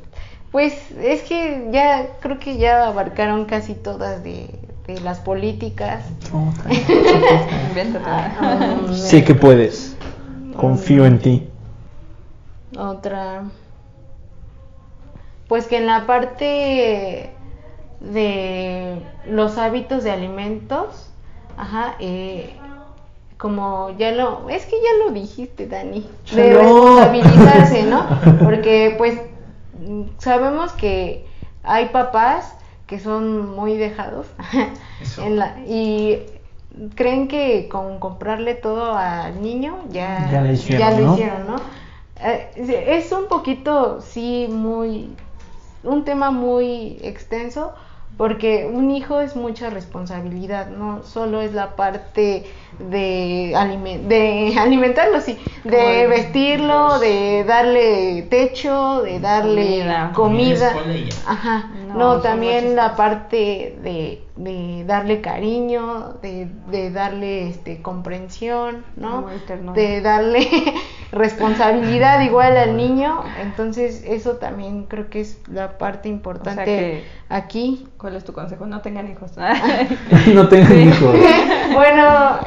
pues es que ya creo que ya abarcaron casi todas de, de las políticas. No, Ah, una. um, Sé que puedes. Confío en ti. Otra. Pues que en la parte de los hábitos de alimentos, ajá, eh, como ya lo, es que ya lo dijiste, Dani, de No. responsabilizarse, ¿no? Porque pues sabemos que hay papás que son muy dejados Eso. en la, y creen que con comprarle todo al niño ya, Ya le hicieron, ya lo ¿no? hicieron, ¿no? Eh, es un poquito, sí, muy, un tema muy extenso, porque un hijo es mucha responsabilidad, no solo es la parte de, alime- de alimentarlo, sí, de Como- vestirlo, de darle techo, de darle Comida. Ajá, No, también la parte de, de darle cariño, de, de darle este comprensión, ¿no? De darle responsabilidad igual al niño, entonces eso también creo que es la parte importante que- aquí. ¿Cuál es tu consejo? No tengan hijos. no tengan hijos. bueno,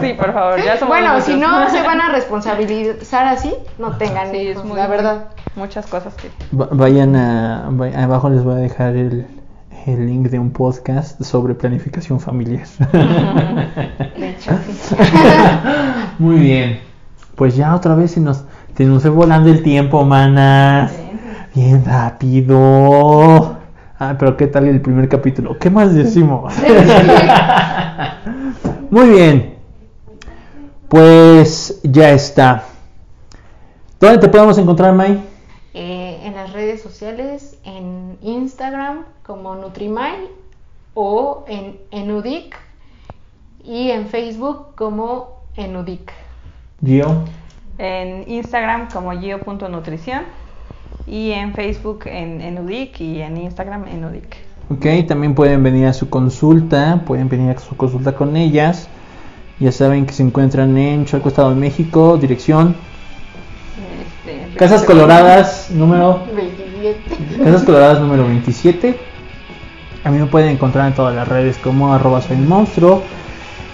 sí, por favor, ya somos bueno, si no se van a responsabilizar así, no tengan Sí, hijos, es muy, la verdad. Muchas cosas que... Va- Vayan a. Abajo les voy a dejar el, el link de un podcast sobre planificación familiar. De hecho, sí. Muy bien. Pues ya otra vez se nos, se nos fue volando el tiempo, manas. Bien rápido. Ah, pero ¿qué tal el primer capítulo? ¿Qué más decimos? Muy bien. Pues ya está. ¿Dónde te podemos encontrar, May? Redes sociales, en Instagram como Nutrimay o en Enudic y en Facebook como Enudic. Gio. En Instagram como gio.nutrición y en Facebook en Enudic y en Instagram Enudic. Ok, también pueden venir a su consulta, pueden venir a su consulta con ellas. Ya saben que se encuentran en Chalco, Estado de México, dirección Casas Coloradas, número 27. Casas Coloradas número 27. A mí me pueden encontrar en todas las redes como arroba soy un monstruo.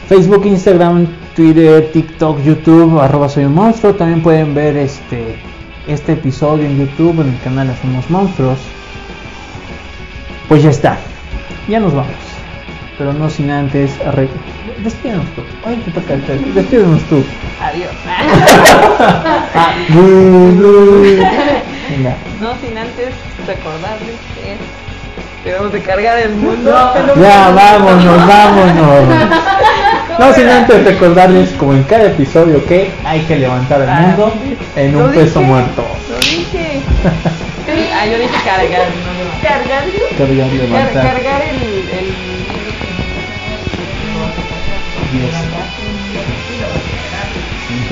Facebook, Instagram, Twitter, TikTok, YouTube, arroba soy un monstruo. También pueden ver este, este episodio en YouTube, en el canal Hacemos Monstruos. Pues ya está. Ya nos vamos. Pero no sin antes arre- Despídenos tú. Ay, te toca el turno. Despídenos tú. Adiós. Ah. Venga. no sin antes recordarles que debemos de cargar el mundo. Ya, vámonos, vámonos. No sin antes recordarles, como en cada episodio, que hay que levantar al Ah, mundo en un peso dije, muerto. Lo dije. ah, yo dije cargar, no levantar. Cargar, Cargar, car- levantar. cargar el, Dios. Sin